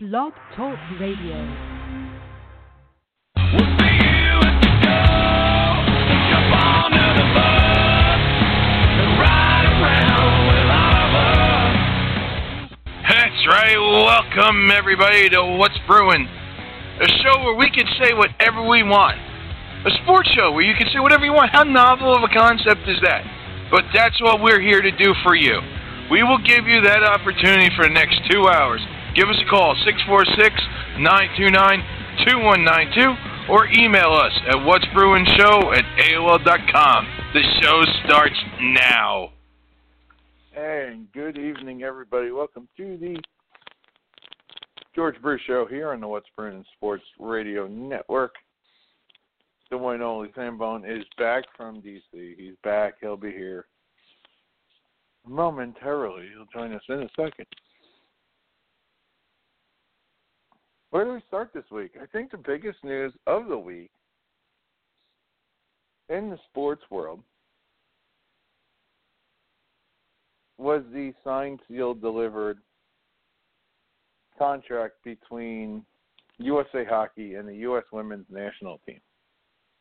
Blog Talk Radio. That's right. Welcome, everybody, to What's Brewing, a show where we can say whatever we want. A sports show where you can say whatever you want. How novel of a concept is that? But that's what we're here to do for you. We will give you that opportunity for the next two hours. Give us a call, 646 929 2192, or email us at What's Brewing Show at AOL.com. The show starts now. And good evening, everybody. Welcome to the George Brew Show here on the What's Brewing Sports Radio Network. The one and only Sambone is back from DC. He's back. He'll be here momentarily. He'll join us in a second. Where do we start this week? I think the biggest news of the week in the sports world was the signed, sealed, delivered contract between USA Hockey and the U.S. Women's National Team.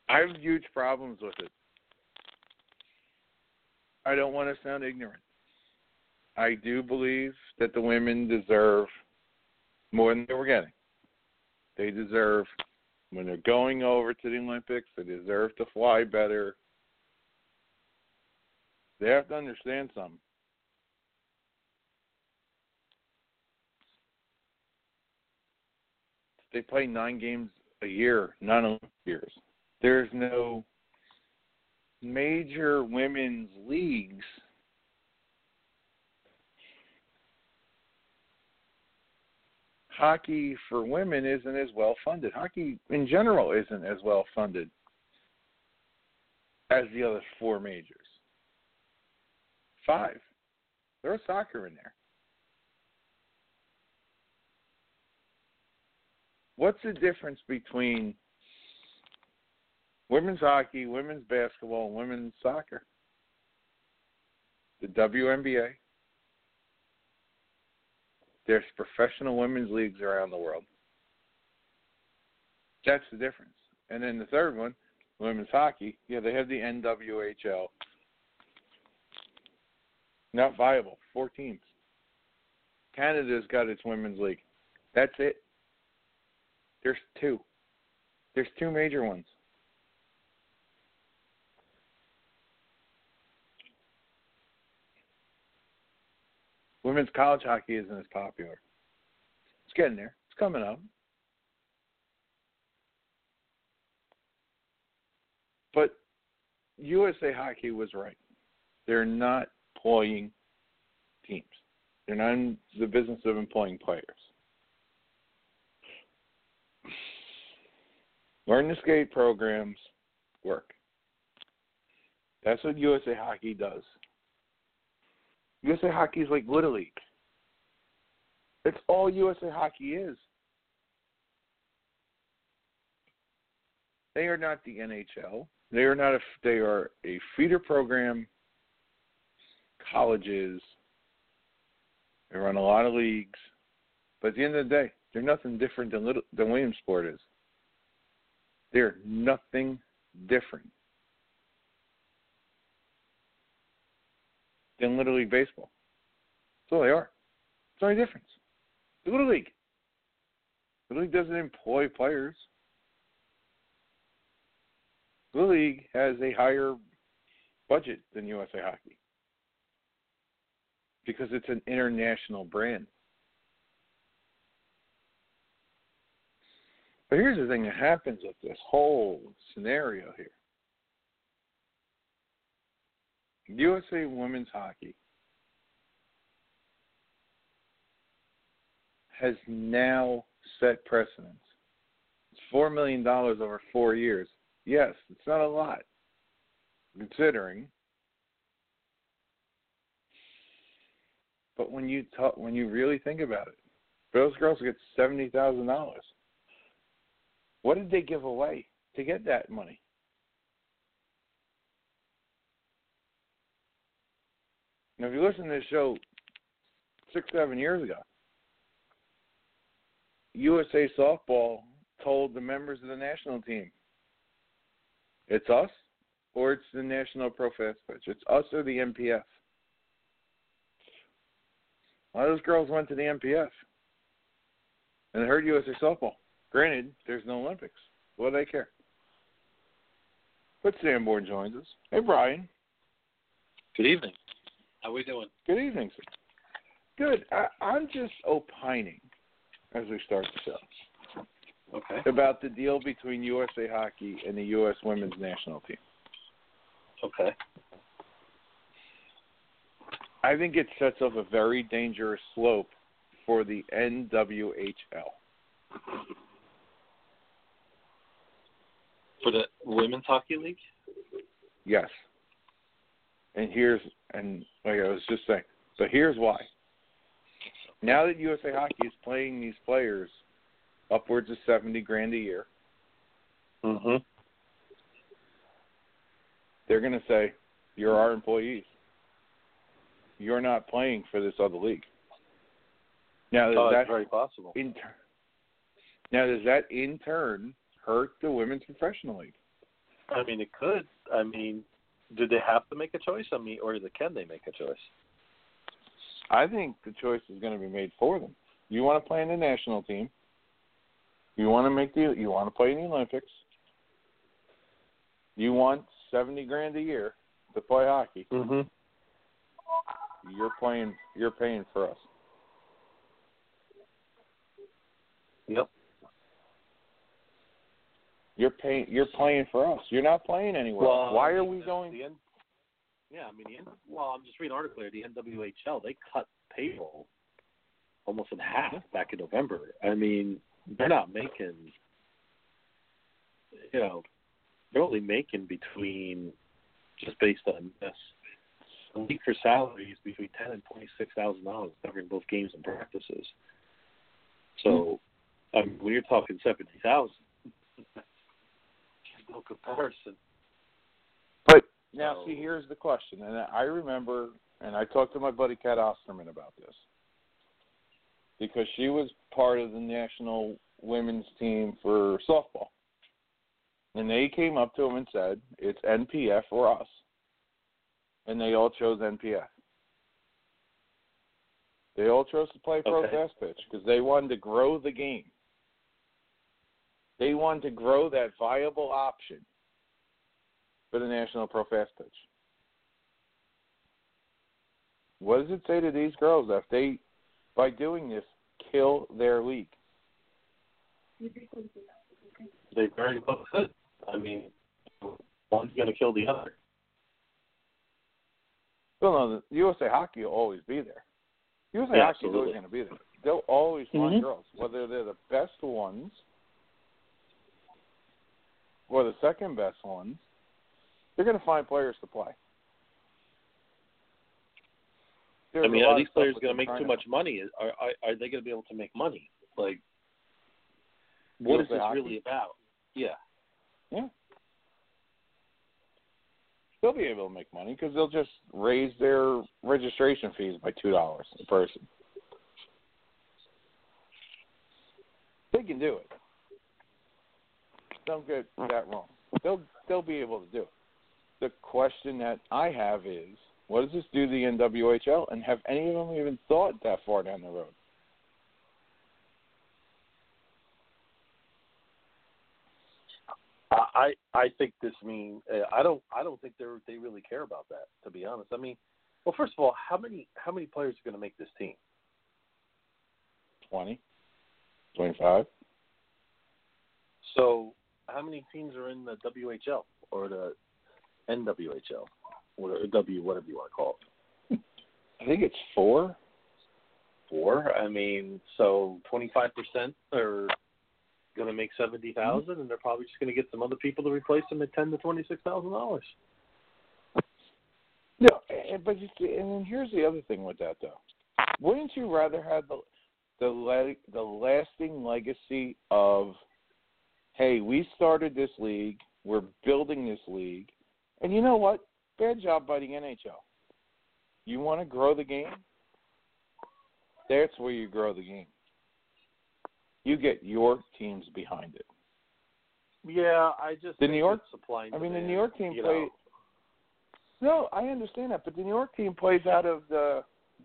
I have huge problems with it. I don't want to sound ignorant. I do believe that the women deserve more than they were getting. They deserve, when they're going over to the Olympics, they deserve to fly better. They have to understand something. They play nine games a year, Olympic years. There's no major women's leagues hockey for women isn't as well funded. Hockey in general isn't as well funded as the other four majors. Five. There's soccer in there. What's the difference between women's hockey, women's basketball, and women's soccer? The WNBA, there's professional women's leagues around the world. That's the difference. And then the third one, women's hockey, yeah, they have the NWHL. Not viable. Four teams. Canada's got its women's league. That's it. There's two. There's two major ones. Women's college hockey isn't as popular. It's getting there. It's coming up. But USA Hockey was right. They're not employing teams. They're not in the business of employing players. Learn to skate programs work. That's what USA Hockey does. USA Hockey is like Little League. It's all USA Hockey is. They are not the NHL. They are not a. They are a feeder program. Colleges. They run a lot of leagues, but at the end of the day, they're nothing different than little than Williamsport is. They're nothing different than Little League Baseball. That's all they are. It's the only difference. The Little League. Little League doesn't employ players. Little League has a higher budget than USA Hockey because it's an international brand. But here's the thing that happens with this whole scenario here. USA Women's Hockey has now set precedents. It's $4 million over four years. Yes, it's not a lot, considering. But when you talk, when you really think about it, those girls get seventy thousand dollars. What did they give away to get that money? Now, if you listen to this show six, seven years ago, USA Softball told the members of the national team, it's us or it's the National Pro Fast Pitch. It's us or the NPF. A lot of those girls went to the NPF and heard USA Softball. Granted, there's no Olympics. What do they care? But Sambone joins us. Hey, Brian. Good evening. How we doing? Good evening, sir. Good. I, I'm just opining as we start the show Okay. about the deal between USA Hockey and the U.S. Women's National Team. Okay. I think it sets up a very dangerous slope for the NWHL. For the women's hockey league. Yes. And here's and like I was just saying, but here's why. Now that USA Hockey is playing these players upwards of seventy grand a year, Mm-hmm. they're going to say, "You're our employees. You're not playing for this other league." Now, does Oh, that very possible. in now does that in turn hurt the women's professional league? I mean, it could. I mean, do they have to make a choice? on me, or can they make a choice? I think the choice is going to be made for them. You want to play in the national team. You want to make the. You want to play in the Olympics. You want seventy grand a year to play hockey. Mm-hmm. You're playing. You're paying for us. Yep. You're paying. You're playing for us. You're not playing anywhere. else. Why are we going? The N- yeah, I mean, the N- well, I'm just reading an article here. The NWHL they cut payroll almost in half back in November. I mean, they're not making, you know, they're only making between just based on this a week for salaries between ten and twenty six thousand dollars covering both games and practices. So, I mean, when you're talking seventy thousand, no comparison. But now, So- see, here's the question, and I remember, and I talked to my buddy Cat Osterman about this because she was part of the national women's team for softball, and they came up to him and said, "It's NPF or us," and they all chose NPF. They all chose to play pro Okay. fast pitch because they wanted to grow the game. They wanted to grow that viable option for the National Pro Fast Pitch. What does it say to these girls if they, by doing this, kill their league? They very well could. I mean, one's going to kill the other. Well, no, the USA Hockey will always be there. USA Yeah, Hockey is always going to be there. They'll always find Mhm. girls, whether they're the best ones or the second best ones. They're going to find players to play. There's I mean, are these players going to make too much money? Are are, are they going to be able to make money? Like, what is this Hockey? really about? Yeah. Yeah. they'll be able to make money because they'll just raise their registration fees by two dollars a person. They can do it. Don't get that wrong. They'll they'll be able to do it. The question that I have is, what does this do to the NWHL, and have any of them even thought that far down the road? I I think this mean uh, I don't I don't think they they really care about that to be honest. I mean, well, first of all, how many how many players are going to make this team? Twenty, twenty-five. So, how many teams are in the WHL or the NWHL or W whatever you want to call it? I think it's four. Four. I mean, so twenty five percent are going to make seventy thousand, and they're probably just going to get some other people to replace them at ten to twenty six thousand dollars. No, and- but you see, and then here's the other thing with that though. Wouldn't you rather have the the le- the lasting legacy of, hey, we started this league, we're building this league, and you know what? Bad job by the NHL. You want to grow the game? That's where you grow the game. you get your teams behind it. Yeah, I just The New York- it's supply I mean, the New York team you played. know. No, I understand that, but the New York team plays out of the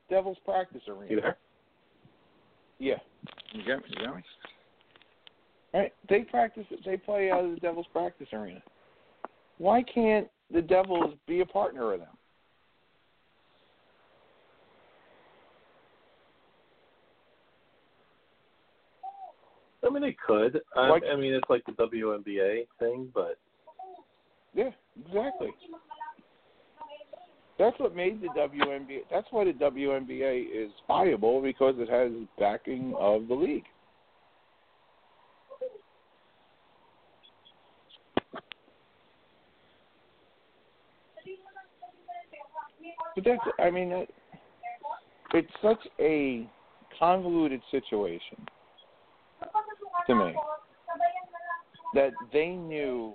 Devils practice arena. You there? Yeah. You got me? You got me? Right. They practice. They play out of the Devils practice arena. Why can't the Devils be a partner of them? I mean, they could. I, Like- I mean, it's like the WNBA thing, but Yeah, exactly. That's what made the WNBA. That's why the WNBA is viable because it has backing of the league. But that's. I mean, it, it's such a convoluted situation to me that they knew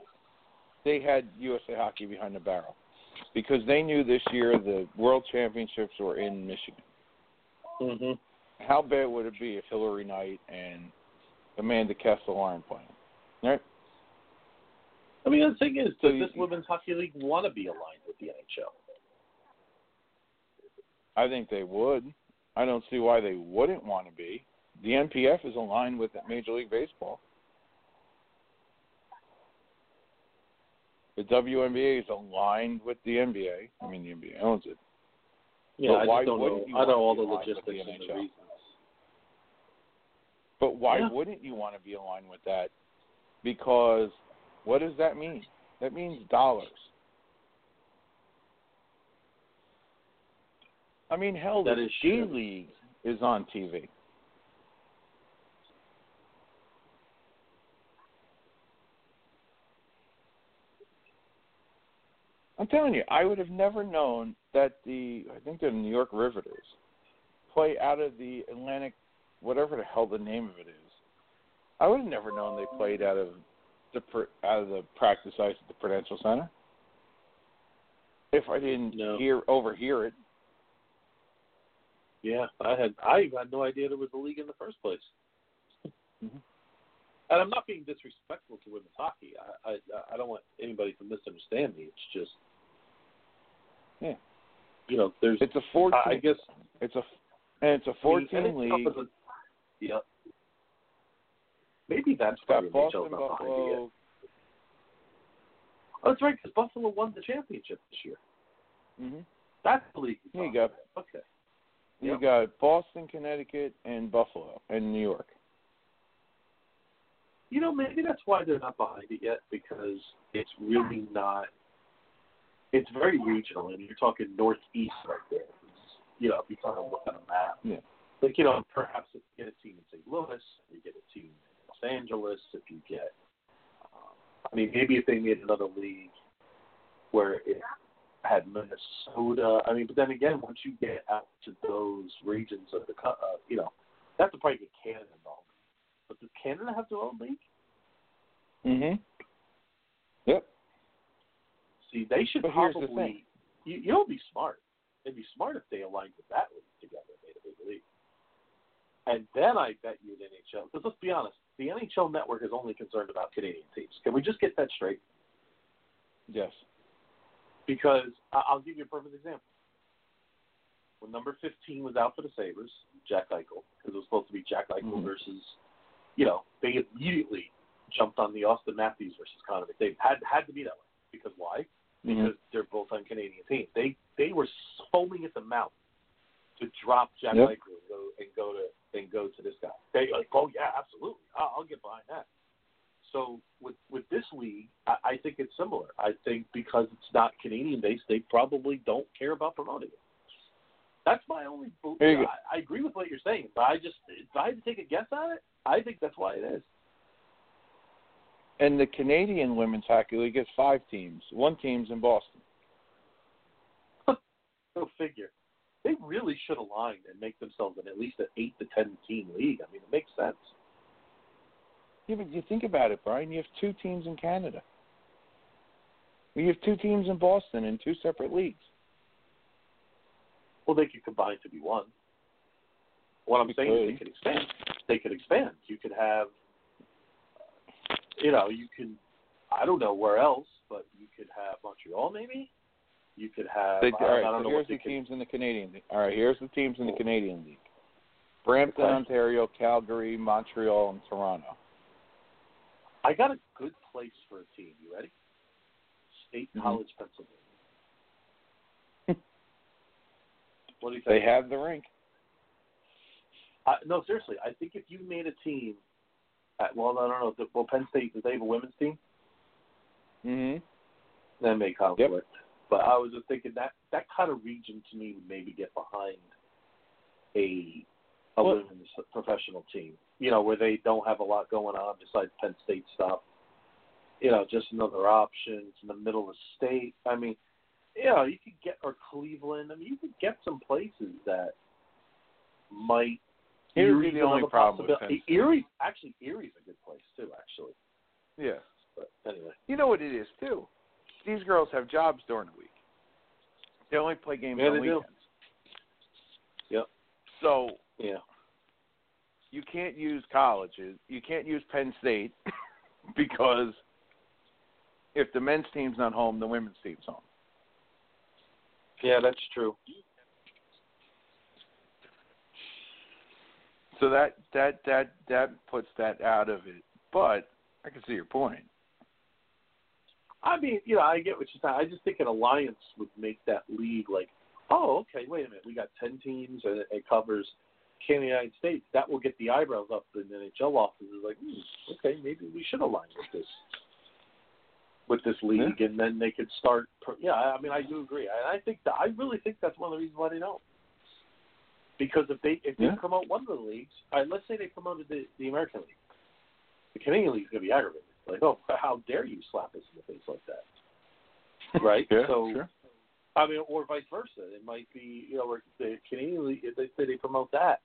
they had USA Hockey behind the barrel because they knew this year the World Championships were in Michigan. hmm How bad would it be if Hilary Knight and Amanda Kessel aren't playing? Right? I mean, the thing is, So does you- this women's hockey league want to be aligned with the NHL? I think they would. I don't see why they wouldn't want to be. The NPF is aligned with Major League Baseball. The WNBA is aligned with the NBA. I mean, the NBA owns it. Yeah, But I why just don't know. I know all the with the logistics and the reasons. But why Yeah. wouldn't you want to be aligned with that? Because what does that mean? That means dollars. I mean, hell, That the is G true. League is on TV. I'm telling you, I would have never known that the I think they're the New York Riveters play out of the Atlantic, whatever the hell the name of it is. I would have never known they played out of the pr- out of the practice ice at the Prudential Center if I didn't No. hear overhear it. Yeah, I had I had no idea there was a league in the first place. Mhm. And I'm not being disrespectful to women's hockey. I I, I don't want anybody to misunderstand me. It's just, Yeah. you know, there's. It's a four. I I guess it's a and it's a I mean, fourteen and it's league. a- Yeah. Maybe that's why the Boston, NHL's not behind it yet. Buffalo. Oh, that's right, because Buffalo won the championship this year. hmm That's the league. Yeah, you got- Okay. You Yep. got Boston, Connecticut, and Buffalo, and New York. You know, maybe that's why they're not behind it yet because it's really not. It's very regional, and you're talking northeast right there. It's, you know, if you kind of look at a map, Yeah. like you know, perhaps if you get a team in St. Louis, you get a team in Los Angeles, if you get. Um, I mean, maybe if they made another league where it had Minnesota. I mean, but then again, once you get out to those regions of the, uh, you know, that's to probably get Canada involved. But does Canada have their own league? Mm Mhm. Yep. See, they should But here's the thing. You, you know, it'd be smart. It'd be smart if they aligned with that league together and made a big league. And then I bet you the NHL. Because let's be honest, the NHL network is only concerned about Canadian teams. Can we just get that straight? Yes. Because I'll give you a perfect example. When number 15 was out for the Sabres, Jack Eichel, because it was supposed to be Jack Eichel Mhm. versus, you know, they immediately jumped on the Auston Matthews versus Connor McDavid. Had had to be that way because why? Because Mhm. they're both on Canadian teams. They they were foaming at the mouth to drop Jack Yep. Eichel and go and go to and go to this guy. They like, oh yeah, absolutely, I'll, I'll get behind that. So with with this league, I, I think it's similar. I think because it's not Canadian based, they probably don't care about promoting it. That's my only. belief. There you go. I, I agree with what you're saying, but I just if I had to take a guess on it, I think that's why it is. And the Canadian Women's Hockey League has five teams. One team's in Boston. Go figure. They really should align and make themselves an at least an eight to ten team league. I mean, it makes sense. Yeah, but you think about it, Brian. You have two teams in Canada. You have two teams in Boston in two separate leagues. Well, they could combine to be one. What I'm saying is they could expand. they could expand. You could have, uh, you know, you can. I don't know where else, but you could have Montreal maybe. You could have. They, I, all right, I don't so know here's the could, teams in the Canadian League. All right, here's the teams in the oh. Canadian League: Brampton, Okay. Ontario, Calgary, Montreal, and Toronto. I got a good place for a team. You ready? State Mhm. College, Pennsylvania. what do you They have the rink. I, no, seriously. I think if you made a team, at, well, I don't know. the- Well, Penn State does they have a women's team? Mm-hmm. That may conflict. But I was just thinking that that kind of region to me would maybe get behind a a Well- women's professional team. You know, where they don't have a lot going on besides Penn State stuff. You know, just another option. It's in the middle of the state. I mean, you know, you could get or Cleveland. I mean, you could get some places that might. Erie's the only problem with. Penn State. Erie, actually, Erie's a good place too. Actually, Yeah. but anyway. You know what it is too. These girls have jobs during the week. They only play games Yeah, on they do. weekends. Yep. So Yeah. You can't use colleges. You can't use Penn State because if the men's team's not home, the women's team's home. Yeah, that's true. So that that that that puts that out of it. But I can see your point. I mean, you know, I get what you're saying. I just think an alliance would make that league like, oh, okay, wait a minute, we got ten teams and it covers Canada, United States. That will get the eyebrows up in the NHL offices. Like, hmm, okay, maybe we should align with this with this league, and then they could start. Yeah, I mean, I do agree. I, I think that I really think that's one of the reasons why they don't. Because if they if they Yeah. promote one of the leagues, all right, let's say they promoted the the American League, the Canadian League is going to be aggravated. Like, oh, how dare you slap us in the face like that? Right? Yeah, so, sure. I mean, or vice versa. It might be, you know, where the Canadian League, if they say they promote that,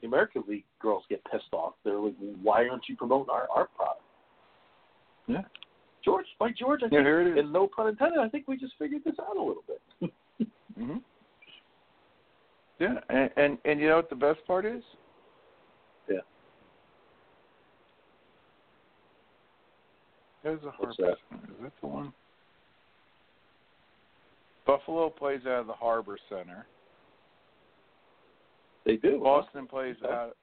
the American League girls get pissed off. They're like, why aren't you promoting our, our product? Yeah. George, by George, I Yeah, think, here it is. and no pun intended, I think we just figured this out a little bit. hmm Yeah, and, and and you know what the best part is? Yeah. There's a What's harbor. Is that the one? Buffalo plays out of the Harbor Center. They do. Boston plays Okay. out.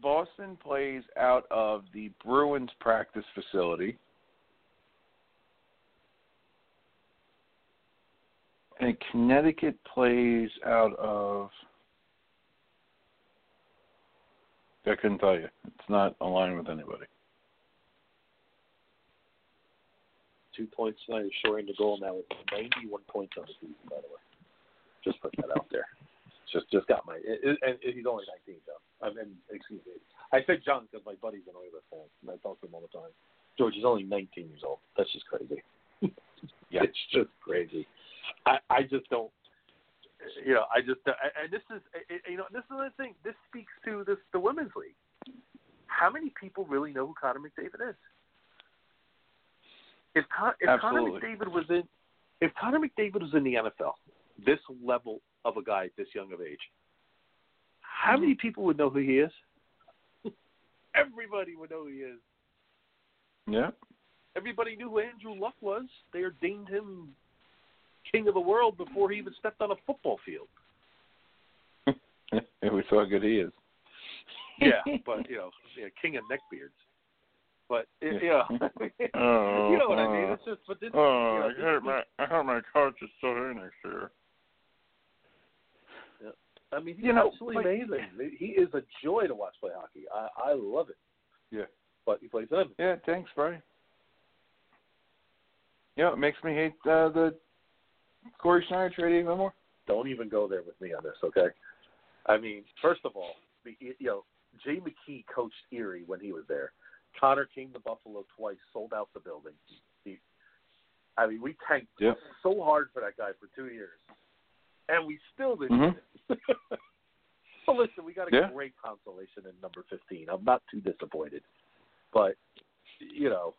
Boston plays out of the Bruins practice facility. And Connecticut plays out of. I couldn't tell you. It's not aligned with anybody. Two points tonight is shoring the goal now with 91 points on the season, by the way. Just put that out there. Just just got my. It, it, and he's only 19, John. I mean, excuse me. I said John because my buddy's an Oilers fan, and I talk to him all the time. George is only 19 years old. That's just crazy. Yeah. It's just crazy. I I just don't. You know, I just and this is you know this is the thing. This speaks to this the women's league. How many people really know who Connor McDavid is? If, Con- if Connor McDavid was in, if Connor McDavid was in the NFL, this level of a guy at this young of age, how mm-hmm. many people would know who he is? Everybody would know who he is. Yeah. Everybody knew who Andrew Luck was. They ordained him king of the world before he even stepped on a football field. and we saw how good he is. Yeah, but you know, yeah, king of neckbeards. But it, you know, Oh, you know what I mean. It's just, but this, Oh, you know, I heard my I heard my coach is still here next year. Yeah. I mean, he's You know, absolutely like- amazing. He is a joy to watch play hockey. I I love it. Yeah. But he plays them. Yeah, thanks, Brian. Yeah, it makes me hate uh, the Cory Schneider trade even more. Don't even go there with me on this, okay? I mean, first of all, the, you know, Jay McKee coached Erie when he was there. Connor came to Buffalo twice, sold out the building. He, I mean, we tanked Yep. so hard for that guy for two years, and we still didn't. Mhm. so listen, we got a Yeah. great consolation in number fifteen. I'm not too disappointed, but you know,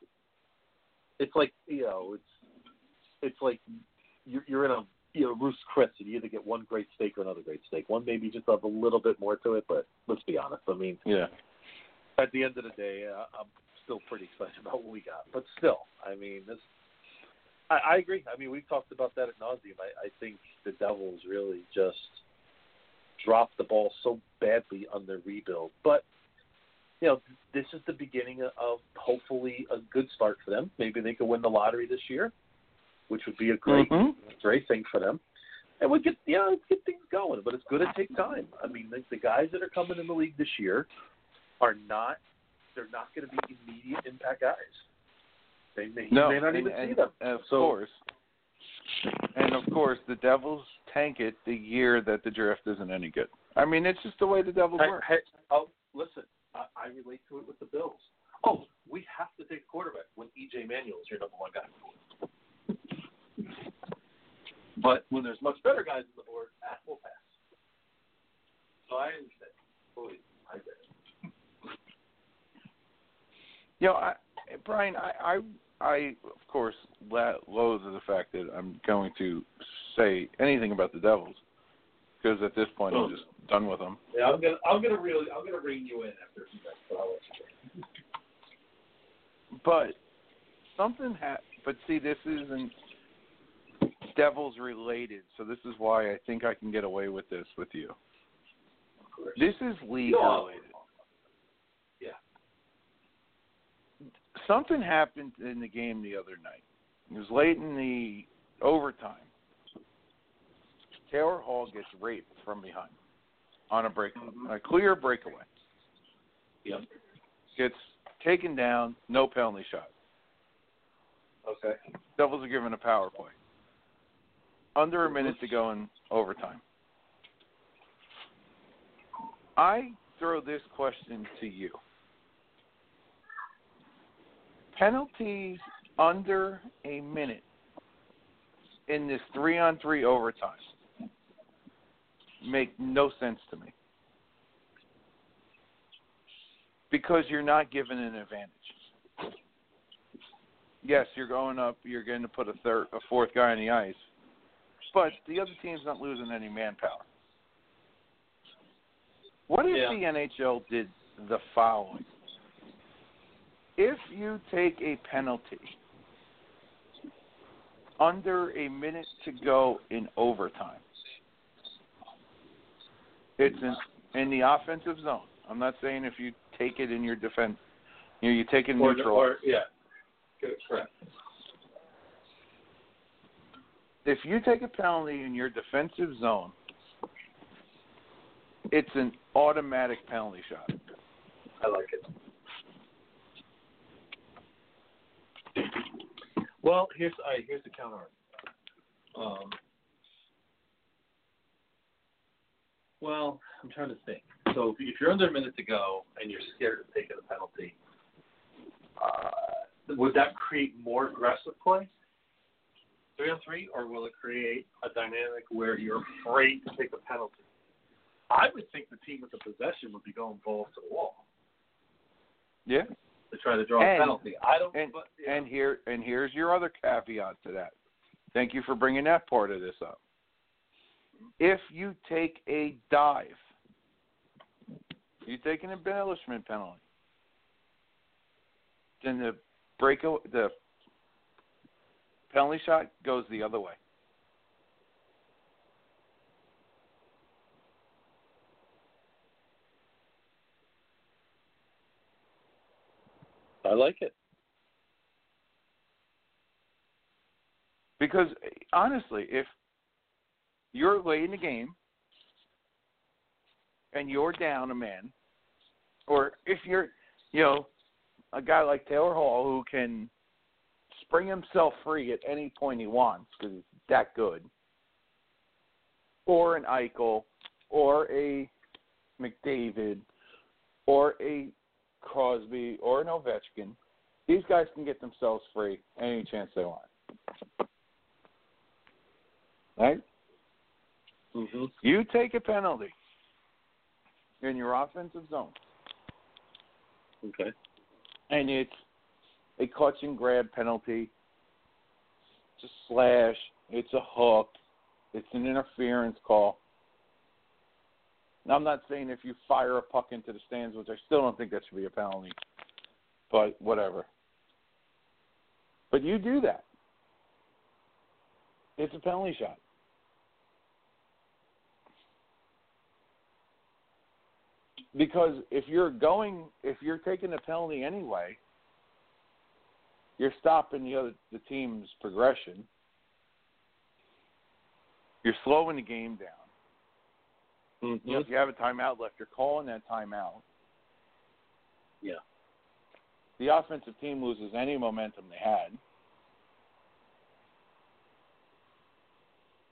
it's like you know, it's it's like you're, you're in a you know, Ruth's Chris, and you either get one great steak or another great steak. One maybe just have a little bit more to it, but let's be honest. I mean, Yeah. At the end of the day, uh, I'm still pretty excited about what we got. But still, I mean, this. I, I agree. I mean, we've talked about that at nauseum. I, I think the Devils really just dropped the ball so badly on their rebuild. But you know, this is the beginning of hopefully a good start for them. Maybe they could win the lottery this year, which would be a great, Mhm. great thing for them. And we get, you know, get things going. But it's going to take time. I mean, the, the guys that are coming in the league this year are not. They're not going to be immediate impact guys. They may, No, may not and, even and, see them. and of So- course, and of course, the Devils tank it the year that the draft isn't any good. I mean, it's just the way the Devils work. hey, oh, listen, I, I relate to it with the Bills. Oh, we have to take a quarterback when EJ Manuel is your number one guy. but when there's much better guys on the board, that will pass. So I understand. Fully, I get it. You know, I, Brian, I, I, I of course la- loathe the fact that I'm going to say anything about the Devils because at this point I'm oh. just done with them. Yeah, I'm gonna, I'm gonna really, I'm gonna rein you in after a few minutes, but I'll let you go. But something ha- but see, this isn't Devils related, so this is why I think I can get away with this with you. This is league No. related. Yeah. Something happened in the game the other night. It was late in the overtime. Taylor Hall gets raped from behind on a break, mm-hmm. a clear breakaway. Yep. Gets taken down, no penalty shot. Okay. Devils are given a power play. Under a minute to go in overtime. I throw this question to you. Penalties under a minute in this three on three overtime make no sense to me. Because you're not given an advantage yes, you're going up. You're going to put a third, a fourth guy on the ice, but the other team's not losing any manpower. What if Yeah. the NHL did the following? If you take a penalty under a minute to go in overtime, it's in, in the offensive zone. I'm not saying if you take it in your defense, you know, you take it Or, neutral. or yeah. Good, correct. if you take a penalty in your defensive zone, it's an automatic penalty shot. I like it. Well, here's here's the counter. Um, well, I'm trying to think. So if, if you're under a minute to go and you're scared of taking a penalty, uh, would that create more aggressive play, three on three, or will it create a dynamic where you're afraid to take a penalty? I would think the team with the possession would be going balls to the wall Yeah. To try to draw And- a penalty. I don't. And but, yeah. and here and here's your other caveat to that. Thank you for bringing that part of this up. If you take a dive, you take an embellishment penalty, then the break the penalty shot goes the other way. I like it. Because honestly, if you're late in the game and you're down a man, or if you're, you know, a guy like Taylor Hall who can spring himself free at any point he wants because he's that good, or an Eichel, or a McDavid, or a Crosby, or an Ovechkin, these guys can get themselves free any chance they want. Right? Mm-hmm. You take a penalty in your offensive zone, Okay. and it's a clutch and grab penalty. It's a slash. It's a hook. It's an interference call. Now, I'm not saying if you fire a puck into the stands, which I still don't think that should be a penalty, but whatever. But you do that. It's a penalty shot. Because if you're going, if you're taking a penalty anyway, you're stopping the other the team's progression. You're slowing the game down. Mm-hmm. You know, if you have a timeout left, you're calling that timeout. Yeah. The offensive team loses any momentum they had.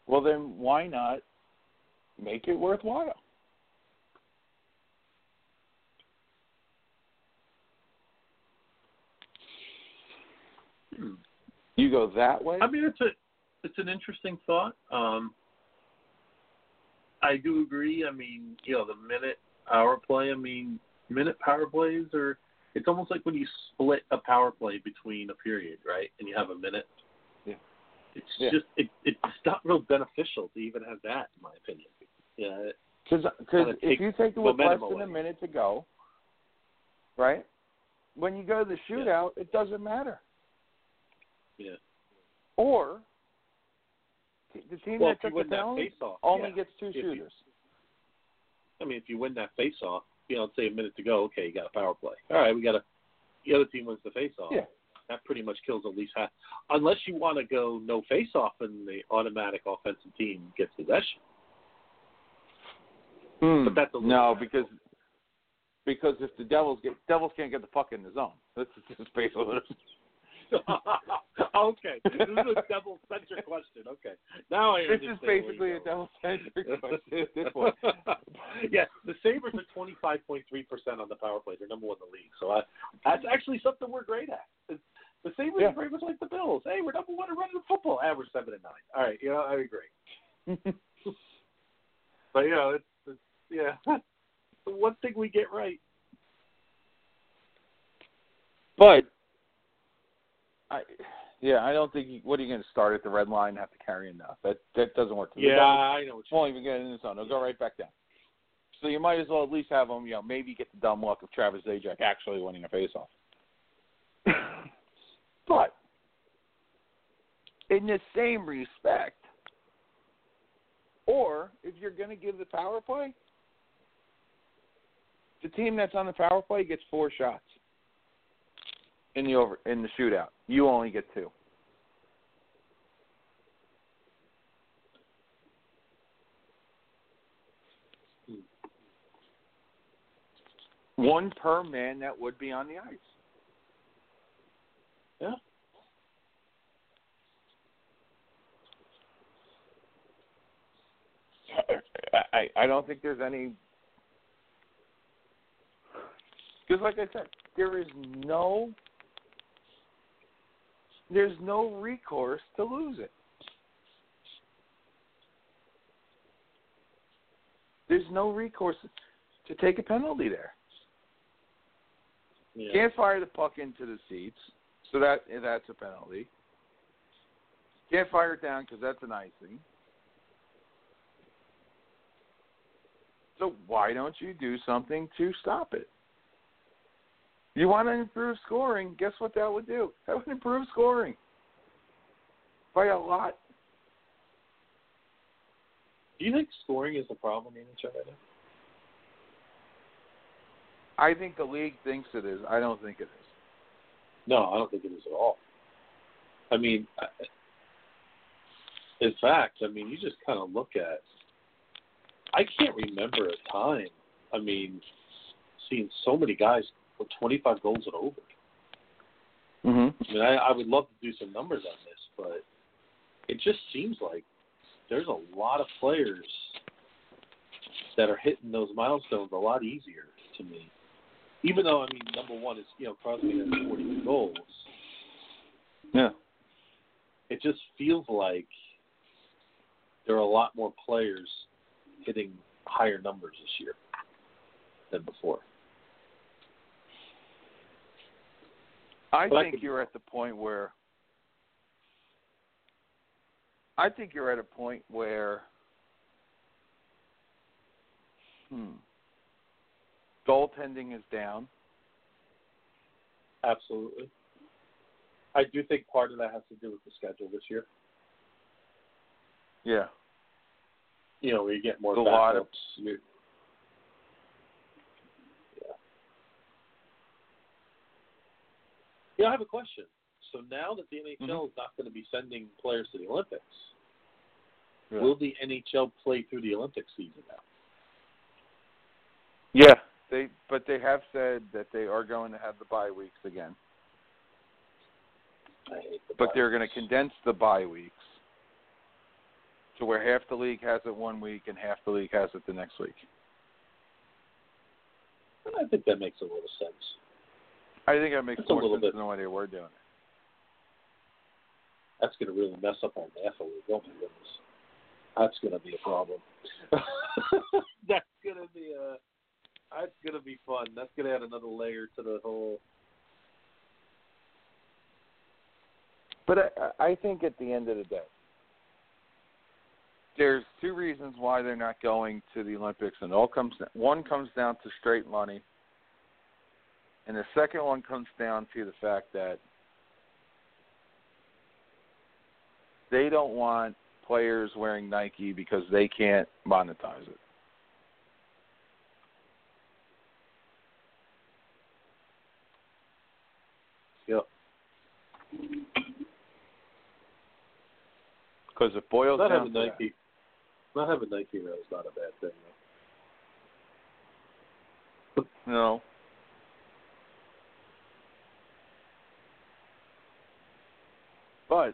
Well, then why not make it worthwhile? Hmm. You go that way. I mean, it's a it's an interesting thought. Um, I do agree. I mean, you know, the minute power play. I mean, minute power plays are. It's almost like when you split a power play between a period, right? And you have a minute. Yeah. It's Yeah. just it, it's not real beneficial to even have that, in my opinion. Yeah. Because if you take it with less than a minute to go, right? When you go to the shootout, it doesn't matter. Yeah. Or the team Well, that you took the penalty only yeah. gets two If you- shooters. I mean, if you win that face-off, you know, let's say a minute to go, okay, you got a power play. All right, we got a. The other team wins the face-off. Yeah. That pretty much kills at least half. Unless you want to go no face-off and the automatic offensive team gets possession. Hmm. But that's a no, because because if the Devils get Devils can't get the puck in the zone. That's just basically what it is. okay, this is a devil-centric question. Okay, now I This is basically a going. Devils centric question at this point. yeah, the Sabres are twenty five point three percent on the power play. They're number one in the league. So I, that's actually something we're great at. It's- The Sabres Yeah. are very much like the Bills. Hey, we're number one in running the football. Average seven and nine. All right, you know, I agree. But you know, it's, it's yeah, the one thing we get right. but I yeah, I don't think you, what are you going to start at the red line and have to carry enough? That that doesn't work. Yeah, I know what you. won't even get in the zone. They'll go right back down. So you might as well at least have them, you know, maybe get the dumb luck of Travis Zajac actually winning a faceoff. but in the same respect, or if you're going to give the power play, the team that's on the power play gets four shots in the over in the shootout. You only get two. One per man that would be on the ice. Yeah. I I don't think there's any because, like I said, there is no there's no recourse to lose it. There's no recourse to take a penalty there. Yeah. Can't fire the puck into the seats, so that that's a penalty. Can't fire it down because that's an icing. So why don't you do something to stop it? You want to improve scoring? Guess what that would do? That would improve scoring by a lot. Do you think scoring is the problem in the NHL right? I think the league thinks it is. I don't think it is. No, I don't think it is at all. I mean, in fact, I mean, you just kind of look at. I can't remember a time. I mean, seeing so many guys with 25 goals and over. Mm-hmm. I mean, I, I would love to do some numbers on this, but it just seems like there's a lot of players that are hitting those milestones a lot easier to me. Even though, I mean, number one is, you know, Crosby has 40 goals. Yeah. It just feels like there are a lot more players hitting higher numbers this year than before. I think you're at the point where I think you're at a point where, hmm, goaltending is down. Absolutely. I do think part of that has to do with the schedule this year. Yeah. You know, you get more A lot backups. of- You- yeah. Yeah, I have a question. So now that the NHL Mm-hmm. is not going to be sending players to the Olympics, Yeah. will the NHL play through the Olympic season now? Yeah, they but they have said that they are going to have the bye weeks again. The But they're going to condense the bye weeks to where half the league has it one week and half the league has it the next week. I think that makes a little sense. I think that makes That's more little sense bit- than the way they were doing it. That's going to really mess up our NAFA league. Oh my goodness, that's going to be a problem. that's going to be a. That's going to be fun. That's going to add another layer to the whole. But I, I think at the end of the day, there's two reasons why they're not going to the Olympics, and it all comes one comes down to straight money, and the second one comes down to the fact that they don't want players wearing Nike because they can't monetize it. Yep. Because it boils Not down having to that. Nike. Not having Nike though is not a bad thing. Though. No. But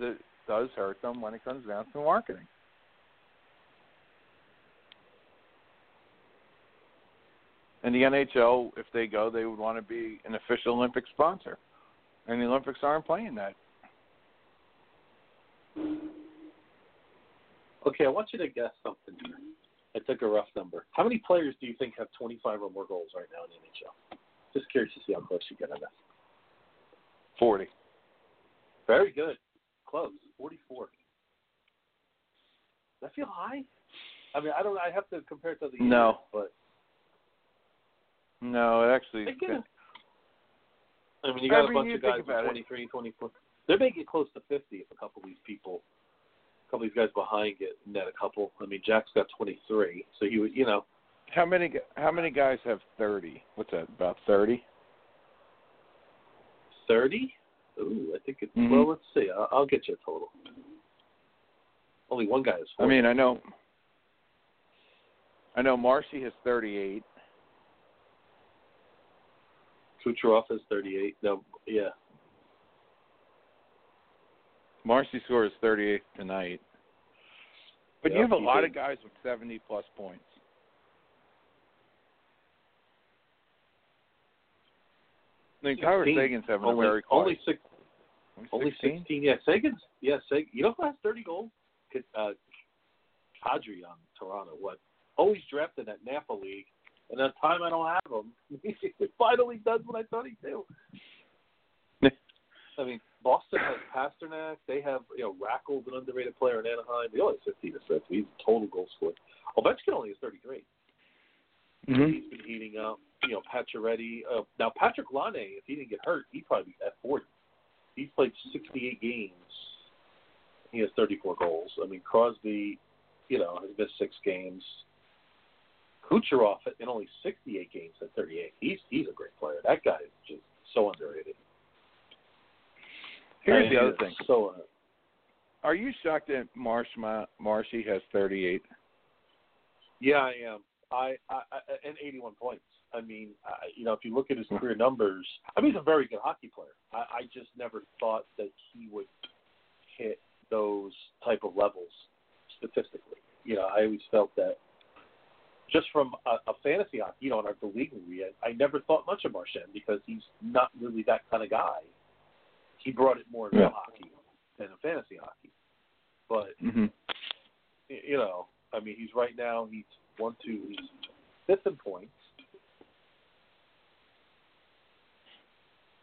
it does hurt them when it comes down to marketing. And the NHL, if they go, they would want to be an official Olympic sponsor. And the Olympics aren't playing that. Okay, I want you to guess something here. I took a rough number. How many players do you think have 25 or more goals right now in the NHL? Just curious to see how close you get on this. 40. Very good. Close. 44. Does that feel high? I mean, I don't. I have to compare it to the No. years, but No, it actually. They. I mean, you got I a bunch of guys about at it. 23, 24. They're making it close to 50 if a couple of these people, a couple of these guys behind get net a couple. I mean, Jack's got 23, so he would, you know, How many gu- how many guys have 30? What's that? About 30? 30. Ooh, I think it's. Mhm. Well, let's see. I'll, I'll get you a total. Only one guy is. I mean, I know I know Marcy has 38. Kucherov is 38. No, yeah. Marcy scores 38 tonight. But you have a lot did. of guys with 70 plus points. I mean, Tyler 16. Seguin's having only, a very only six. Only 16? 16. Yeah, Seguin's. Yeah, Sagan. You know who has 30 goals? Uh, Kadri on Toronto. What? Always drafted that Napa league, and that time I don't have him. he finally does what I thought he'd do. I mean, Boston has Pastrnak. They have you know Rackles, an underrated player in Anaheim. They only have 15 assists. He's a total goal scorer. Ovechkin only has 33. Mhm. He's been heating up. You know, Pacioretty. Uh, now Patrick Laine, if he didn't get hurt, he'd probably be at 40. He's played 68 games. He has 34 goals. I mean, Crosby, you know, has missed six games. Kucherov in only 68 games at 38. He's he's a great player. That guy is just so underrated. Here's the other thing. So uh, Are you shocked that Marsh Marshy has 38? Yeah, I am. I, I, I and 81 points. I mean, I, you know, if you look at his career numbers, I mean, he's a very good hockey player. I, I just never thought that he would hit those type of levels statistically. You know, I always felt that just from a, a fantasy hockey, you know, in our the league we had, I never thought much of Marchand because he's not really that kind of guy. He brought it more in Yeah. hockey than in fantasy hockey. But Mhm. you know, I mean, he's right now. He's one, two, he's fifth in points.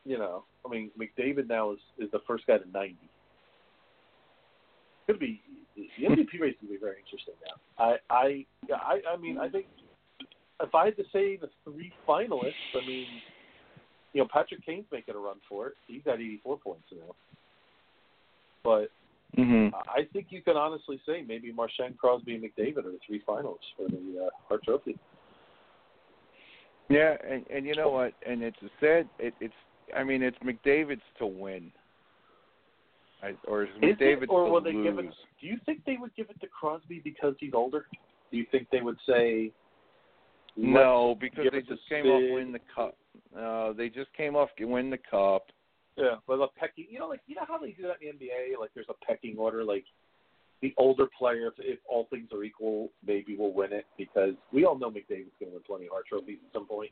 You know, I mean, McDavid now is is the first guy to ninety. Could be the MVP race will be very interesting now. I I I I mean I think if I had to say the three finalists, I mean, you know, Patrick Kane's making a run for it. He's got 84 points now. But Mm-hmm. I think you can honestly say maybe Marchand, Crosby, and McDavid are the three finalists for the uh, Hart Trophy. Yeah, and and you know what? And it's a sad. It, it's. I mean, it's McDavid's to win. I, or is Is it, McDavid's or to will they lose? give it? Do you think they would give it to Crosby because he's older? Do you think they would say? No, because they just came off win the cup. Uh, they just came off win the cup. Yeah, but a pecking. You know, like you know how they do that in the NBA. Like there's a pecking order. Like the older player, if, if all things are equal, maybe will win it because we all know McDavid's going to win 20 Hart trophies at some point.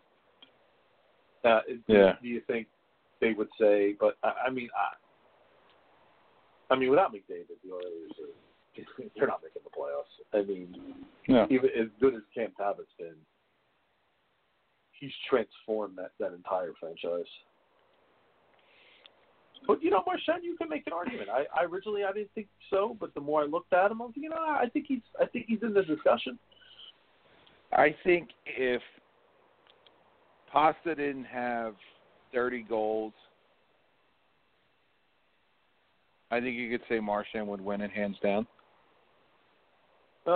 Uh, Yeah. Do you think they would say? But I, I mean, I, I mean, without McDavid, the Oilers are they're not making the playoffs. I mean, No. even as good as Cam Talbot's been, he's transformed that that entire franchise. But you know, Marchand, you can make an argument. I, I originally I didn't think so, but the more I looked at him, I was you know, I think he's I think he's in the discussion. I think if Pasta didn't have 30 goals, I think you could say Marchand would win it hands down. Uh,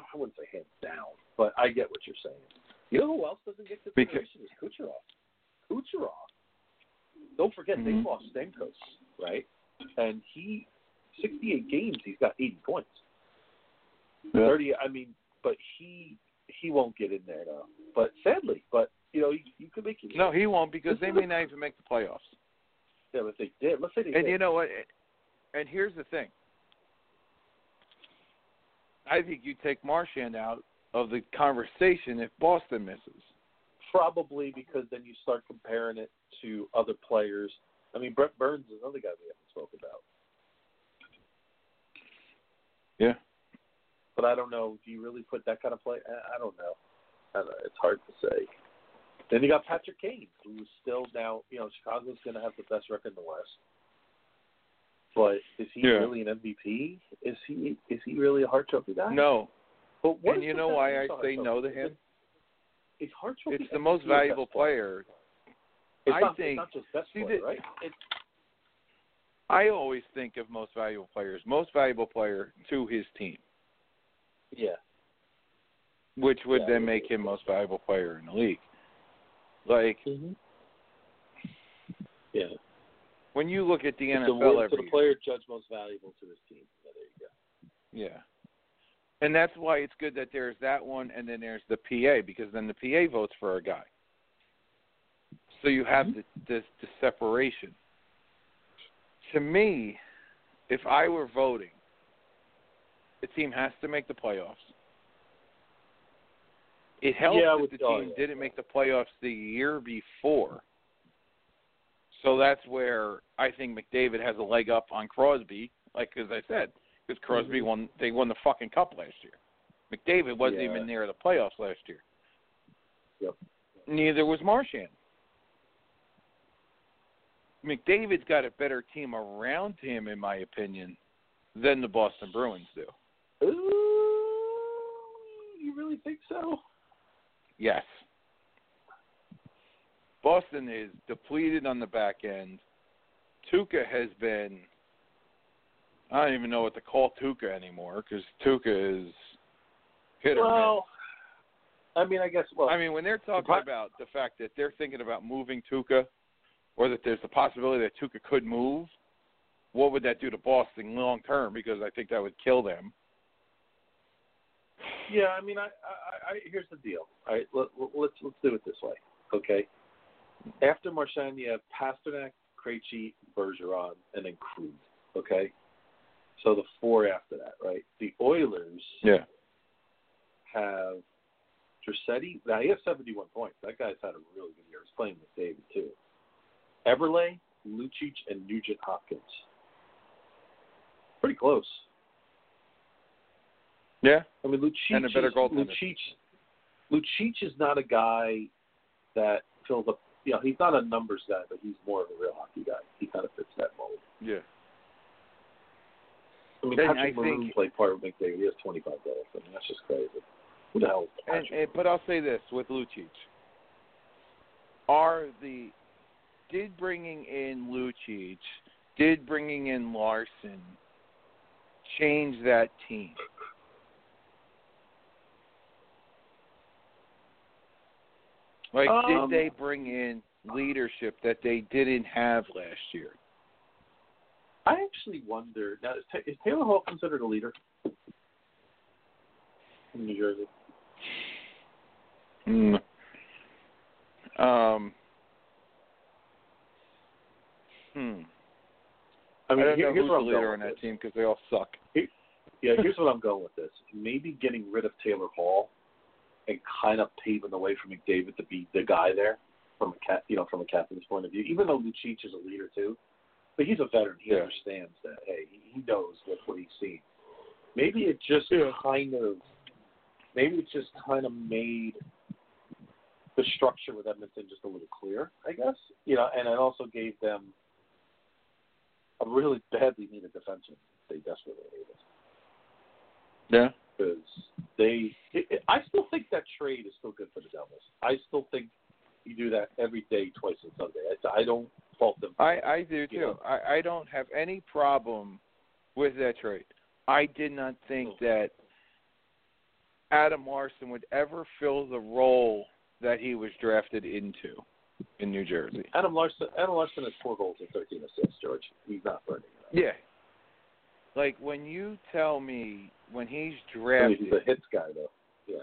I wouldn't say hands down, but I get what you're saying. You know who else doesn't get consideration is Kucherov. Kucherov. Don't forget they Mhm. lost Stamkos, right? And he, 68 games, he's got 80 points. 30. I mean, but he he won't get in there though. But sadly, but you know, you, you could make. No, he won't because they may not even make the playoffs. Yeah, but they did, let's say they And did. you know what? And here's the thing. I think you take Marchand out of the conversation if Boston misses. Probably because then you start comparing it to other players. I mean, Brent Burns is another guy we haven't spoke about. Yeah. But I don't know. Do you really put that kind of play? I, I don't know. I don't know. It's hard to say. Then you got Patrick Kane, who's still now. You know, Chicago's going to have the best record in the West. But is he Yeah. really an MVP? Is he is he really a Hart Trophy guy? No. But what And you know why I say no to him? Is Hart Trophy It's the most valuable player? player. It's I not, think- it's not just best see, player, right? It's I always think of most valuable players, most valuable player to his team, yeah. which would Yeah, then make him most valuable player in the league. Like Mm-hmm. Yeah. when you look at the It's NFL every the player judged most valuable to his team. Yeah, there you go. Yeah. And that's why it's good that there's that one and then there's the PA because then the PA votes for a guy. So you have the, the the separation. To me, if I were voting, the team has to make the playoffs. It helps Yeah, that the team yeah, didn't make the playoffs the year before. So that's where I think McDavid has a leg up on Crosby, like as I said, because Crosby Mhm. won. They won the fucking cup last year. McDavid wasn't Yeah. even near the playoffs last year. Yep. Neither was Marchand. McDavid's got a better team around him, in my opinion, than the Boston Bruins do. Ooh, you really think so? Yes. Boston is depleted on the back end. Tuukka has been. I don't even know what to call Tuukka anymore because Tuukka is hit or miss. Well, I mean, I guess. Well, I mean, when they're talking pro- about the fact that they're thinking about moving Tuukka, or that there's a possibility that Tuukka could move, what would that do to Boston long term? Because I think that would kill them. Yeah. I mean, I, I, I here's the deal. All right, let, let's let's do it this way, okay? After Marchand, you have Pastrnak, Krejci, Bergeron, and then Krug. Okay, so the four after that, right? The Oilers Yeah. have Draisaitl. Now he has 71 points. That guy's had a really good year. He's playing with David too. Eberle, Lucic, and Nugent Hopkins. Pretty close. Yeah. I mean, Lucic. And a better is, goaltender. Lucic, Lucic is not a guy that fills up. You know, he's not a numbers guy, but he's more of a real hockey guy. He kind of fits that mold. Yeah. I mean, Patrick I Maroon think- played part of McDavid. He has 25 goals. I mean, that's just crazy. Who the hell And, and but I'll say this with Lucic, are the did bringing in Lucic, did bringing in Larsson change that team? Like, Um, did they bring in leadership that they didn't have last year? I actually wonder now. Is, Ta- is Taylor Hall considered a leader in New Jersey? Hmm. Um. Hmm. I mean, I don't here- know here's who's the leader on that this. team because they all suck. Yeah, here's what I'm going with this. Maybe getting rid of Taylor Hall and kind of paving the way for McDavid to be the guy there from a cat, you know, from a captain's point of view. Even though Lucic is a leader too, but he's a veteran. He Yeah. understands that. Hey, he knows what what he's seen. Maybe it just Yeah. kind of, maybe it just kind of made the structure with Edmonton just a little clearer, I guess. You know, and it also gave them a really badly needed defenseman. They desperately needed Yeah. Because they. It, it, I still think that trade is still good for the Devils. I still think you do that every day, twice on Sunday. I, I don't fault them. I I do too. know? I I don't have any problem with that trade. I did not think oh. that Adam Larsson would ever fill the role that he was drafted into in New Jersey. Adam Larsson. Adam Larsson has four goals and thirteen assists. George, he's not burning. Yeah. Like when you tell me when he's drafted he's a hits guy though. Yeah.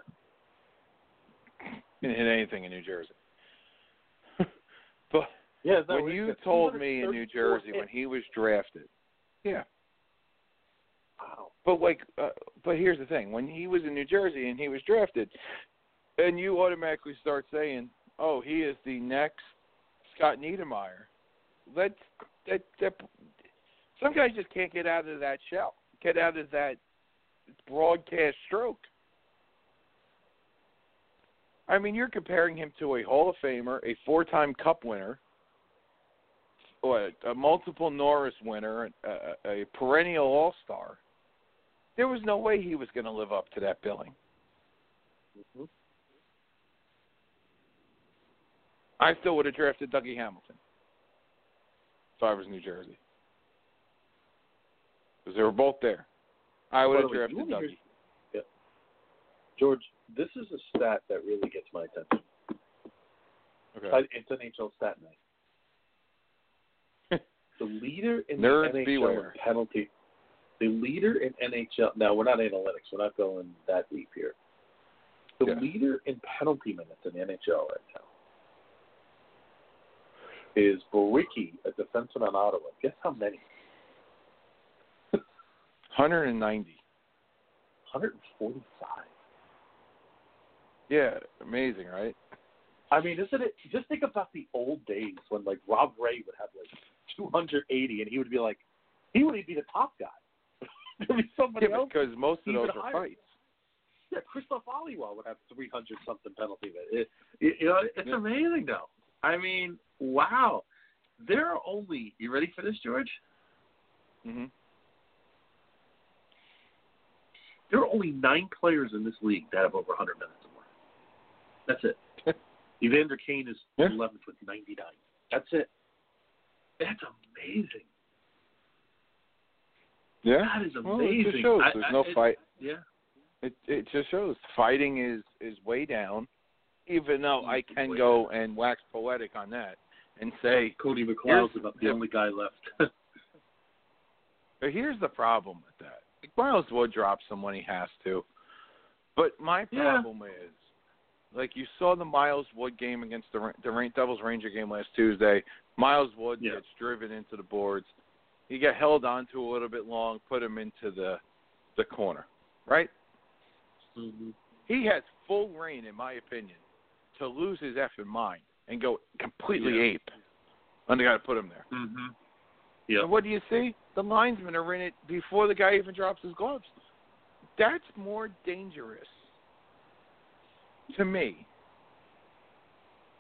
can hit anything in New Jersey. but Yeah. that when you told me in New 234 Jersey when he was drafted, yeah. Wow. But like, uh, but here's the thing: when he was in New Jersey and he was drafted, and you automatically start saying, "Oh, he is the next Scott Niedermayer," let's that that some guys just can't get out of that shell, get out of that broadcast stroke. I mean, you're comparing him to a Hall of Famer, a four-time Cup winner, or a, a multiple Norris winner, a, a perennial All-Star. There was no way he was going to live up to that billing. Mhm. I still would have drafted Dougie Hamilton if I was New Jersey. Because they were both there. I would have drafted you Dougie. hear- George, this is a stat that really gets my attention. Okay. It's NHL stat night. the leader in Nerds the NHL beware. penalty. The leader in NHL. Now we're not analytics. We're not going that deep here. The Yeah. leader in penalty minutes in the NHL right now is Borowiecki, a defenseman on Ottawa. Guess how many? 190. 145. Yeah, amazing, right? I mean, isn't it? Just think about the old days when like Rob Ray would have like 280, and he would be like, he would be the top guy. There'd be somebody Yeah, else. because most of those are higher. fights. Yeah, Krzysztof Oliwa would have 300 something penalty. It, it, you know, it's Yeah. amazing though. I mean, wow. There are only. You ready for this, George? hmm There are only nine players in this league that have over 100 minutes or more. That's it. Evander Kane is Yeah. 11th with 99. That's it. That's amazing. Yeah. That is amazing. Well, it just shows there's I- no it- fight. Yeah. It it just shows fighting is is way down. Even though mm, I can go and wax poetic on that and say, Cody Here's- about the yeah. only guy left. but here's the problem with that. Miles Wood drops him when he has to, but my Yeah. problem is, like you saw the Miles Wood game against the the Devils Ranger game last Tuesday. Miles Wood Yeah. gets driven into the boards. He got held onto a little bit long, put him into the the corner, right? mm-hmm. he has full reign, in my opinion, to lose his effing mind and go completely Yeah. ape. And they got to put him there. Mm-hmm. Yeah. And what do you see? The linesmen are in it before the guy even drops his gloves. That's more dangerous to me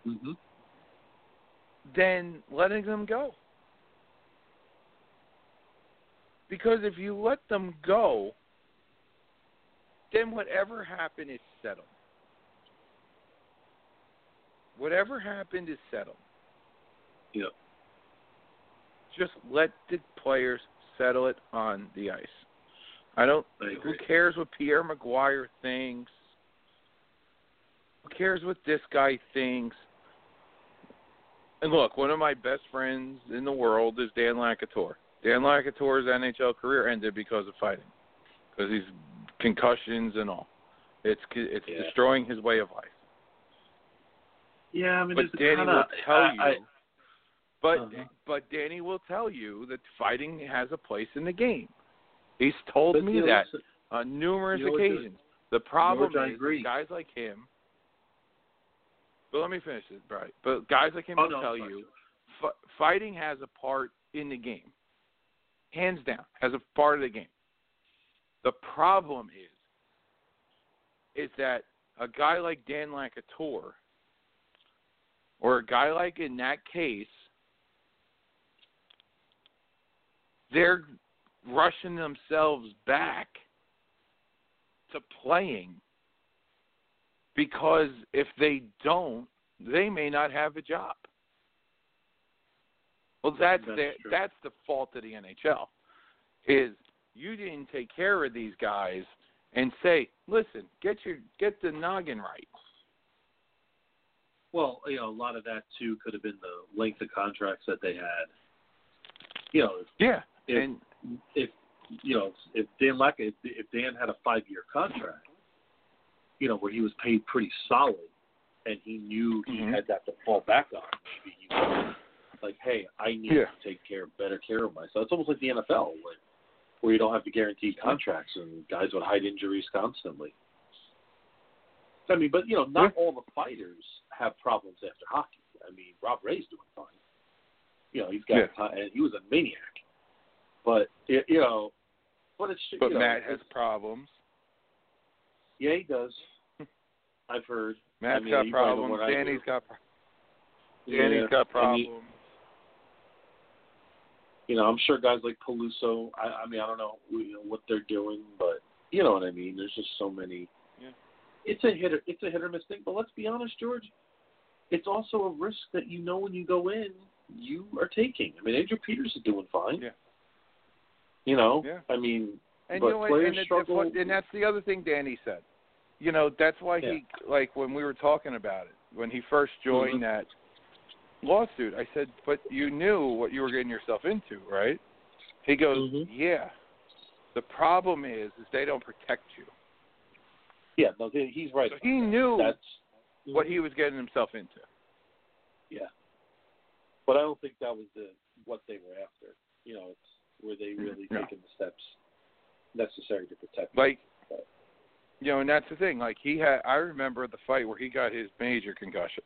Mm-hmm. than letting them go. Because if you let them go, then whatever happened is settled. Whatever happened is settled. Yeah. Just let the players settle it on the ice. I don't. I Who cares what Pierre McGuire thinks? Who cares what this guy thinks? And look, one of my best friends in the world is Dan LaCouture. Dan LaCouture's NHL career ended because of fighting, because he's concussions and all. It's it's Yeah. destroying his way of life. Yeah, I mean, But it's Danny kinda, will tell I, you. I, but Uh-huh. but Danny will tell you that fighting has a place in the game. He's told but, me that listen, on numerous occasions. The problem is guys like him. But let me finish this, right? But guys like him Oh, will no, tell you, f- fighting has a part in the game. Hands down, has a part of the game. The problem is, is that a guy like Dan LaCouture, or a guy like in that case, they're rushing themselves back to playing because if they don't, they may not have a job. Well, that's That's the, that's the fault of the NHL. Is you didn't take care of these guys and say, listen, get your get the noggin right. Well, you know, a lot of that too could have been the length of contracts that they had. You know, Yeah, if and if you know if Dan Lack if, if Dan had a five year contract, you know, where he was paid pretty solid, and he knew he Mhm. had that to fall back on, maybe he was like, hey, I need Yeah. to take care better care of myself. It's almost like the NFL, where, where you don't have the guaranteed contracts and guys would hide injuries constantly. I mean, but you know, not all the fighters have problems after hockey. I mean, Rob Ray's doing fine. You know, he's got Yeah. and he was a maniac. But it, you know, but it's but you know, Matt has problems. yeah, he does. I've heard. Matt's I mean, got you probably know problems. Danny's got Danny's Yeah, got and he- problems. you know, I'm sure guys like Peluso. I, I mean, I don't know, you know what they're doing, but you know what I mean. There's just so many. Yeah. It's a hit. Or, it's a hit or miss thing. But let's be honest, George. It's also a risk that you know when you go in, you are taking. I mean, Andrew Peters is doing fine. Yeah. You know. Yeah. I mean, And but you know players And, struggle. and that's the other thing Danny said. You know, that's why Yeah. he like when we were talking about it when he first joined Mhm. that lawsuit. I said, "But you knew what you were getting yourself into, right?" He goes, Mhm. "Yeah." The problem is, is they don't protect you. yeah, no, he's right. So he knew That's what he was getting himself into. Yeah. But I don't think that was the what they were after. You know, it's were they really No. taking the steps necessary to protect. Like, you know, and that's the thing. Like he had, I remember the fight where he got his major concussion,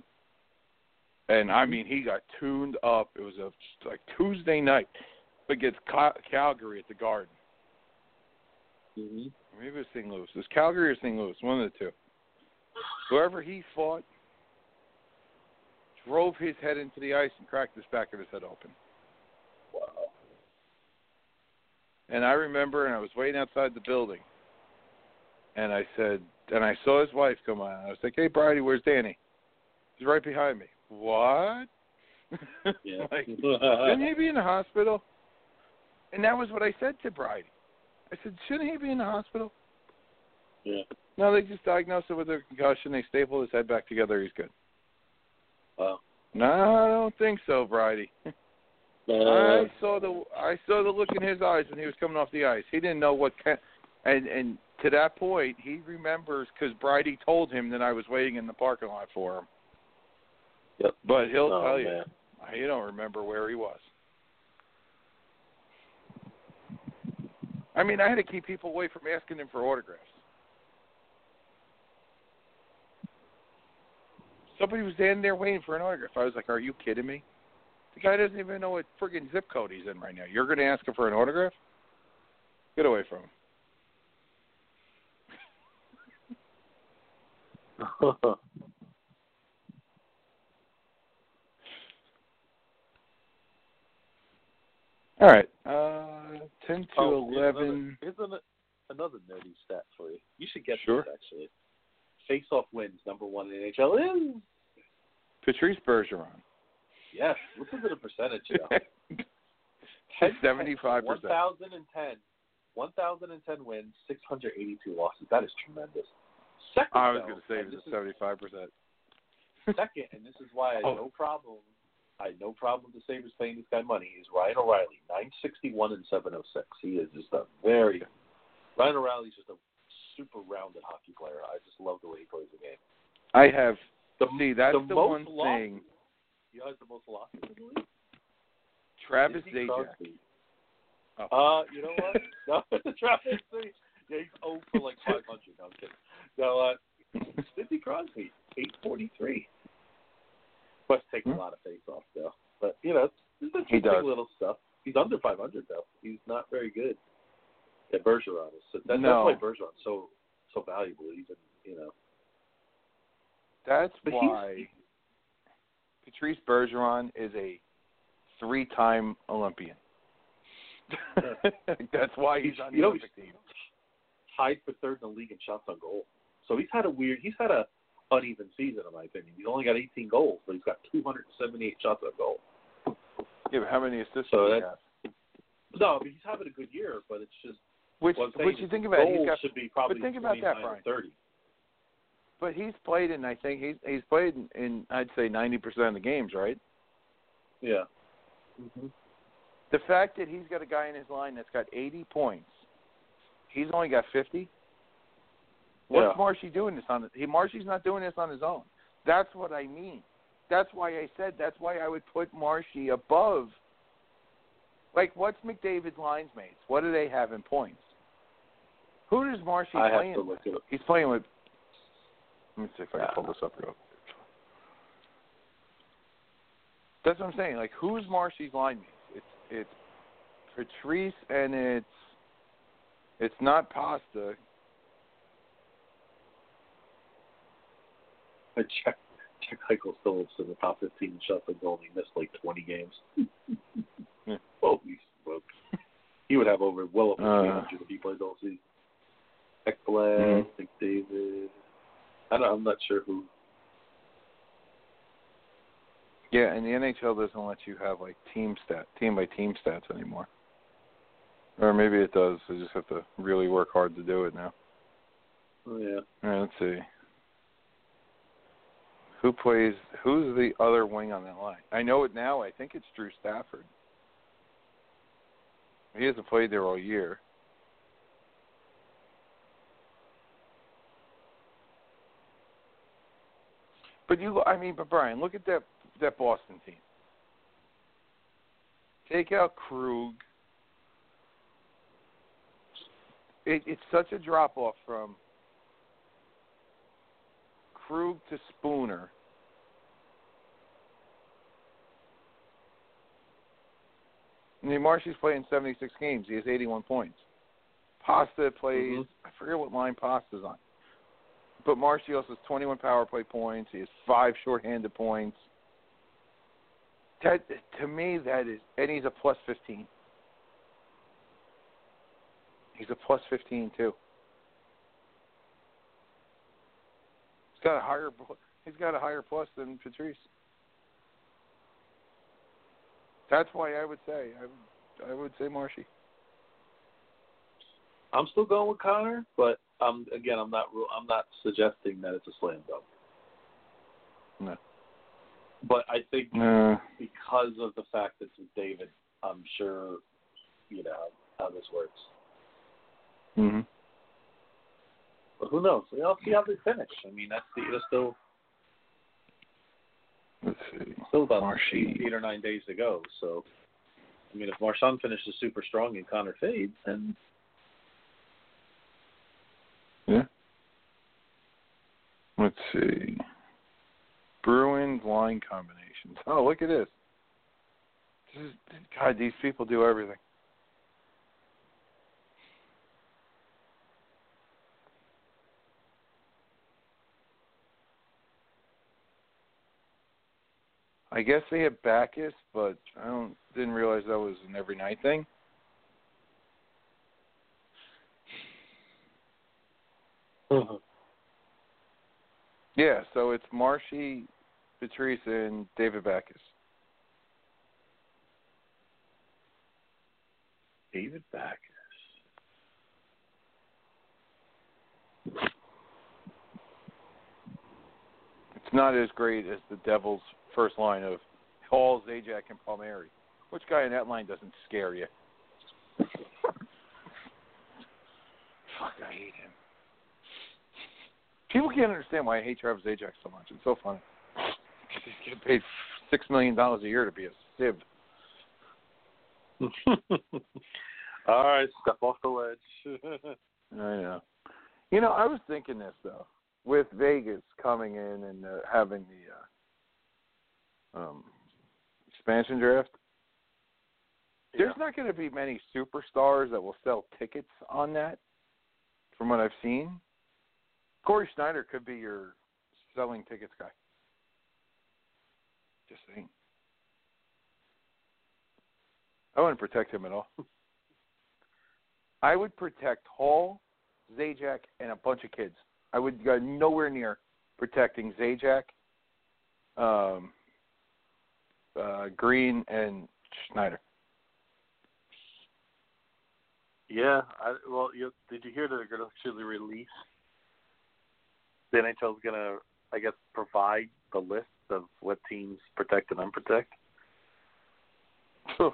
and I mean he got tuned up. It was a like Tuesday night against Cal- Calgary at the Garden. hmm Maybe it was St. Louis. It was Calgary or St. Louis, one of the two. Whoever he fought drove his head into the ice and cracked his back of his head open. Wow. And I remember, and I was waiting outside the building, and I said, and I saw his wife come on. I was like, "Hey, Bridie, where's Danny?" He's right behind me. What? Yeah. like, shouldn't he be in the hospital? And that was what I said to Bridie. I said, shouldn't he be in the hospital? yeah. No, they just diagnosed him with a concussion. They stapled his head back together. He's good. Wow. No, I don't think so, Bridie. Uh, I saw the I saw the look in his eyes when he was coming off the ice. He didn't know what kind, and and to that point, he remembers because Bridie told him that I was waiting in the parking lot for him. Yep. But he'll oh, tell you, man. he don't remember where he was. I mean, I had to keep people away from asking him for autographs. Somebody was standing there waiting for an autograph. I was like, "Are you kidding me?" The guy doesn't even know what friggin' zip code he's in right now. You're going to ask him for an autograph? Get away from him. All right. Uh, ten to Oh, here's eleven. Another, here's another, nerdy stat for you. You should get Sure. this actually. Face-off wins number one in NHL is Patrice Bergeron. Yes. Listen to the percentage. You know. Seventy-five One percent. thousand and ten. One thousand and ten wins, six hundred eighty-two losses. That is tremendous. Second, I was going to say and it was this is seventy-five percent. second, and this is why I had Oh. no problem. I had no problem with the Sabres paying this guy money. Is Ryan O'Reilly, nine sixty-one and seven oh six. He is just a very Ryan O'Reilly's just a super rounded hockey player. I just love the way he plays the game. I have. The, See, that's the, the most one losses, He has the most losses in the league. Travis Zajac. Oh. Uh, you know what? no, Travis. Yeah, he's 0 for like 500. No, I'm kidding. No, uh, Sidney Crosby, 843. Must take a Hmm. lot of face off though. But you know, it's it's He interesting does. little stuff. He's under 500 though. He's not very good. Yeah, Bergeron is. So that, No. That's why Bergeron's so so valuable. Even you know. That's But he's- why Patrice Bergeron is a three-time Olympian. That's why he's on the You know, Olympic team. tied for third in the league in shots on goal. So he's had a weird. He's had a uneven season in my opinion. He's only got 18 goals, but he's got 278 shots on goal. Yeah, but how many assists So does he have? No, but he's having a good year. But it's just Which, which you think about, it, goals he's got, should be probably think about that, 29 or Brian. 30. But he's played in. I think he's he's played in, in I'd say ninety percent of the games, right? Yeah. hmm The fact that he's got a guy in his line that's got eighty points, he's only got fifty. What's Yeah. Marshy doing this on? He Marshy's not doing this on his own. That's what I mean. That's why I said that's why I would put Marshy above. Like, what's McDavid's lines mates? What do they have in points? Who does Marshy I have playing to with? look it up. He's playing with. Let me see if I can pull this up real. quick. That's what I'm saying. Like, who's Marshy's line mates? It's it's Patrice and it's it's not Pasta. I checked. check Eichel still is in the top 15 in shots on goal. and He missed like 20 games. Yeah. Holy smokes! He would have over well over Uh. 300 if he played all season. Ekblad, Mhm. McDavid. I don't, I'm not sure who. Yeah, and the NHL doesn't let you have like team stat, team by team stats anymore. Or maybe it does. I just have to really work hard to do it now. Oh, yeah. All right, let's see. Who plays? Who's the other wing on that line? I know it now. I think it's Drew Stafford. He hasn't played there all year. But you, I mean, but Brian, look at that that Boston team. Take out Krug. It, it's such a drop off from Krug to Spooner. I mean, Marshy's playing 76 games. He has 81 points. Pasta plays, Mhm. I forget what line Pasta's on. But also has 21 power play points. He has five shorthanded points. That to me, that is, and he's a plus 15. He's a plus 15 too. He's got a higher. He's got a higher plus than Patrice. That's why I would say I would I would say Marshy. I'm still going with Connor, but um, again, I'm not. I'm not suggesting that it's a slam dunk. No. But I think No. because of the fact that it's with David, I'm sure you know how this works. Mhm. But who knows? We'll see how they finish. I mean, that's the, there's still Let's see. still about Marshy. eight, or nine days to go. So, I mean, if Marchand finishes super strong and Connor fades, then Let's see. Bruins line combinations. Oh, look at this. This is God. These people do everything. I guess they have Backes, but I don't didn't realize that was an every night thing. Mm-hmm. Yeah, so it's Marshy, Patrice, and David Backes. David Backes. It's not as great as the Devils' first line of Hall, Zajac, and Palmieri. Which guy in that line doesn't scare you? Fuck, I hate him. People can't understand why I hate Travis Zajac so much. It's so funny. He's getting paid six million dollars a year to be a sieve. All right, step off the ledge. I know. You know, I was thinking this though, with Vegas coming in and uh, having the uh, um, expansion draft. There's not going to be many superstars that will sell tickets on that, from what I've seen. Cory Schneider could be your selling tickets guy. Just saying. I wouldn't protect him at all. I would protect Hall, Zajac, and a bunch of kids. I would go nowhere near protecting Zajac, um, uh, Green, and Schneider. Yeah, I, well, you, did you hear that they're going to actually release? The NHL is going to, I guess, provide the list of what teams protect and unprotect.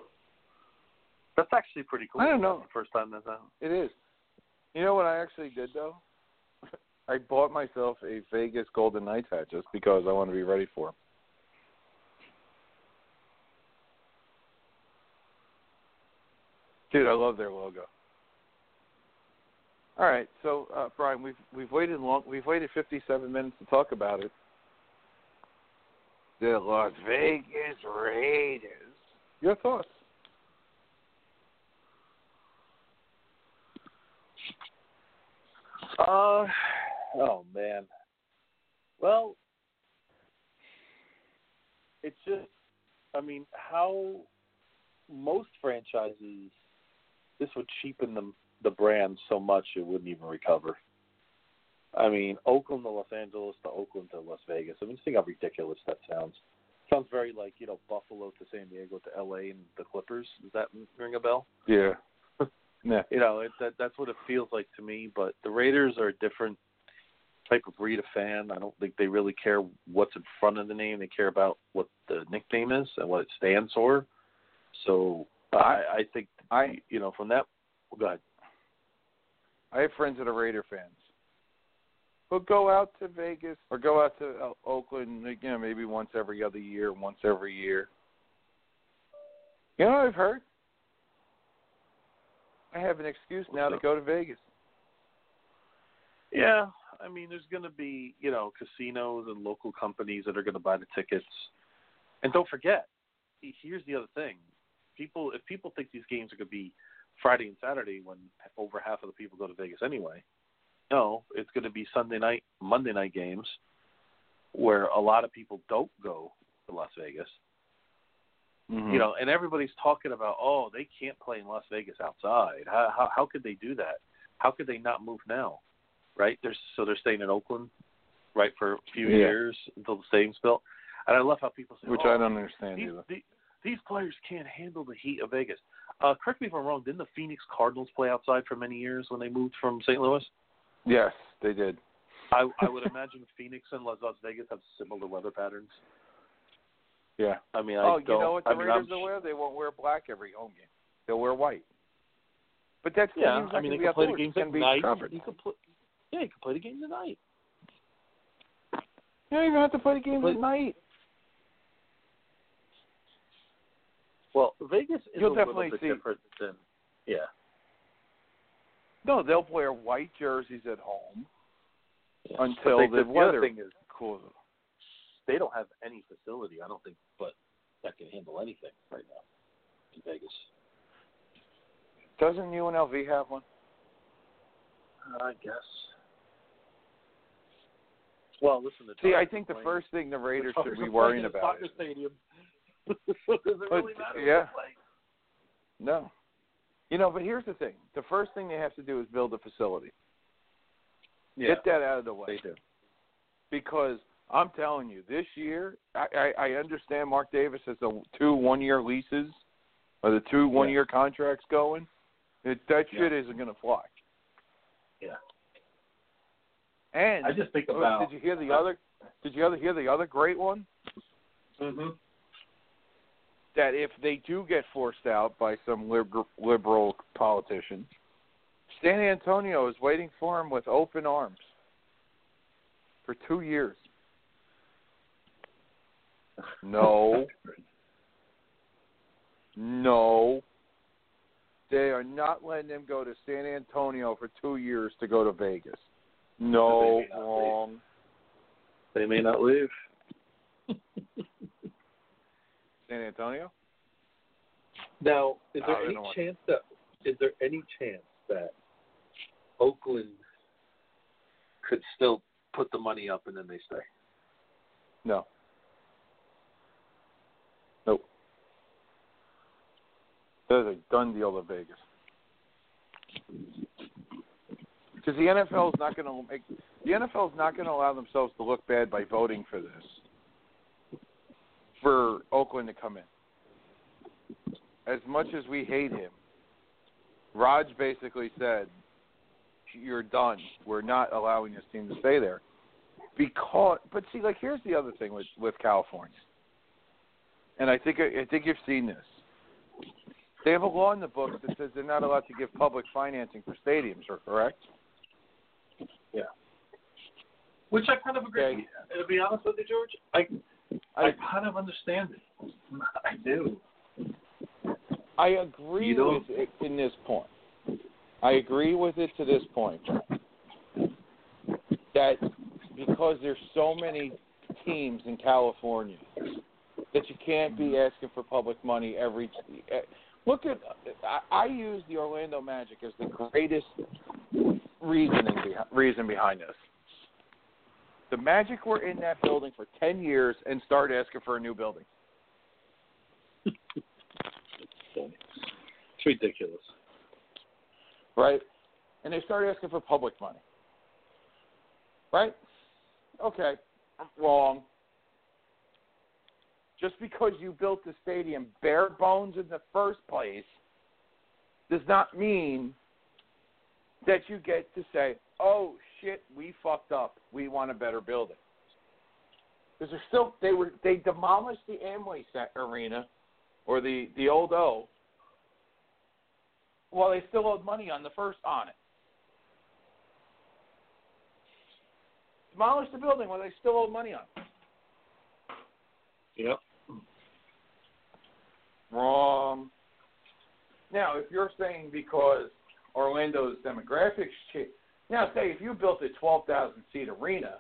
That's actually pretty cool. I don't know. The first time that's out. It is. You know what I actually did though? I bought myself a Vegas Golden Knights hat just because I want to be ready for them. Dude, I love their logo. All right, so uh, Brian, we've we've waited long. We've waited 57 minutes to talk about it. The Las Vegas Raiders. Your thoughts? Uh, oh man. Well, it's just, I mean, how most franchises, this would cheapen the the brand so much it wouldn't even recover. I mean, Oakland to Los Angeles to Oakland to Las Vegas. I mean, just think how ridiculous that sounds. Sounds very like you know Buffalo to San Diego to L.A. and the Clippers. Does that ring a bell? Yeah. yeah. You know, it, that that's what it feels like to me. But the Raiders are a different type of breed of fan. I don't think they really care what's in front of the name. They care about what the nickname is and what it stands for. So I, I think I you know from that. Go ahead. I have friends that are Raider fans. Who go out to Vegas or go out to Oakland, you know, maybe once every other year, once every year. You know what I've heard? I have an excuse now to go to Vegas. Yeah, I mean, there's going to be you know casinos and local companies that are going to buy the tickets, and don't forget, here's the other thing: people if people think these games are going to be Friday and Saturday when over half of the people go to Vegas anyway, no, it's going to be Sunday night, Monday night games, where a lot of people don't go to Las Vegas. Mm-hmm. You know, and everybody's talking about, oh, they can't play in Las Vegas outside. How how, how could they do that? How could they not move now? Right? They're so they're staying in Oakland, right, for a few Yeah. years until the stadium's built. And I love how people say, which oh, I don't understand these, either. the- these players can't handle the heat of Vegas. Uh, correct me if I'm wrong. Didn't the Phoenix Cardinals play outside for many years when they moved from St. Louis? Yes, they did. I, I would imagine Phoenix and Las Las Vegas have similar weather patterns. Yeah. I mean, I oh, you don't, know what the I mean, Raiders I'm, will wear? They won't wear black every home game. They'll wear white. But that's Yeah, I mean, they can play the outdoors. games at night. covered. You can play, yeah, you can play the games at night. You don't even have to play the games But- at night. Well, Vegas is You'll a little bit see- different than yeah. No, they'll wear white jerseys at home yeah. until they, the the weather thing is cools. they don't have any facility. I don't think, but that can handle anything right now in Vegas. Doesn't UNLV have one? I guess. Well, listen. The See, I think the first thing the Raiders the should be worrying playing in a about is stadium. so does it really matter? yeah. they play? no. You know, but here's the thing: the first thing they have to do is build a facility. Yeah, Get that out of the way. they do. because I'm telling you, this year I, I, I understand Mark Davis has the two one year leases or the two one year contracts going. It, that Yeah. shit isn't going to fly. Yeah. And I just think oh, about. did you hear the other? Did you other hear the other great one? hmm That if they do get forced out by some liber- liberal politician, San Antonio is waiting for him with open arms for two years. No. No. They are not letting him go to San Antonio for two years to go to Vegas. No, They may not leave. wrong. They may not leave. San Antonio? Now, is there Oh, any chance that is there any chance that Oakland could still put the money up and then they stay? No. Nope. There's a done deal to Vegas. Because the NFL is not going to make the NFL is not going to allow themselves to look bad by voting for this. For Oakland to come in. As much as we hate him, Raj basically said, "You're done. We're not allowing this team to stay there." because but see like here's the other thing with with California. And I think I think you've seen this. They have a law in the books that says they're not allowed to give public financing for stadiums, or correct? Yeah. Which I kind of agree. Okay. To be honest with you, George, I I, I kind of understand it. I do. I agree with it in this point. I agree with it to this point. That because there's so many teams in California that you can't be asking for public money every. eh, Look at I, I use the Orlando Magic as the greatest reasoning reason behind this. The Magic were in that building for ten years and start asking for a new building. It's ridiculous. right? And they started asking for public money. Right? Okay, wrong. Just because you built the stadium bare bones in the first place does not mean that you get to say, "Oh shit, we fucked up. We want a better building." Because they're still they were they demolished the Amway set arena or the the old O well, they still owed money on the first on it. Demolished the building while they still owed money on it. Yep. Wrong. Now, if you're saying because Orlando's demographics change, now say if you built a 12,000 seat arena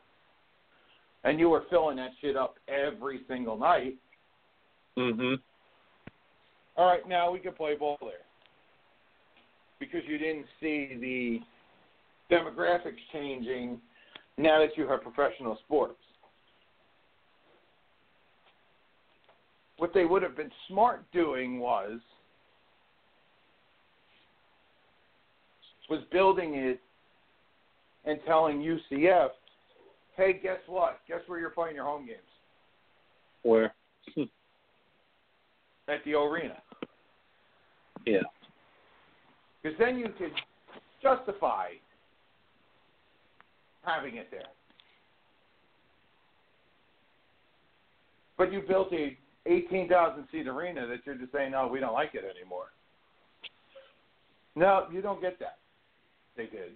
and you were filling that shit up every single night, Mhm. all right, now we can play ball there because you didn't see the demographics changing now that you have professional sports. What they would have been smart doing was was building it and telling UCF, "Hey, guess what? Guess where you're playing your home games Where? at the arena." Yeah. Because then you could justify having it there. But you built a 18,000 seat arena that you're just saying, no, we don't like it anymore. No, you don't get that. They did.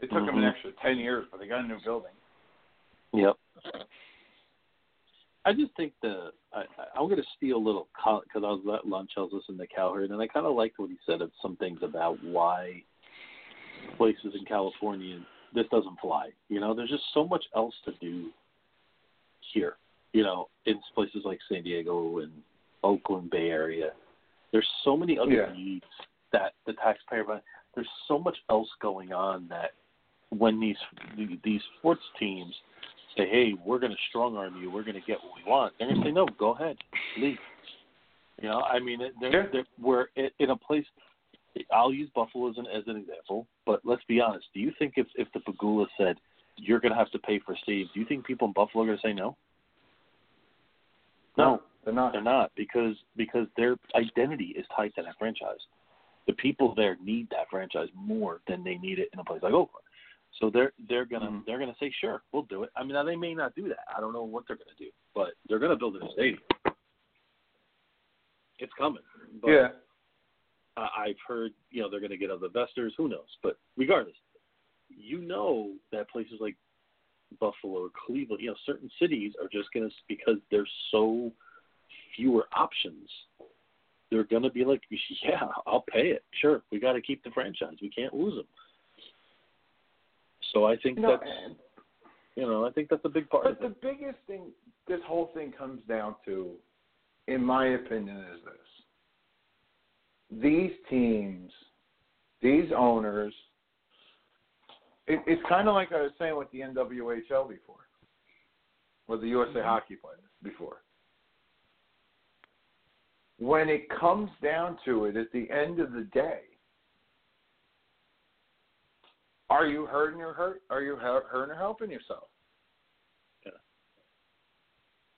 It took them an mm-hmm. extra 10 years, but they got a new building. Yep. I just think the I, I'm going to steal a little because I was at lunch. I was listening to Cowherd, and I kind of liked what he said of some things about why places in California this doesn't fly. You know, there's just so much else to do here. You know, in places like San Diego and Oakland Bay Area, there's so many other Yeah. needs that the taxpayer. There's so much else going on that when these these sports teams say, "Hey, we're going to strong arm you. We're going to get what we want," they're going to say, "No, go ahead, leave." You know, I mean, they're, they're, we're in a place. I'll use Buffalo as an as an example, but let's be honest. Do you think if if the Pegula said you're going to have to pay for Steve, do you think people in Buffalo are going to say no? No, they're not. they're not because because their identity is tied to that franchise. The people there need that franchise more than they need it in a place like Oakland. So they're they're gonna Mhm. they're gonna say sure we'll do it. I mean now they may not do that. I don't know what they're gonna do, but they're gonna build a stadium. It's coming. But yeah. uh, I've heard you know they're gonna get other investors. Who knows? But regardless, you know that places like Buffalo or Cleveland, you know, certain cities are just gonna because there's so fewer options. They're gonna be like, yeah, I'll pay it. Sure, we got to keep the franchise. We can't lose them. So I think know, that's and- you know I think that's a big part But the biggest thing this whole thing comes down to, in my opinion, is this. These teams, these owners, it, it's kind of like I was saying with the NWHL before, with the USA mm-hmm. hockey players before. When it comes down to it, at the end of the day, are you hurting or hurt? Are you hurting or helping yourself? Yeah.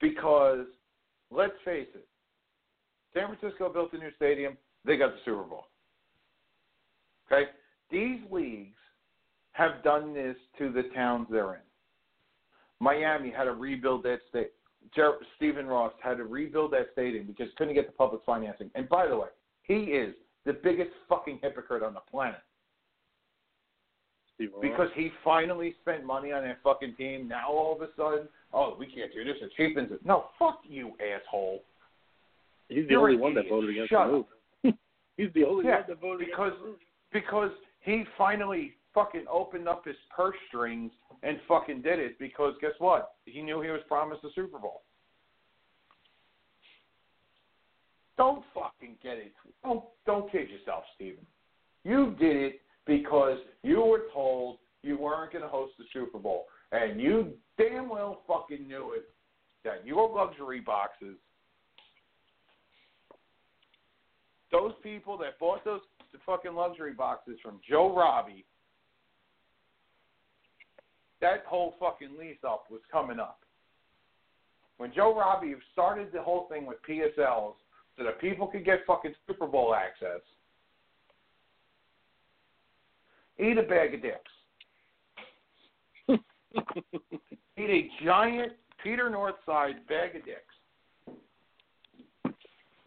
because let's face it, San Francisco built a new stadium, they got the Super Bowl. Okay? These leagues have done this to the towns they're in. Miami had to rebuild that state. Jer- Stephen Ross had to rebuild that stadium because couldn't get the public financing. And by the way, he is the biggest fucking hypocrite on the planet Steve because he finally spent money on that fucking team. Now all of a sudden, oh, we can't do this. It cheapens it. No, fuck you, asshole. he's the you're only one that voted against Shut the move. he's the only Yeah, one that voted because because he finally fucking opened up his purse strings and fucking did it. Because guess what? He knew he was promised the Super Bowl. Don't fucking get it. Don't don't kid yourself, Steven. You did it because you were told you weren't going to host the Super Bowl, and you damn well fucking knew it. That your luxury boxes, those people that bought those fucking luxury boxes from Joe Robbie, that whole fucking lease up was coming up. When Joe Robbie started the whole thing with PSLs so that people could get fucking Super Bowl access, eat a bag of dicks. Eat a giant Peter Northside bag of dicks.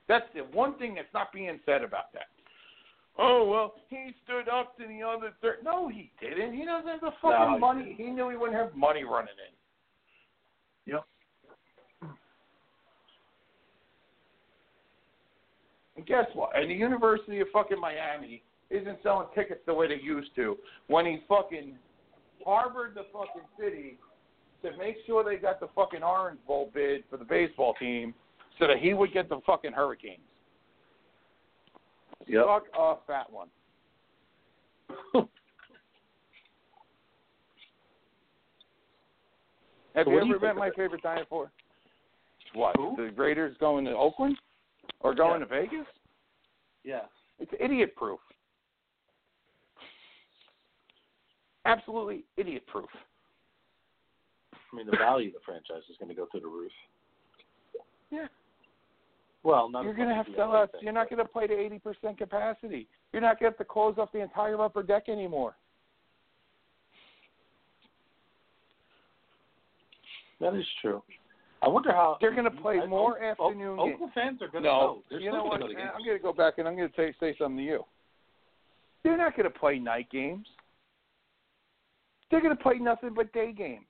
That's the one thing that's not being said about that. Oh well, he stood up to the other third. No, he didn't. He doesn't have the fucking No, money. He knew he wouldn't have money running in. Yep. And guess what? And the University of fucking Miami isn't selling tickets the way they used to when he fucking harbored the fucking city to make sure they got the fucking Orange Bowl bid for the baseball team so that he would get the fucking Hurricanes. Yep. Fuck off that one. Have So you ever met my favorite dinosaur? What? Who? The Raiders going to Oakland or going Yeah. to Vegas? Yeah. It's idiot proof. Absolutely idiot proof. I mean, the value of the franchise is going to go through the roof. Yeah. Well, not You're going to have as the LA sellouts. thing, You're not going to play to 80% capacity. You're not going to have to close off the entire upper deck anymore. That is true. I wonder how They're going to play I- more Oak- afternoon Oak- games. Oakland fans are going to No, go. You know what? go to I'm going to go back and I'm going to say say something to you. They're not going to play night games. They're going to play nothing but day games.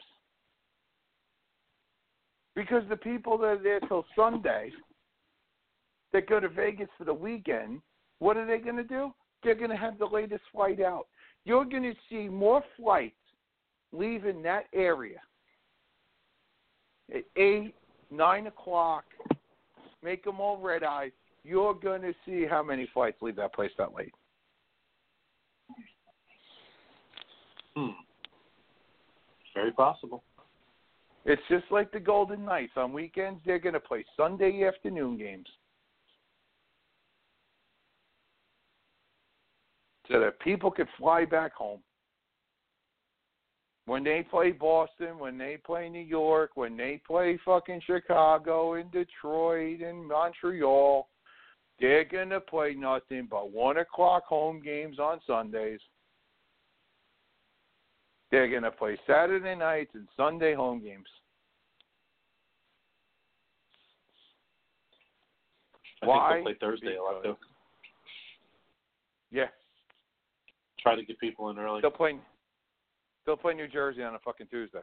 Because the people that are there till Sunday, that go to Vegas for the weekend, what are they going to do? They're going to have the latest flight out. You're going to see more flights leaving that area at eight, nine o'clock. Make them all red eyes. You're going to see how many flights leave that place that late. Hmm. Very possible. It's just like the Golden Knights. On weekends, they're going to play Sunday afternoon games. so that people could fly back home. When they play Boston, when they play New York, when they play fucking Chicago and Detroit and Montreal, they're gonna play nothing but one o'clock home games on Sundays. They're gonna play Saturday nights and Sunday home games. I Why? think they'll play Thursday a lot too. Because- Yeah, Try to get people in early. they'll play. They'll play New Jersey on a fucking Tuesday.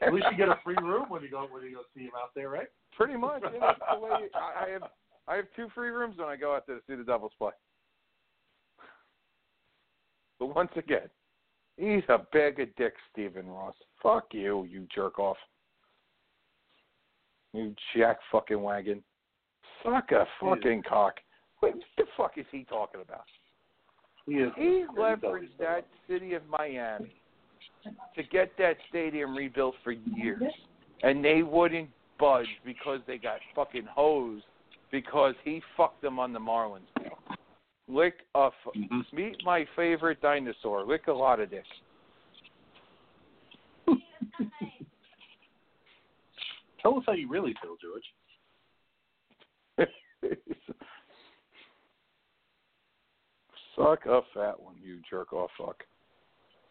At least you get a free room when you go when you go see him out there, right? Pretty much. You know, the way I I have I have two free rooms when I go out there to see the Devils play. But once again, he's a bag of dicks, Stephen Ross. Fuck you, you jerk off. You jack fucking wagon. Suck a fucking cock. What the fuck is he talking about? He is. He leveraged that city of Miami to get that stadium rebuilt for years, and they wouldn't budge because they got fucking hosed because he fucked them on the Marlins. Lick a f- Mhm. meet my favorite dinosaur. Lick a lot of dick. Tell us how you really feel, George. Suck a fat one, you jerk off fuck.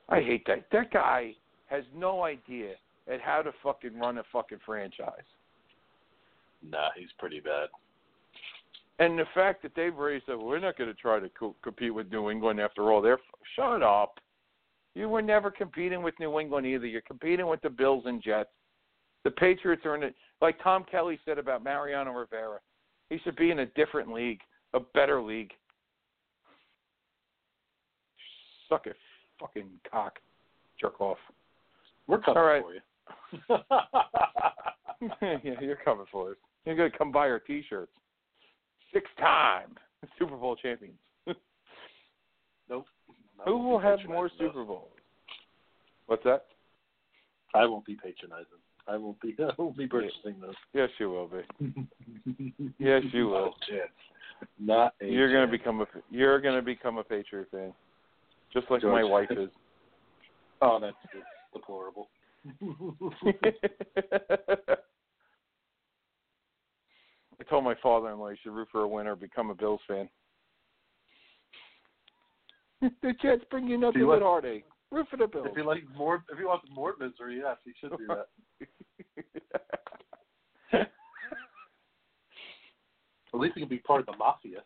I hate that. That guy has no idea at how to fucking run a fucking franchise. Nah, he's pretty bad. And the fact that they've raised that we're not going to try to co- compete with New England after all, they're shut up. You were never competing with New England either. You're competing with the Bills and Jets. The Patriots are in it, like Tom Kelly said about Mariano Rivera. He should be in a different league, a better league. Suck it, fucking cock, jerk off. We're coming All right. for you. yeah, you're coming for us. You're gonna come buy our T-shirts. Six-time Super Bowl champions. nope. Who will have more. Super Bowls? What's that? I won't be patronizing. I won't be. I won't be purchasing those. Yes, you will be. Yes, you will. Not a chance. Not a You're gonna become a you're gonna become a Patriot fan, just like George. my wife is. Oh, that's, that's deplorable. I told my father-in-law he should root for a winner, become a Bills fan. the Jets bring you nothing but like- heartache. Root for the Bills. if you like more, if you want more misery, yes, you should do that. At least you can be part of the mafia.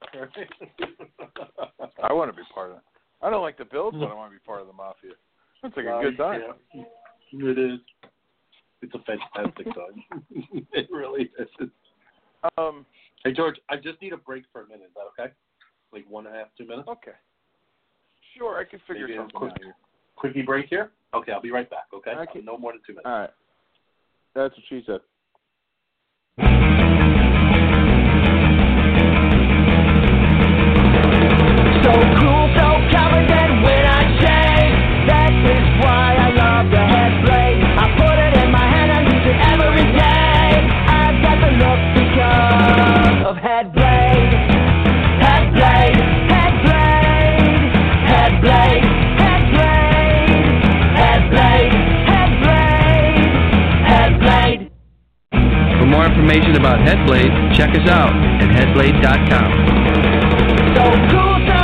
I want to be part of it. I don't like the Bills, but I want to be part of the mafia. That's like a good time. Yeah. It is. It's a fantastic time. it really is. Um, Hey George, I just need a break for a minute. Is that okay? Like one and a half, two minutes. okay. Sure, I can figure Maybe something quick- out here. Quickie break here. Okay, I'll be right back. Okay, can- no more than two minutes. All right. That's what she said. Information about Headblade, check us out at headblade.com. So cool,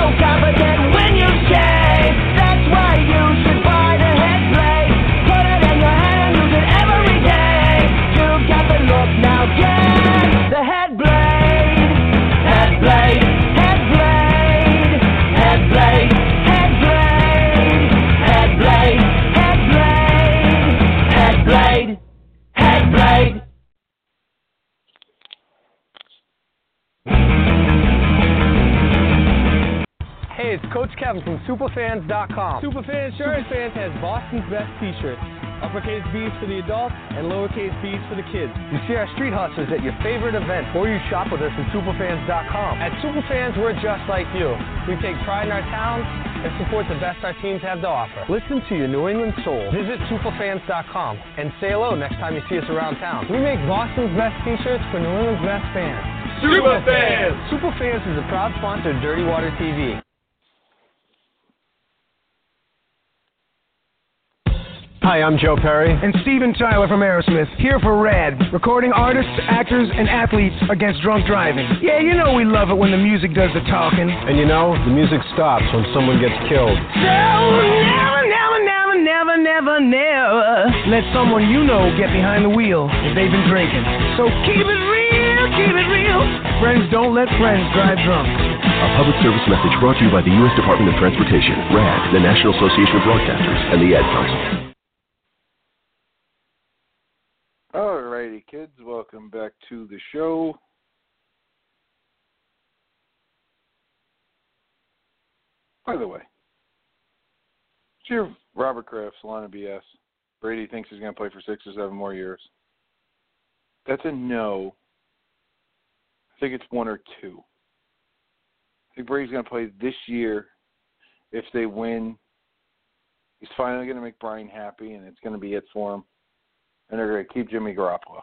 Kevin from Superfans.com. Superfans Insurance Fans has Boston's best t-shirts. Uppercase B's for the adults and lowercase B's for the kids. You see our street hustlers at your favorite event, or you shop with us at Superfans.com. At Superfans, we're just like you. We take pride in our towns and support the best our teams have to offer. Listen to your New England soul. Visit Superfans.com and say hello next time you see us around town. We make Boston's best t-shirts for New England's best fans. Superfans! Superfans is a proud sponsor of Dirty Water TV. Hi, I'm Joe Perry. And Steven Tyler from Aerosmith, here for RAD, recording artists, actors, and athletes against drunk driving. Yeah, you know we love it when the music does the talking. And you know, the music stops when someone gets killed. So never, never, never, never, never, never let someone you know get behind the wheel if they've been drinking. So keep it real, keep it real. Friends don't let friends drive drunk. A public service message brought to you by the U.S. Department of Transportation, RAD, the National Association of Broadcasters, and the Ad Council. Alrighty, kids, welcome back to the show. By the way, your Robert Kraft's line of BS. Brady thinks he's going to play for six or seven more years. That's a no. I think it's one or two. I think Brady's going to play this year. If they win, he's finally going to make Brian happy, and it's going to be it for him and they're going to keep Jimmy Garoppolo.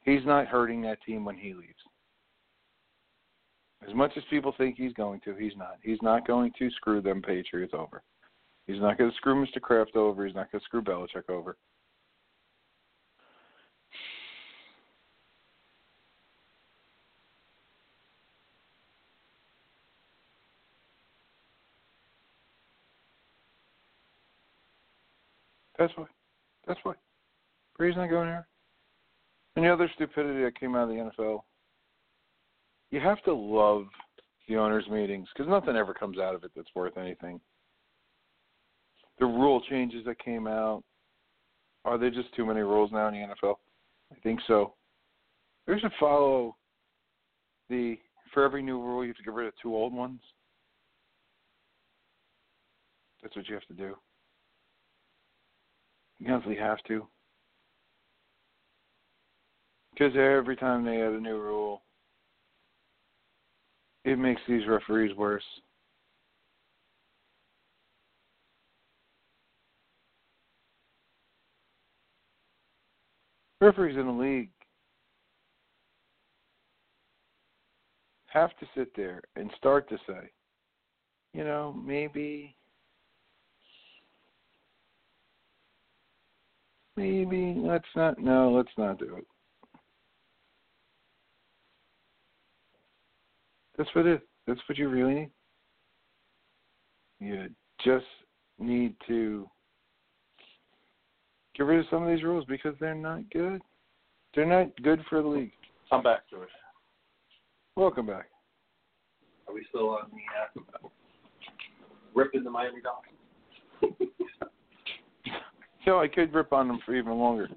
He's not hurting that team when he leaves. As much as people think he's going to, he's not. He's not going to screw them Patriots over. He's not going to screw Mr. Kraft over. He's not going to screw Belichick over. That's why. That's why. Brady's not going there. And the other stupidity that came out of the NFL, you have to love the owners' meetings because nothing ever comes out of it that's worth anything. The rule changes that came out, are there just too many rules now in the NFL? I think so. We should follow the for every new rule you have to get rid of two old ones. That's what you have to do. You honestly have to. Because every time they add a new rule, it makes these referees worse. Referees in the league have to sit there and start to say, you know, maybe maybe. Let's not no let's not do it. That's what it that's what you really need. You just need to get rid of some of these rules because they're not good. They're not good for the league. I'm back, George. welcome back. Are we still on the uh, ripping the Miami Dolphins? so i could rip on them for even longer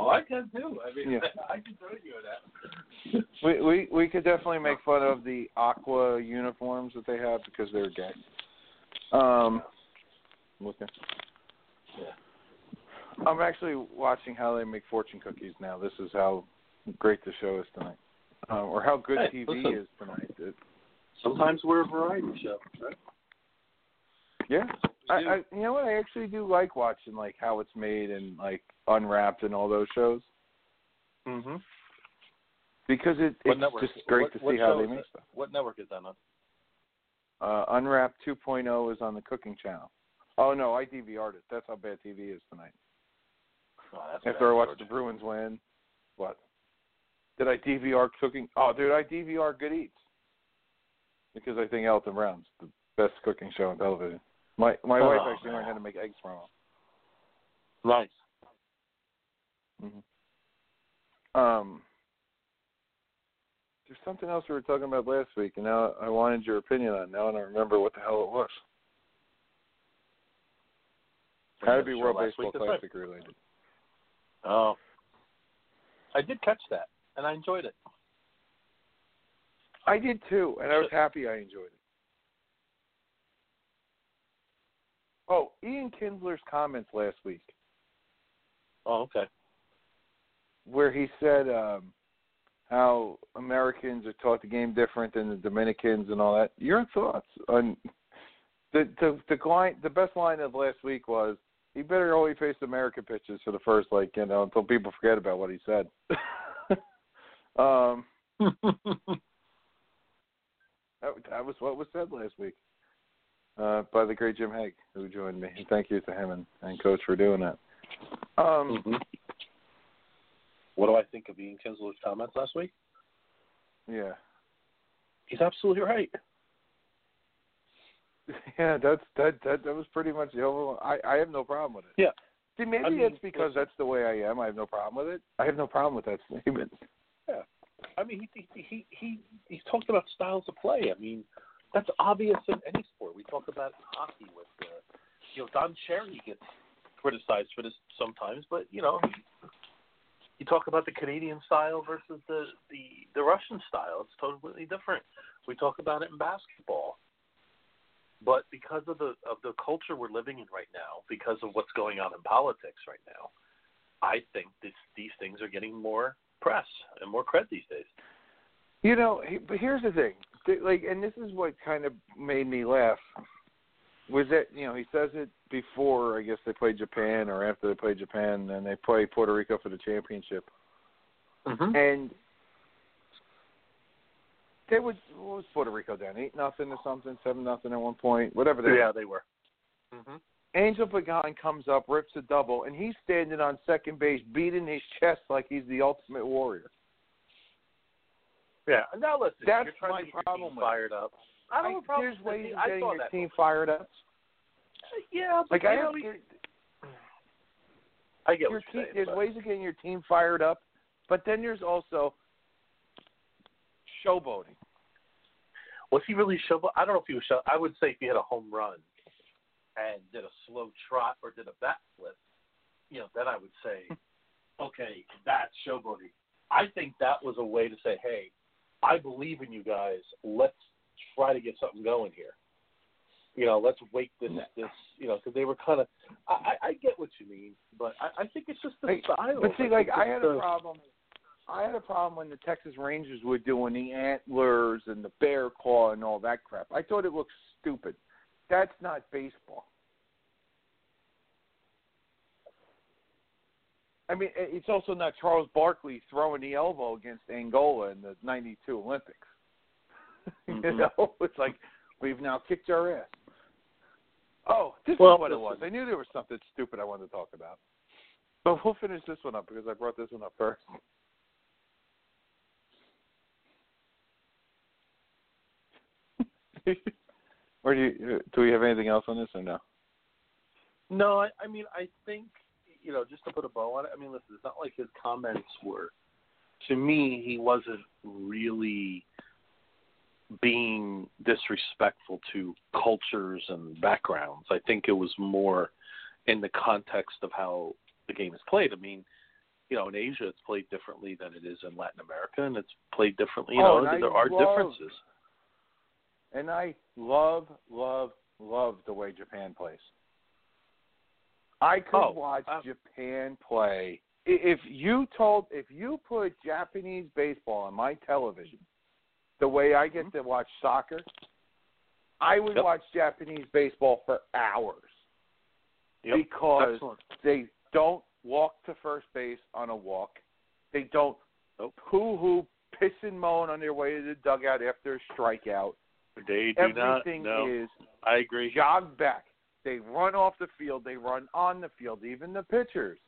Oh, I can too. I mean, Yeah. I can tell you that. we we we could definitely make fun of the aqua uniforms that they have because they're gay. Um, looking. Yeah. I'm actually watching how they make fortune cookies now. This is how great the show is tonight, uh, or how good Hey, TV listen. is tonight. It, Sometimes we're a variety show, right? Yeah, I. I you know what? I actually do like watching like how it's made and like Unwrapped and all those shows Mm-hmm. because it, it's just great what, to what see how they make stuff. What network is that on? Uh, Unwrapped 2.0 is on the cooking channel. Oh no, I DVR'd it. That's how bad TV is tonight. Oh, After I watched the Bruins win, what? Did I DVR cooking? Oh, dude, I DVR Good Eats because I think Alton Brown's the best cooking show on television. My my wife Oh, actually man. learned how to make eggs from him. Nice. hmm Um, there's something else we were talking about last week, and now I wanted your opinion on. it. Now I don't remember what the hell it was. Had to be World Baseball week, that's right. Classic related. Oh. I did catch that, and I enjoyed it. I did too, and I was happy I enjoyed it. Oh, Ian Kinsler's comments last week, Oh, okay. where he said um, how Americans are taught the game different than the Dominicans and all that. Your thoughts on the the the line? The best line of last week was he better only face American pitches for the first like you know until people forget about what he said. Um, that, that was what was said last week uh, by the great Jim Haig, who joined me. And thank you to him and, and Coach for doing that. Um, Mhm. What do I think of Ian Kinsler's comments last week? Yeah, He's absolutely right. yeah, that's that that that was pretty much the overall. I I have no problem with it. Yeah. See, maybe I mean, it's because that's the way I am. I have no problem with it. I have no problem with that statement. Yeah. I mean, he he he he he's talked about styles of play. I mean, that's obvious in any sport. We talk about hockey with, uh, you know, Don Cherry gets criticized for this sometimes, but you know, you talk about the Canadian style versus the the the Russian style. It's totally different. We talk about it in basketball. But because of the of the culture we're living in right now, because of what's going on in politics right now, I think this, these things are getting more press and more cred these days. You know, but here's the thing. Like, and this is what kind of made me laugh. Was that you know he says it before I guess they play Japan or after they play Japan and they play Puerto Rico for the championship Mm-hmm. and they would what was Puerto Rico down eight nothing or something seven nothing at one point whatever they Yeah, they were. Mm-hmm. Angel Pagan comes up rips a double and he's standing on second base beating his chest like he's the ultimate warrior. Yeah. Now listen, That's you're trying my to get your problem team with fired up. I don't have a problem. There's ways of getting your that. team fired up. Uh, yeah, but Like I know, have, I get your what you're team, saying. there's but- ways of getting your team fired up, but then there's also showboating. Was he really show? I don't know if he was show. I would say if he had a home run and did a slow trot or did a backflip, you know, then I would say, okay, that's showboating. I think that was a way to say, hey, I believe in you guys. Let's try to get something going here. You know, let's wake this this. You know, because they were kind of. I, I I get what you mean, but I, I think it's just the Like, style. But see, think like I had the- a problem. I had a problem when the Texas Rangers were doing the antlers and the bear claw and all that crap. I thought it looked stupid. That's not baseball. I mean, it's also not Charles Barkley throwing the elbow against Angola in the '92 Olympics. you Mhm. know, it's like we've now kicked our ass. Oh, this Well, is what it was. I knew there was something stupid I wanted to talk about. But we'll finish this one up because I brought this one up first. or do you, do we have anything else on this or no? No, I, I mean, I think you know, just to put a bow on it. I mean, listen, it's not like his comments were. To me, he wasn't really being disrespectful to cultures and backgrounds. I think it was more in the context of how the game is played. I mean, you know, in Asia it's played differently than it is in Latin America, and it's played differently. You Oh, know, and I there are love- differences. And I love, love, love the way Japan plays. I could Oh, watch uh, Japan play. If you told, if you put Japanese baseball on my television, the way I get to watch soccer, I would Mm-hmm. Yep. watch Japanese baseball for hours Yep. because Excellent. they don't walk to first base on a walk. They don't Nope. hoo hoo, piss and moan on their way to the dugout after a strikeout. They do not. Everything No, is I agree. jog back. They run off the field. They run on the field. Even the pitchers.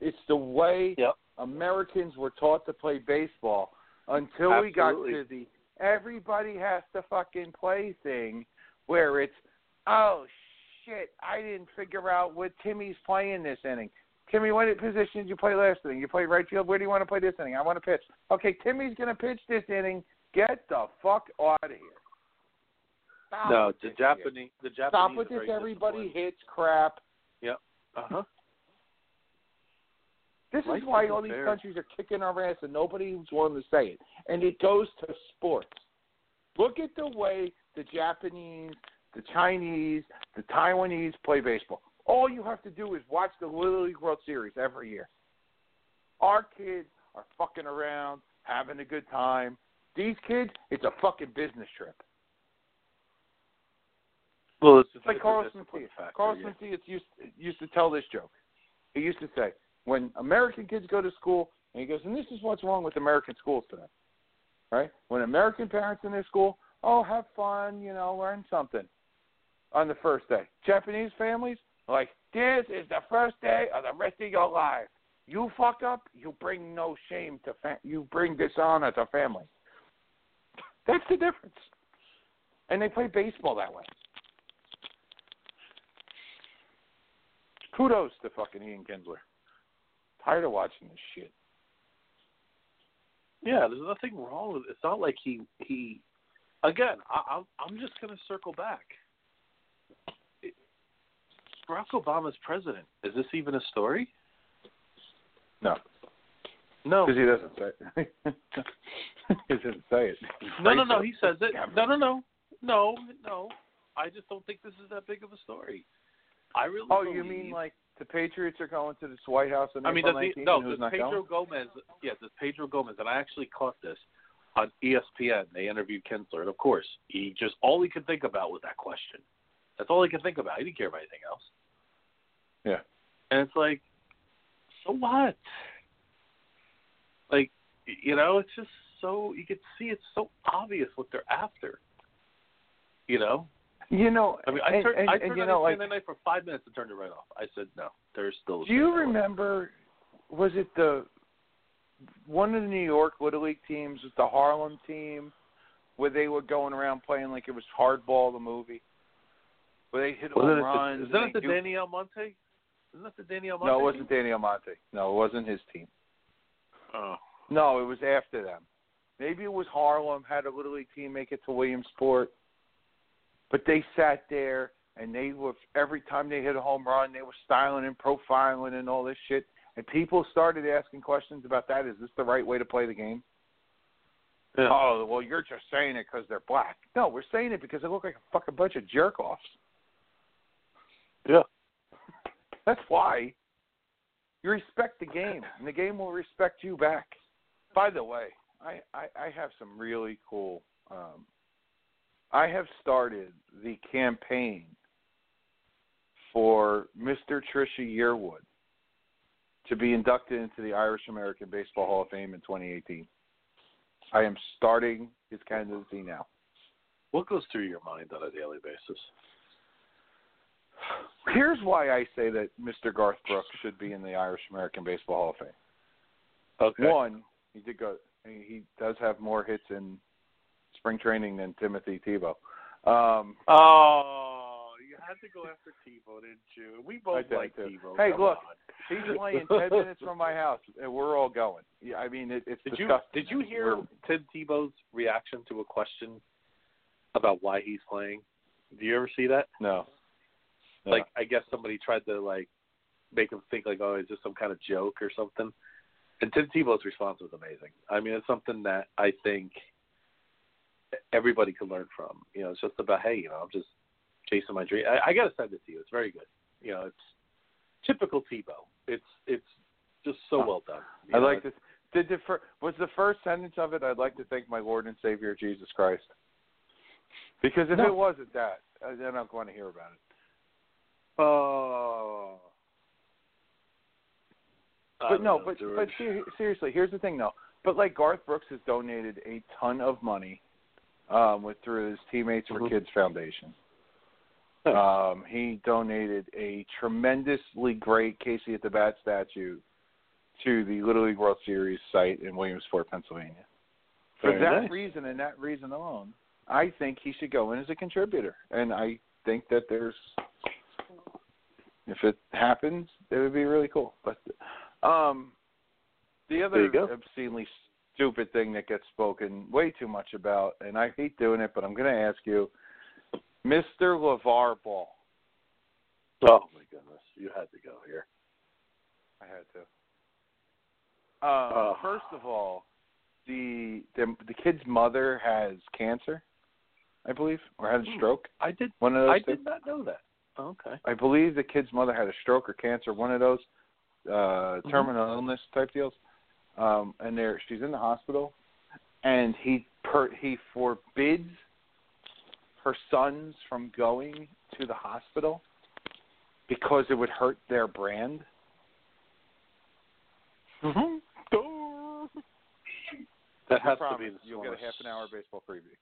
It's the way Yep. Americans were taught to play baseball until we got to the everybody has to fucking play thing, where it's oh shit, I didn't figure out what Timmy's playing this inning. Timmy, what position did you play last inning? You played right field. Where do you want to play this inning? I want to pitch. Okay, Timmy's going to pitch this inning. Get the fuck out of here. Stop No, the. Japanese. The Japanese. Stop with this. Everybody hits crap. Yep. Uh huh. This Life is why all these fair. countries are kicking our ass and nobody's willing to say it. And it goes to sports. Look at the way the Japanese, the Chinese, the Taiwanese play baseball. All you have to do is watch the Little League World Series every year. Our kids are fucking around, having a good time. These kids, it's a fucking business trip. Well, it's, It's like it's a Carlos Mencia. Carlos yeah. Mencia used used to tell this joke. He used to say, when American kids go to school, And he goes, and this is what's wrong with American schools today, right? When American parents in their school, oh, have fun, you know, learn something on the first day. Japanese families, like, this is the first day of the rest of your life. You fuck up, you bring no shame to fa- you bring dishonor to family. That's the difference. And they play baseball that way. Kudos to fucking Ian Kinsler. Tired of watching this shit. Yeah, there's nothing wrong with it. It's not like he he. Again, I, I'm I'm just going to circle back. It, Barack Obama's president. Is this even a story? No. No. Because he doesn't say it. he doesn't say it. No, no, no. He says it. No, no, no, no, no. I just don't think this is that big of a story. I really. Oh, you mean like the Patriots are going to this White House in I mean, April does he, no, and does Pedro going? Gomez? Yeah, does Pedro Gomez? And I actually caught this on ESPN. They interviewed Kinsler, and of course, he just all he could think about was that question. That's all he could think about. He didn't care about anything else. Yeah. And it's like, so what? Like, you know, it's just so you could see it's so obvious what they're after. You know, You know, I mean, I turned, and, I and you on know, like, night for five minutes and turned it right off. I said, no, there's still. do you remember? Was it the one of the New York Little League teams? Was the Harlem team where they were going around playing like it was Hardball the movie, where they hit home runs? the, is that the do- Danny Almonte? Isn't that the Danny Almonte? No, it wasn't Danny Almonte. No, it wasn't his team. Oh. No, it was after them. Maybe it was Harlem had a little league team make it to Williamsport, but they sat there and they were every time they hit a home run, they were styling and profiling and all this shit. And people started asking questions about that. Is this the right way to play the game? Yeah. Oh, well, you're just saying it because they're black. No, we're saying it because they look like a fucking bunch of jerk offs. Yeah. That's why. You respect the game, and the game will respect you back. By the way, I, I, I have some really cool. Um, I have started the campaign for Mr. Trisha Yearwood to be inducted into the Irish American Baseball Hall of Fame in 2018. I am starting his candidacy now. What goes through your mind on a daily basis? Here's why I say that Mr. Garth Brooks should be in the Irish American Baseball Hall of Fame. Okay. One, he did go. He he does have more hits in spring training than Timothy Tebow. Um, Oh, you had to go after Tebow, didn't you? We I both did like too. Tebow. Hey, Come look, on. he's playing ten minutes from my house, and we're all going. Yeah, I mean it, it's Did you did you hear We're- Tim Tebow's reaction to a question about why he's playing? Do you ever see that? No. No. Like, I guess somebody tried to like make him think like, oh, is this some kind of joke or something? And Tim Tebow's response was amazing. I mean, it's something that I think everybody could learn from. You know, it's just about hey, you know, I'm just chasing my dream. I, I got to send it to you. It's very good. You know, it's typical Tebow. It's it's just so well done. You I know, like this. Did the fir- was the first sentence of it? I'd like to thank my Lord and Savior Jesus Christ. Because if No. it wasn't that, then I'm not going to hear about it. Oh. I But no, know, but George. but ser- seriously, here's the thing though. But like Garth Brooks has donated a ton of money um, with through his Teammates for Mhm. Kids Foundation. Um, he donated a tremendously great Casey at the Bat statue to the Little League World Series site in Williamsport, Pennsylvania. For Very that nice. reason and that reason alone, I think he should go in as a contributor. And I think that there's, if it happens, it would be really cool. But um, the other you go. obscenely stupid thing that gets spoken way too much about, and I hate doing it, but I'm going to ask you, Mr. LeVar Ball. Oh my goodness, you had to go here. I had to. Uh, Oh. First of all, the, the the kid's mother has cancer, I believe, or had a Hmm. stroke. I did. One of those. I two. did not know that. Oh, okay. I believe the kid's mother had a stroke or cancer, one of those uh terminal illness type deals. Um and there she's in the hospital and he per he forbids her sons from going to the hospital because it would hurt their brand. Mm-hmm. That has to be the You'll get a half an hour baseball preview.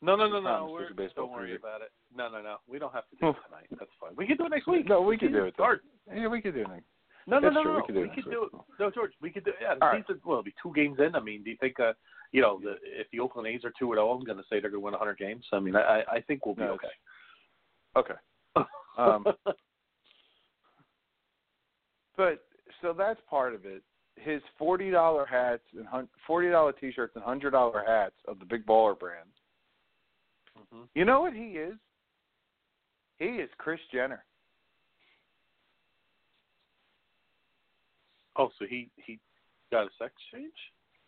No, no, no, no. We're, there's a baseball don't worry preview. about it. No, no, no. We don't have to do it tonight. That's fine. We can do it next week. No, we can do it. Start. Yeah, we can do it. next- No, no, no, no. We could do it we could do it. No, George, we could do. Yeah, the season. Well, it'll be two games in. I mean, do you think? uh You know, the, if the Oakland A's are two and zero, I'm going to say they're going to win 100 games. I mean, I, I think we'll be okay. Okay. Um, But so that's part of it. His forty dollar hats and forty dollar t shirts and hundred dollar hats of the Big Baller brand. Mhm. You know what he is? He is Kris Jenner. Oh, so he he got a sex change?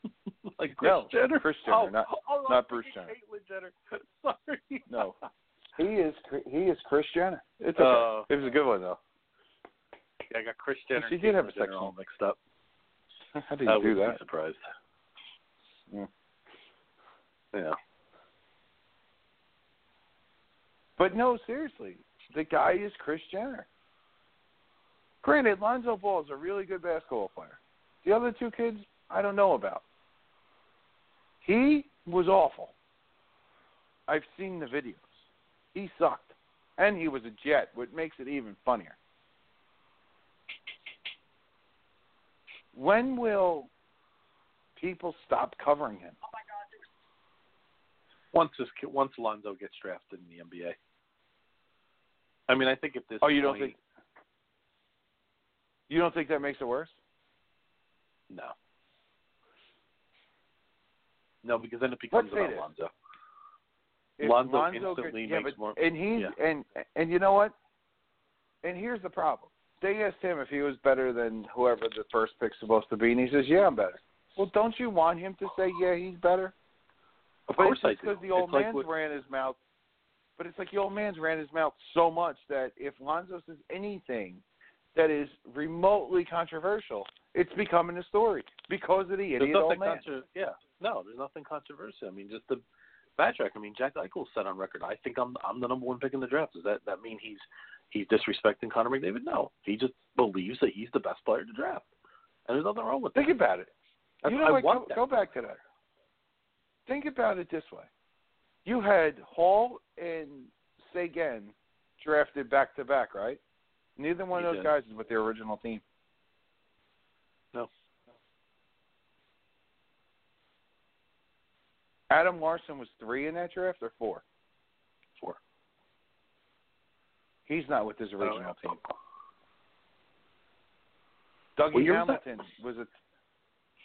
like Chris No, Jenner? Kris Jenner, oh, not- oh, not Bruce thinking Caitlyn Jenner. Sorry. No. He is he is Kris Jenner. It's okay. Uh, it was a good one though. Yeah, I got Kris Jenner. She did have a Jenner sex all change. mixed up. How did I you do wouldn't that? Be surprised. Yeah. Yeah. But no, seriously, the guy is Kris Jenner. Granted, Lonzo Ball is a really good basketball player. The other two kids, I don't know about. He was awful. I've seen the videos. He sucked. And he was a Jet, which makes it even funnier. When will people stop covering him? Once this once Lonzo gets drafted in the NBA. I mean, I think if this Oh, you don't point, think you don't think that makes it worse? no. No, because then it becomes about this. Lonzo. If Lonzo Lonzo instantly could, yeah, makes but, more- And he's yeah. and and you know what? And here's the problem. They asked him if he was better than whoever the first pick's supposed to be, and he says, "Yeah, I'm better." Well, don't you want him to say, "Yeah, he's better"? Of but course it's I just do. because the old It's like man's what- ran his mouth. But it's like the old man's ran his mouth so much that if Lonzo says anything that is remotely controversial, it's becoming a story because of the idiot old man. contro- yeah, no, there's nothing controversial. I mean, just the backtrack. I mean, Jack Eichel said on record, "I think I'm I'm the number one pick in the draft." Does that that mean he's he's disrespecting Connor McDavid? No, he just believes that he's the best player to draft, and there's nothing wrong with Think that. Think about it. That's- You know I what? want Go, that. go back to that. Think about it this way: you had Hall and Seguin drafted back to back, right? Neither one You of those did. guys is with their original team. No. Adam Larsson was three in that draft or four? Four. He's not with his Oh, original team. Dougie What year was that? Hamilton was it?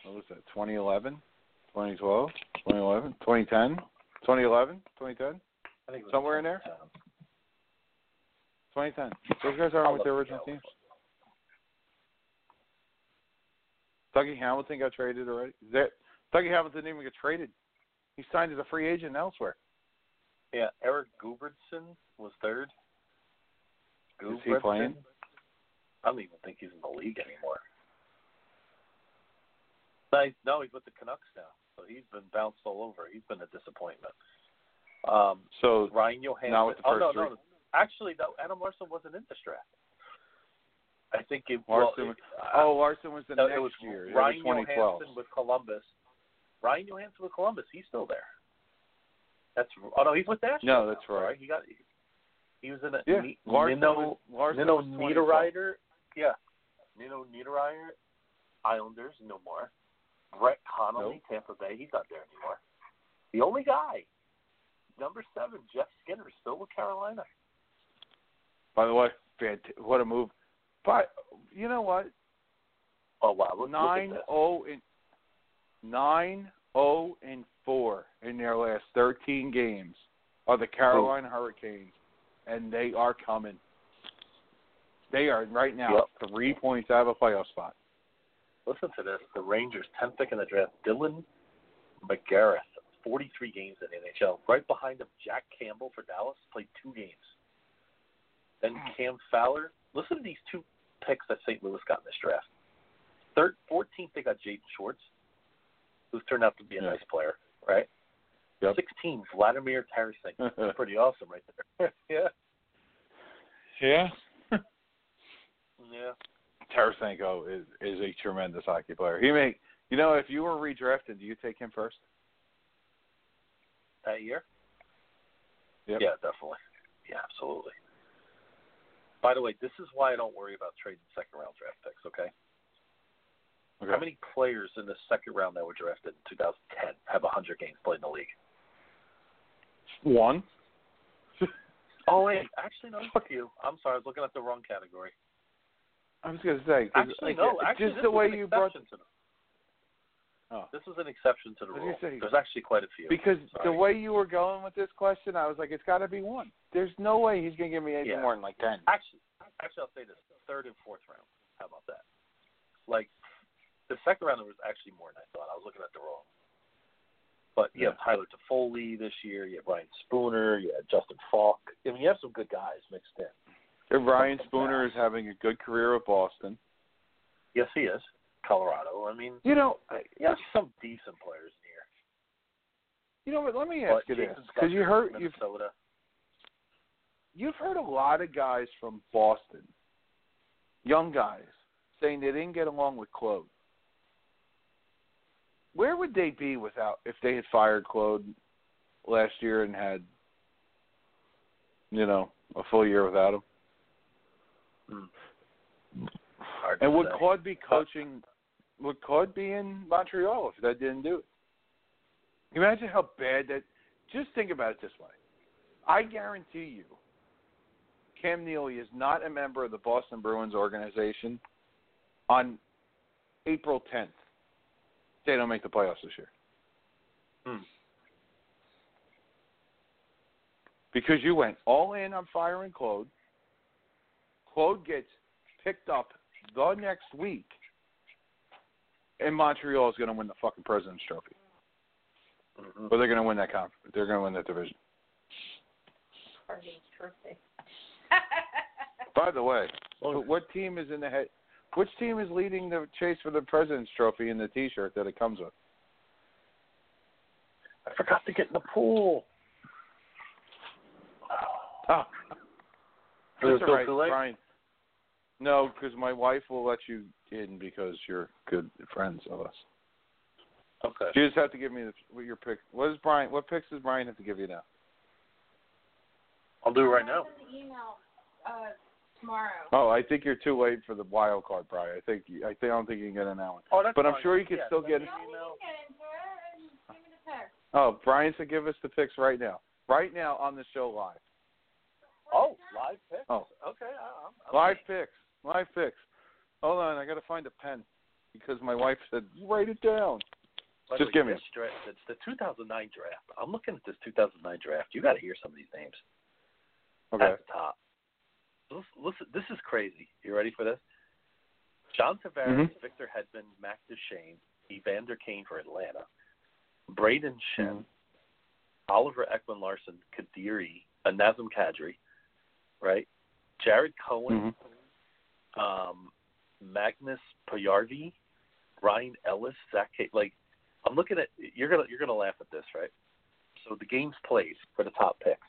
What was that? 2011, 2012, 2011, 2010, 2011, 2010, I think it was somewhere in there. 2010. Those guys aren't with their original teams. Dougie Hamilton got traded already. That Dougie Hamilton didn't even get traded. He signed as a free agent elsewhere. Yeah, Erik Gudbranson was third. Is he playing? I don't even think he's in the league anymore. No, he's- no, he's with the Canucks now, so he's been bounced all over. He's been a disappointment. Um, So Ryan Johansen. Not with the oh no, first no, three? Actually, no. Adam Larsson wasn't in this draft. I think it. Larsson well, was- it- oh, Larsson was in the no, next it was year. It was Ryan 2012. Johansen with Columbus. Ryan Johansen with Columbus. He's still there. That's oh no, he's with Nashville. No, that's now, right. He got. He was in a Yeah, Ni- Larson Nino, was- Larson Nino Niederreiter. Yeah, Nino Niederreiter. Islanders, no more. Brett Connolly, Tampa Bay. He's not there anymore. The only guy, number seven, Jeff Skinner, is still with Carolina. By the way, fant- what a move. But you know what? Oh wow, look, Nine look oh and nine oh and four in their last thirteen games are the Carolina Hurricanes, and they are coming. They are right now three points out of a playoff spot. Listen to this. The Rangers, 10th pick in the draft, Dylan McIlrath, 43 games in the NHL. Right behind him, Jack Campbell for Dallas, played two games. Then Cam Fowler. Listen to these two picks that St. Louis got in this draft. Third, 14th, they got Jaden Schwartz, who's turned out to be a Yeah. nice player, right? Yep. 16, Vladimir Tarasenko. That's pretty awesome right there. yeah. Yeah. Yeah. Tarasenko is is a tremendous hockey player. He make You know, if you were redrafted, do you take him first? That year? Yep. Yeah, definitely. Yeah, absolutely. By the way, this is why I don't worry about trading second round draft picks, okay? Okay. How many players in the second round that were drafted in 2010 have 100 games played in the league? One. Oh, wait. Actually, no, fuck you. I'm sorry. I was looking at the wrong category. I was gonna say Actually, like, no. Actually, just this the way an you brought. to the, Oh. This was an exception to the rule. There's actually quite a few. Because Sorry. the way you were going with this question, I was like, it's got to be one. There's no way he's gonna give me anything Yeah. more than like ten. Actually, actually, I'll say this: third and fourth round. How about that? Like the second round, there was actually more than I thought. I was looking at the wrong. But you Yeah. have Tyler Toffoli this year. You have Ryan Spooner. You have Justin Faulk. I mean, you have some good guys mixed in. Ryan Spooner is having a good career with Boston. Yes, he is. Colorado. I mean, You know, I- you have some decent players here. you know what? Let me But ask you this, because you heard you've you've heard a lot of guys from Boston, young guys, saying they didn't get along with Claude. Where would they be without if they had fired Claude last year and had, you know, a full year without him? Hmm. Hard And would say. Claude be coaching? Would Claude be in Montreal if that didn't do it? Imagine how bad that. Just think about it this way. I guarantee you, Cam Neely is not a member of the Boston Bruins organization on April 10th. They don't make the playoffs this year. Hmm. Because you went all in on firing Claude. Claude gets picked up the next week, and Montreal is going to win the fucking President's Trophy. Mm-hmm. Or they're going to win that conference. They're going to win that division. President's Trophy. By the way, what, what team is in the head? Which team is leading the chase for the President's Trophy in the T-shirt that it comes with? I forgot to get in the pool. Oh, Was it that's all right, late? Brian. No, because my wife will let you in because you're good friends of us. Okay. You just have to give me the, what your pick. What is Brian? What picks does Brian have to give you now? I'll do it right now. The email uh, tomorrow. Oh, I think you're too late for the wild card, Brian. I think I think I don't think you can get an hour. Oh, that's but I'm sure you can Yeah, still get. me an email. Get into it and give me the text. Oh, Brian said give us the picks right now, right now on the show live. Oh, live picks. Oh. Okay. I, I'm, I'm Live picks, live picks. Hold on, I got to find a pen because my wife said write it down. By Just give me this draft. It's the 2009 draft. I'm looking at this 2009 draft. You got to hear some of these names Okay. at the top. Listen, this is crazy. You ready for this? John Tavares, Mhm. Victor Hedman, Matt Duchene, Evander Kane for Atlanta, Brayden Schenn, Oliver Ekman Larsson, Kadiri, uh, Nazem Kadri, right? Jared Cowen, Mhm. Um, Magnus Paajarvi, Ryan Ellis, Zach. K- like, I'm looking at you're gonna you're gonna laugh at this, right? So the games played for the top picks.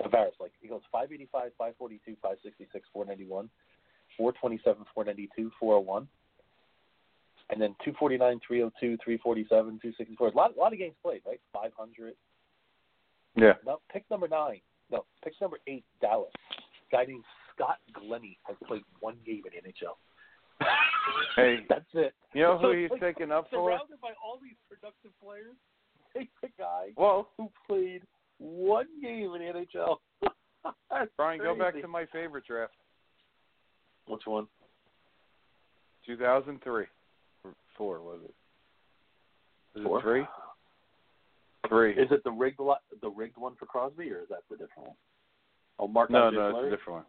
Tavares, like he goes 585, 542, 566, 491, 427, 492, 401, and then 249, 302, 347, 264. A lot, a lot of games played, right? 500. Yeah. No, pick number nine. No, pick number eight, Dallas. Guy named Scott Glennie has played one game in NHL. Hey, That's it. you know So who he's like, taking up for? Surrounded by all these productive players, take the guy Well, who played one game in the NHL. That's Brian, go back to my favorite draft, which one? 2003. Four was it? Is Four? it three? Three. Is it the rigged li- the rigged one for Crosby, or is that the different one? Oh, Mark no, Andre no, it's a different one.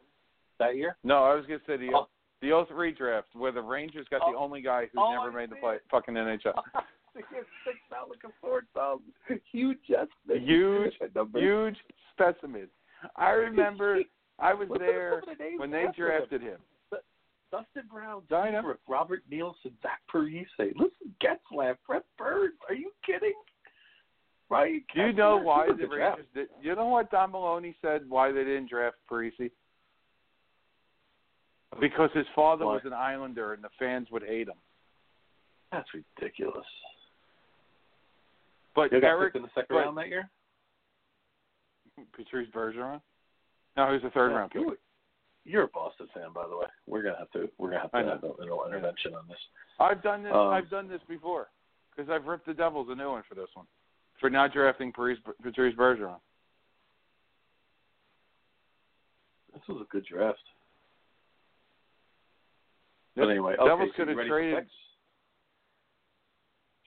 That year. No, I was gonna say the Oh. the 03 draft where the Rangers got the Oh. only guy who Oh, never I made the play, fucking NHL. he sticks out like a sore thumb. Huge chestnut. Huge, huge specimen. I remember I was there the when they after him. drafted him. Dustin Brown. Seabrook, Robert Nilsson, Zach Parise, listen, Getzlaff, Brent Burns. Are you kidding? Ryan Do you know why the. Rangers did? You know what Don Maloney said? Why they didn't draft Parise? Because his father Why? was an Islander and the fans would hate him. That's ridiculous. But Eric in the second but- round that year. Patrice Bergeron. No, he was a third Yeah, round pick. you- You're a Boston fan, by the way. We're gonna have to. We're gonna have to have a little intervention on this. I've done this. Um, I've done this before because I've ripped the Devils a new one for this one for not drafting Patrice, Patrice Bergeron. This was a good draft. But anyway, okay, Devils could have traded.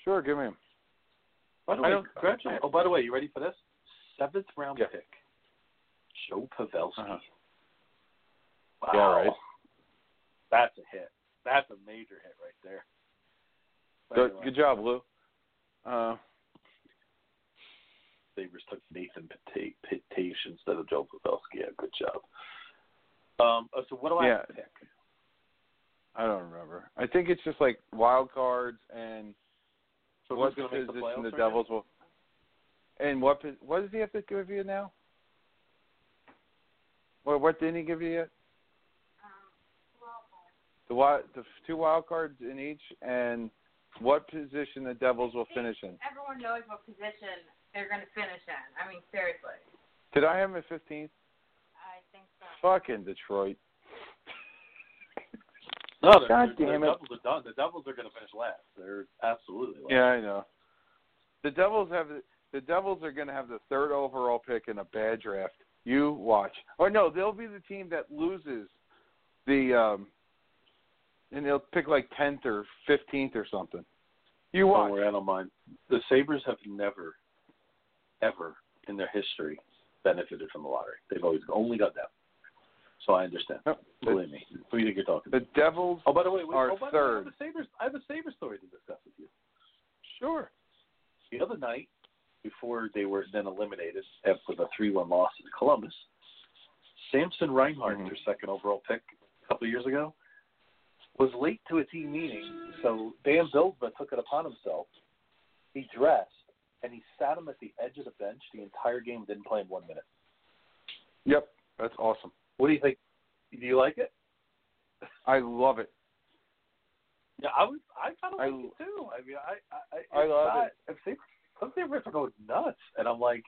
Sure, give me him. By the I way, congratulations. Oh, by the way, you ready for this? Seventh round Yeah. pick, Joe Pavelski. Uh-huh. Wow. Yeah, right. That's a hit. That's a major hit right there. Good, anyway, good job, Lou. Uh, Sabres took Nathan Pate instead of Joe Pavelski. Yeah, good job. Um, uh, so what do I Yeah. have to pick? I don't remember. I think it's just like wild cards and So what who's going to make the position the? Devils will. And what what does he have to give you now? What what didn't he give you yet? The wild, the two wild cards in each, and what position the Devils will finish in. Everyone knows what position they're going to finish in. I mean, seriously. Did I have him at 15th? I think so. Fucking Detroit. No, they're, God they're, damn the it. Devils are done. The Devils are going to finish last. They're absolutely last. Yeah, I know. The Devils have the Devils are going to have the third overall pick in a bad draft. You watch. Or no, they'll be the team that loses the um and they'll pick like 10th or 15th or something. You Don't watch. worry, I don't mind. The Sabres have never, ever in their history benefited from the lottery. They've always only got them. So I understand. Yep. Believe me. Who do you think you're talking to? The Devils Oh, by the way, wait, are oh, by the way, I have a Sabres. I have a Sabres story to discuss with you. Sure. The other night, before they were then eliminated after the three-one loss to Columbus, Samson Reinhart, Mhm. their second overall pick a couple of years ago, was late to a team meeting. So Dan Bylsma took it upon himself. He dressed and he sat him at the edge of the bench the entire game. Didn't play him one minute. Yep. That's awesome. What do you think? Do you like it? I love it. Yeah, I was. I kind of I- it too. I mean, I I, I it's love not, it. If they, some Sabres are going nuts, and I'm like,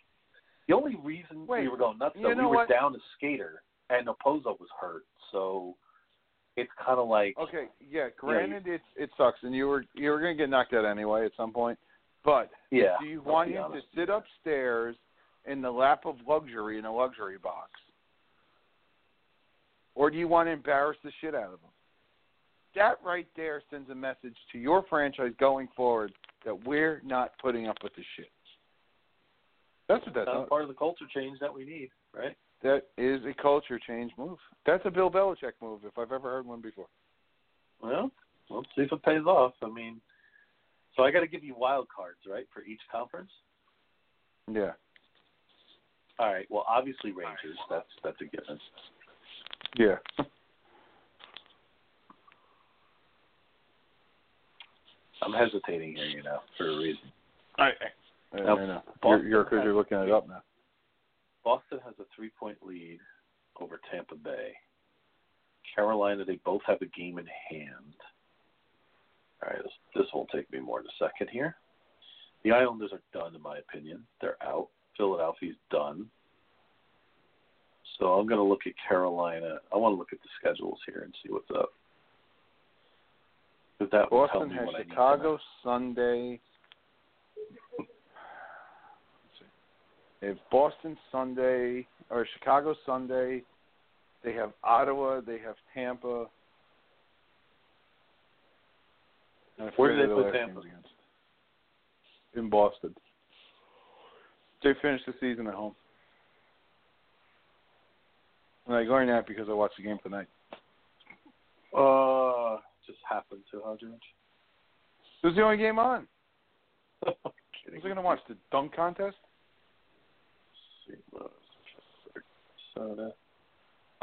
the only reason Wait, we were going nuts, you though, we were what? down a skater, and Okposo was hurt, so it's kind of like Okay, yeah, granted it it sucks and you were you were going to get knocked out anyway at some point. But yeah. Do you want him to sit upstairs in the lap of luxury in a luxury box? Or do you want to embarrass the shit out of them? That right there sends a message to your franchise going forward that we're not putting up with this shit. That's what that That's part of the culture change that we need, right? That is a culture change move. That's a Bill Belichick move if I've ever heard one before. Well, let's see if it pays off. I mean, so I got to give you wild cards, right, for each conference. Yeah. All right. Well, obviously Rangers. That's that's a given. Yeah. I'm hesitating here, you know, for a reason. I, I, I Now, know. Boston You're because you're looking it up now. Boston has a three point lead over Tampa Bay. Carolina, they both have a game in hand. All right, this, this will take me more than a second here. The Islanders are done, in my opinion. They're out. Philadelphia's done. So I'm going to look at Carolina. I want to look at the schedules here and see what's up. 'Cause that will tell Boston me has what I need to Chicago. Sunday. Let's see. They have Boston Sunday or Chicago Sunday. They have Ottawa. They have Tampa. Where do forget they put Tampa? In Boston. They finished the season at home. I'm not ignoring that because I watched the game tonight. Uh, just happened to, huh, George? It was the only game on. Was. I going to watch the dunk contest? St. Louis, Minnesota,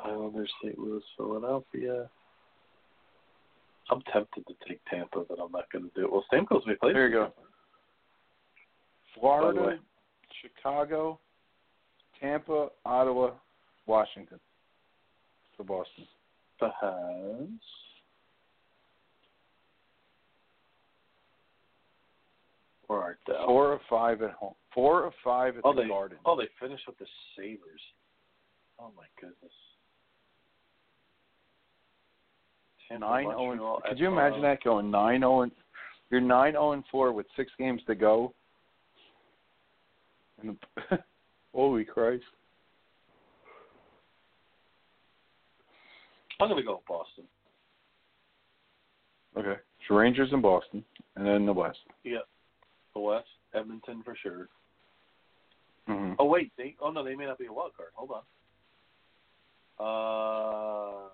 Islanders, St. Louis, Philadelphia. I'm tempted to take Tampa, but I'm not going to do it. Well, Stamkos may play. There you go. Florida. Chicago, Tampa, Ottawa, Washington. For Boston. Has Or aren't? Four of five at home. Four of five at oh, the they, Garden. Oh, they finished with the Sabres. Oh my goodness. Tampa, Nine zero and Montreal, could you imagine that going nine zero and you're nine zero and four with six games to go. And the, holy Christ! I'm gonna go with Boston. Okay, so Rangers in Boston, and then the West. Yeah. The West, Edmonton for sure. Mm-hmm. Oh wait, they oh no, they may not be a wild card. Hold on. Uh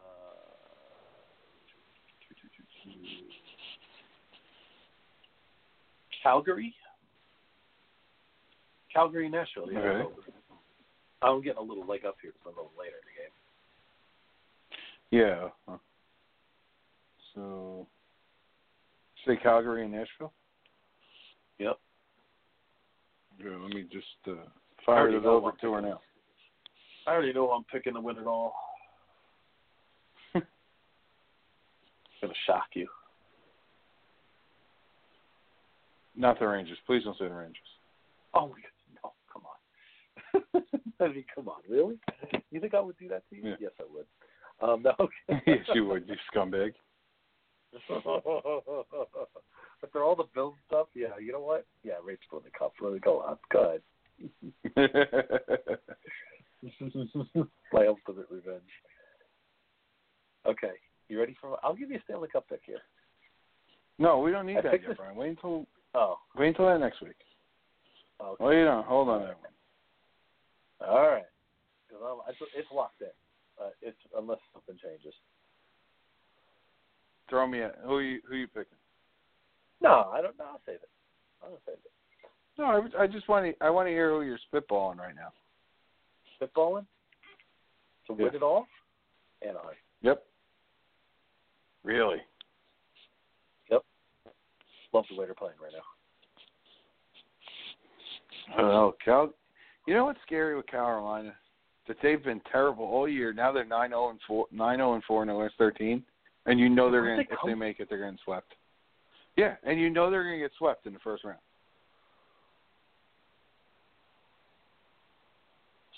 Calgary? Calgary, Nashville. Yeah, Okay. I'm getting a little leg up here I'm a little later in the game. Yeah. So, say Calgary and Nashville. Yep. Yeah, let me just uh, fire it over to her now. I already know I'm picking to win it all. gonna shock you. Not the Rangers. Please don't say the Rangers. Oh no, come on. I mean, come on, really? You think I would do that to you? Yeah. Yes, I would. Um, no, okay. yes, you would, you scumbag. After all the Bills stuff, yeah, you know what? Yeah, Rangers win the cup. Let me go on. Go ahead. My ultimate revenge. Okay, you ready for? I'll give you a Stanley Cup pick here. no, we don't need I that yet, this- Brian. Wait until Oh, wait until that next week. okay. Wait on, hold on. that one. All right. 'Cause I'm- It's, it's locked in. Uh, it's unless something changes. Throw me at who you who you picking? No, I don't. No, I'll save it. I'll save it. No, I, I just want to I want to hear who you're spitballing right now. Spitballing to win Yeah. it all. Anaheim. Yep. Really? Yep. Love the way they're playing right now. Oh, Cal. You know what's scary with Carolina? That they've been terrible all year. Now they're nine zero and four, nine zero and four in the last thirteen, and you know they're Where'd going they to if they make it, they're getting swept. Yeah, and you know they're going to get swept in the first round.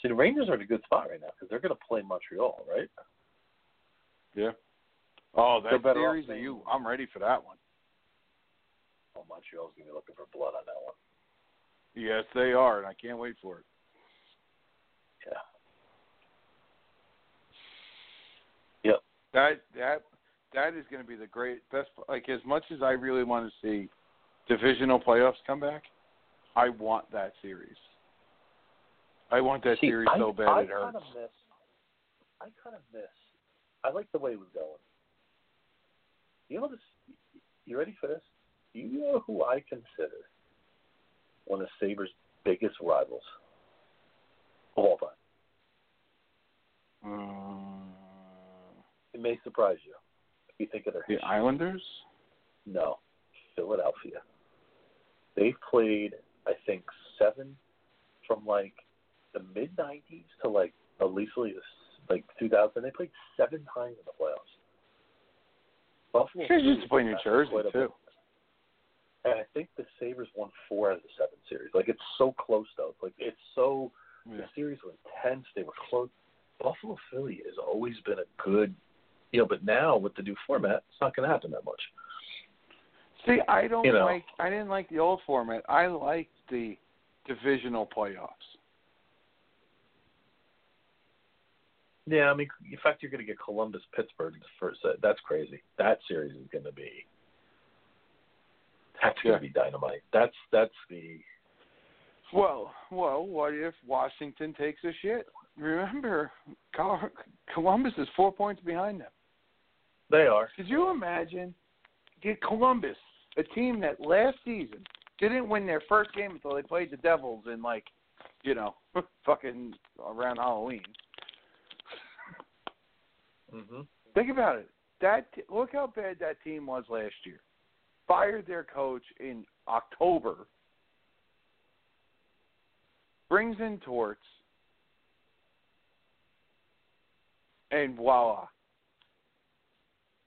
See, the Rangers are in a good spot right now because they're going to play Montreal, right? Yeah. Oh, They're that better off series of you. I'm ready for that one. Oh, Montreal's going to be looking for blood on that one. Yes, they are, and I can't wait for it. Yeah. That that that is going to be the great best. Like as much as I really want to see divisional playoffs come back, I want that series. I want that See, series I, so bad I it hurts. Kind of miss, I kind of miss. I like the way we're going. You know this. You ready for this? You know who I consider one of Sabres' biggest rivals of all time. Um, It may surprise you if you think of their the history. Islanders. No, Philadelphia. They've played, I think, seven from like the mid '90s to like at least like 2000. They played seven times in the playoffs. Buffalo They used to play New Jersey too. And I think the Sabres won four out of the seven series. Like it's so close though. It's like it's so Yeah. the series were intense. They were close. Buffalo Philly has always been a good, you know. But now with the new format, it's not going to happen that much. See, I don't You know. like. I didn't like the old format. I liked the divisional playoffs. Yeah, I mean, in fact, you're going to get Columbus Pittsburgh in the first. Uh, that's crazy. That series is going to be. That's going to be dynamite. That's that's the. Well, well, what if Washington takes a shit? Remember, Columbus is four points behind them. They are. Could you imagine? Get Columbus, a team that last season didn't win their first game until they played the Devils in like, you know, fucking around Halloween. Mm-hmm. Think about it. That look how bad that team was last year. Fired their coach in October. Brings in Torts. And voila.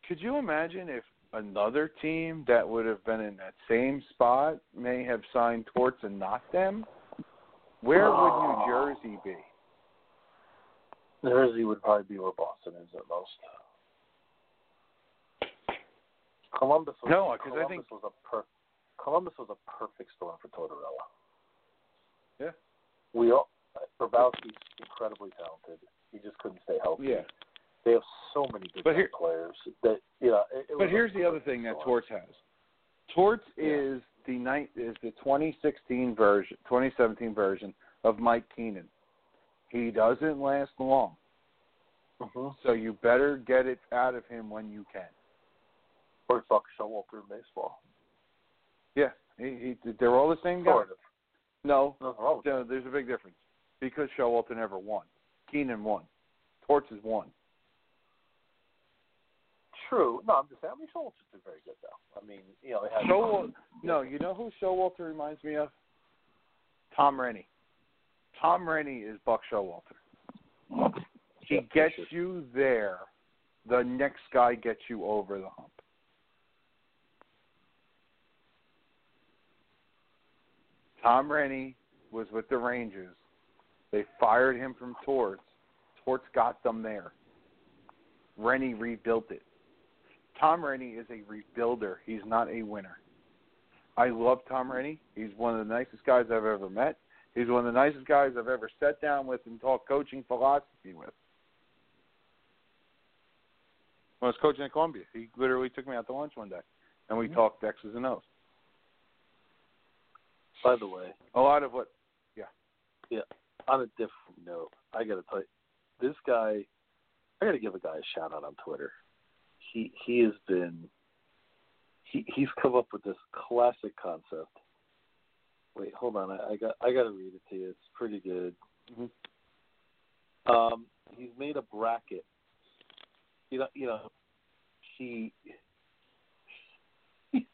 Could you imagine if another team that would have been in that same spot may have signed Torts and not them, where would New ah. Jersey be? New Jersey would probably be where Boston is at most. Columbus was No, 'cause I Columbus think- was a per- Columbus was a perfect storm for Tortorella. Yeah. We all Grabowski's incredibly talented. He just couldn't stay healthy. Yeah. They have so many good here- players that you know. It, it But here's the other thing that. Torts has. Torts is the night is the 2016 version, 2017 version of Mike Keenan. He doesn't last long, Mhm. so you better get it out of him when you can. Or fuck Showalter in baseball. Yeah, he, he, they're all the same guy. Sort of. No, Nothing wrong with no, there's a big difference because Showalter never won. Keenan won. Torts has won. True. No, I'm just saying. I mean, Showalter's been very good though. I mean, you know, they had Showalter, no, you know who Showalter reminds me of? Tom Renney. Tom Renney is Buck Showalter. He Yeah, gets sure. you there. The next guy gets you over the hump. Tom Renney was with the Rangers. They fired him from Torts. Torts got them there. Renney rebuilt it. Tom Renney is a rebuilder. He's not a winner. I love Tom Renney. He's one of the nicest guys I've ever met. He's one of the nicest guys I've ever sat down with and talked coaching philosophy with. When I was coaching at Columbia, he literally took me out to lunch one day, and we mm-hmm. talked X's and O's. By the way, A lot of what, yeah, yeah. on a different note, I got to tell you, this guy, I got to give a guy a shout out on Twitter. He he has been, he he's come up with this classic concept. Wait, hold on, I, I got I got to read it to you. It's pretty good. Um, he's made a bracket. You know, you know, he.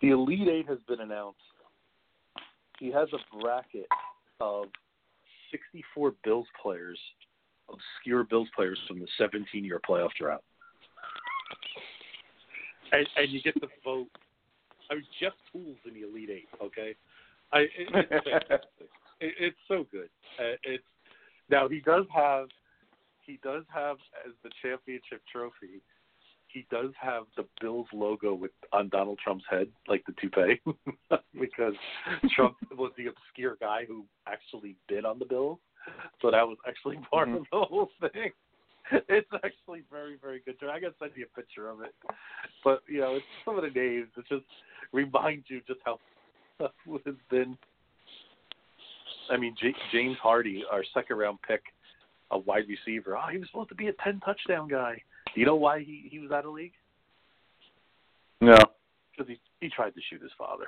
The Elite Eight has been announced. He has a bracket of 64 Bills players, obscure Bills players from the 17 year playoff drought. And, and you get the vote. I mean, Jeff Tuel's in the Elite Eight, okay? I, it, it's. It, it's so good. Uh, it's now he does have he does have as the championship trophy. He does have the Bills logo with on Donald Trump's head, like the toupee, because Trump was the obscure guy who actually bid on the Bills. So that was actually part of mm-hmm. the whole thing. It's actually very, very good. I gotta send you a picture of it. But you know, it's some of the names. It just reminds you just how tough it has been. I mean, J- James Hardy, our second round pick, a wide receiver. Oh, he was supposed to be a ten touchdown guy. Do you know why he he was out of league? no. Because he he tried to shoot his father.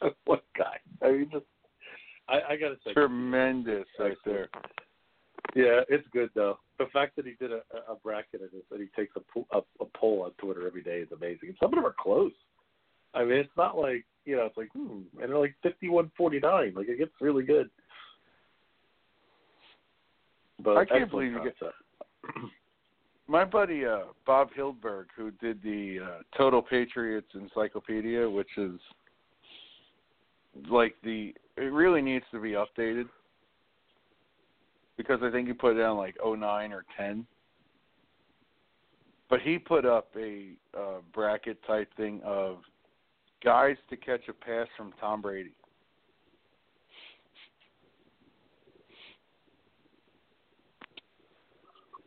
what guy? I mean, just I, I gotta say, Tremendous right there. Yeah, it's good though. The fact that he did a, a bracket and that he takes a, po- a a poll on Twitter every day is amazing. And some of them are close. I mean, it's not like you know, it's like hmm, and they're like fifty-one forty-nine. Like it gets really good. But I can't excellent believe you get- concept. My buddy uh, Bob Hyldburg, who did the uh, Total Patriots Encyclopedia, which is like the it really needs to be updated because I think he put it down like oh nine or 10. But he put up a uh, bracket type thing of guys to catch a pass from Tom Brady.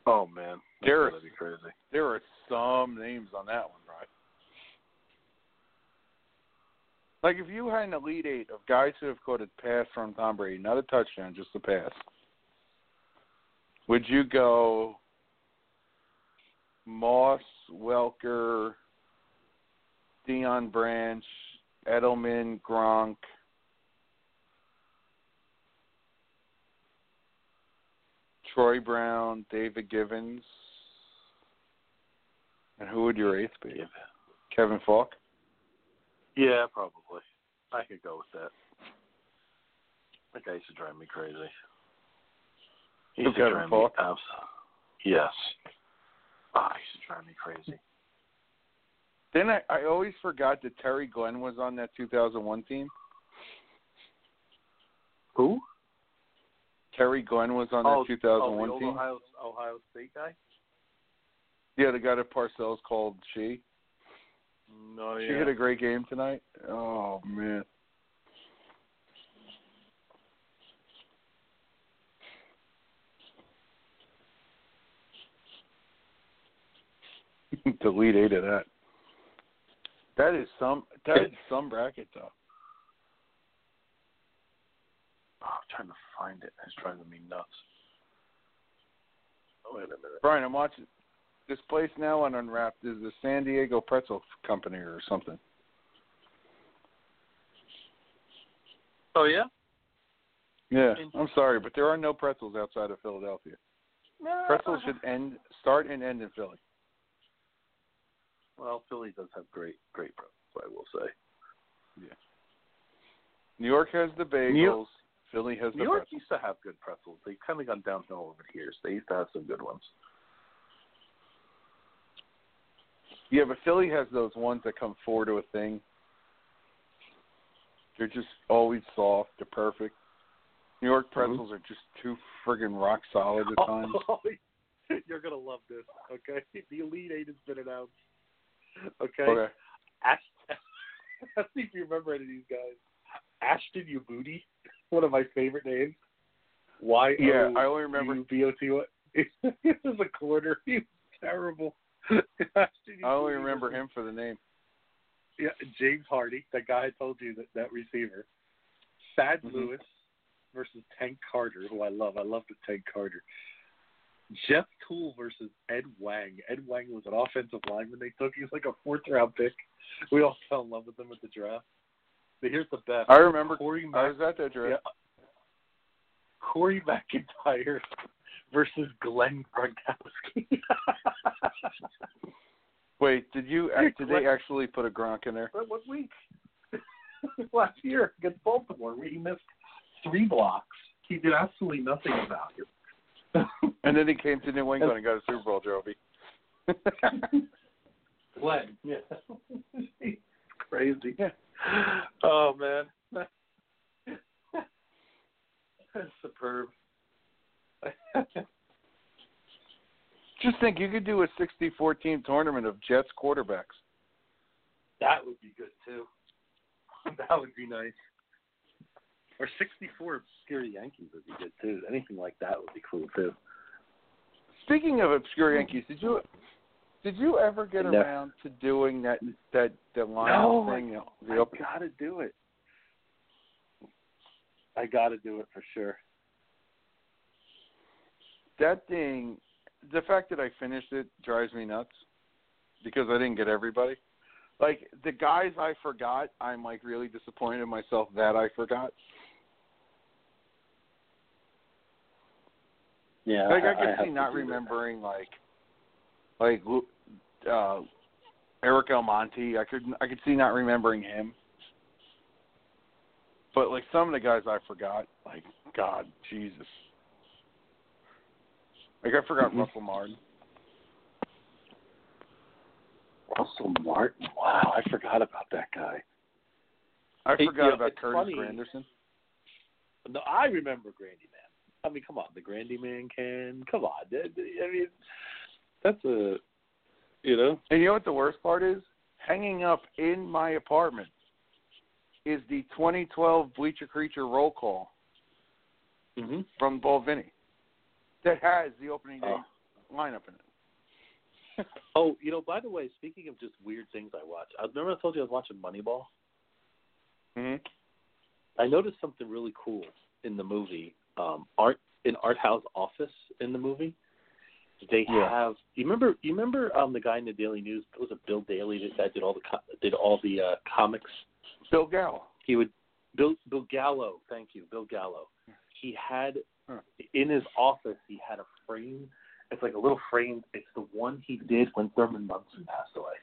Oh man, that's There are- be crazy. There are some names on that one, right? Like if you had an elite eight of guys who have caught a pass from Tom Brady, not a touchdown, just a pass, would you go Moss, Welker, Deion Branch, Edelman, Gronk, Troy Brown, David Givens, and who would your eighth be? Kevin Faulk. Yeah, probably. I could go with that. That guy used to drive me crazy. He used to drive me abs- Yes. Ah, he used to drive me crazy. Then I, I always forgot that Terry Glenn was on that 2001 team. Who? Terry Glenn was on oh, that 2001 oh, the old team. Ohio, Ohio State guy? Yeah, the guy that Parcells called she. No, She had a great game tonight. Oh man. Delete eight of that. That is some that is some bracket though. Oh, I'm trying to find it. It's driving me nuts. Oh, wait a minute. Brian, I'm watching this place now on Unwrapped is the San Diego Pretzel Company or something. Oh yeah. Yeah, I'm sorry, but there are no pretzels outside of Philadelphia. Pretzels should end start and end in Philly. Well, Philly does have great, great pretzels. I will say. Yeah. New York has the bagels. New Philly has New the York pretzels. used to have good pretzels. They've kind of gone downhill over the years. They used to have some good ones. Yeah, but Philly has those ones that come four to a thing. They're just always soft. They're perfect. New York mm-hmm. pretzels are just too friggin' rock solid at oh, times. Oh, you're gonna love this. Okay, the Elite Eight has been announced. Okay. Okay. Ash- Let's see if you remember any of these guys. Ashton Youboty, one of my favorite names. Y Yeah, I only remember. B O T Y. This is a corner. He was terrible. I only remember him for the name. Yeah, James Hardy, that guy I told you that that receiver. Thad Mhm. Lewis versus Tank Carter, who I love. I love the Tank Carter. Jeff Tuel versus Ed Wang. Ed Wang was an offensive lineman they took. He was like a fourth round pick. We all fell in love with him at the draft. But here's the best. I remember. Corey, I was at that draft. yeah. Corey McIntyre versus Glenn Gronkowski. Wait, did you? Did they actually put a Gronk in there? What week? Last year against Baltimore, where he missed three blocks. He did absolutely nothing about it. And then he came to New England and got a Super Bowl trophy. Glenn. Yeah. He's crazy. Oh man. That's superb. Just think, you could do a 64 team tournament of Jets quarterbacks. that would be good too. That would be nice. Or sixty-four obscure Yankees would be good too. Anything like that would be cool too. Speaking of obscure hmm. Yankees, did you did you ever get No. around to doing that that the line No, thing? the I open- gotta do it. I gotta do it for sure. That thing, the fact that I finished it drives me nuts because I didn't get everybody. Like the guys I forgot, I'm like really disappointed in myself that I forgot. Yeah, Like I I could have see not that. remembering like like uh Erick Almonte. I could I could see not remembering him. But like some of the guys I forgot, like God, Jesus. Like I forgot Mhm. Russell Martin. Russell Martin. Wow, I forgot about that guy. I Hey, forgot you know, about Curtis funny. Granderson. No, I remember Grandy Man. I mean, come on, the Grandy Man can. Come on, I mean, that's a, you know. And you know what the worst part is? Hanging up in my apartment is the 2012 Bleacher Creature roll call Mm-hmm. from Bald Vinny that has the opening day Oh. lineup in it. Oh, you know, by the way, speaking of just weird things I watch, I remember I told you I was watching Moneyball. hmm I noticed something really cool in the movie. Um, art in Art Howe's Office in the movie. They Yeah. have. You remember? You remember um, the guy in the Daily News? It was a Bill Daly that that did all the did all the uh, comics. Bill Gallo. He would Bill Bill Gallo. Thank you, Bill Gallo. He had Huh. in his office. He had a frame. It's like a little frame. It's the one he did when Thurman Munson passed away.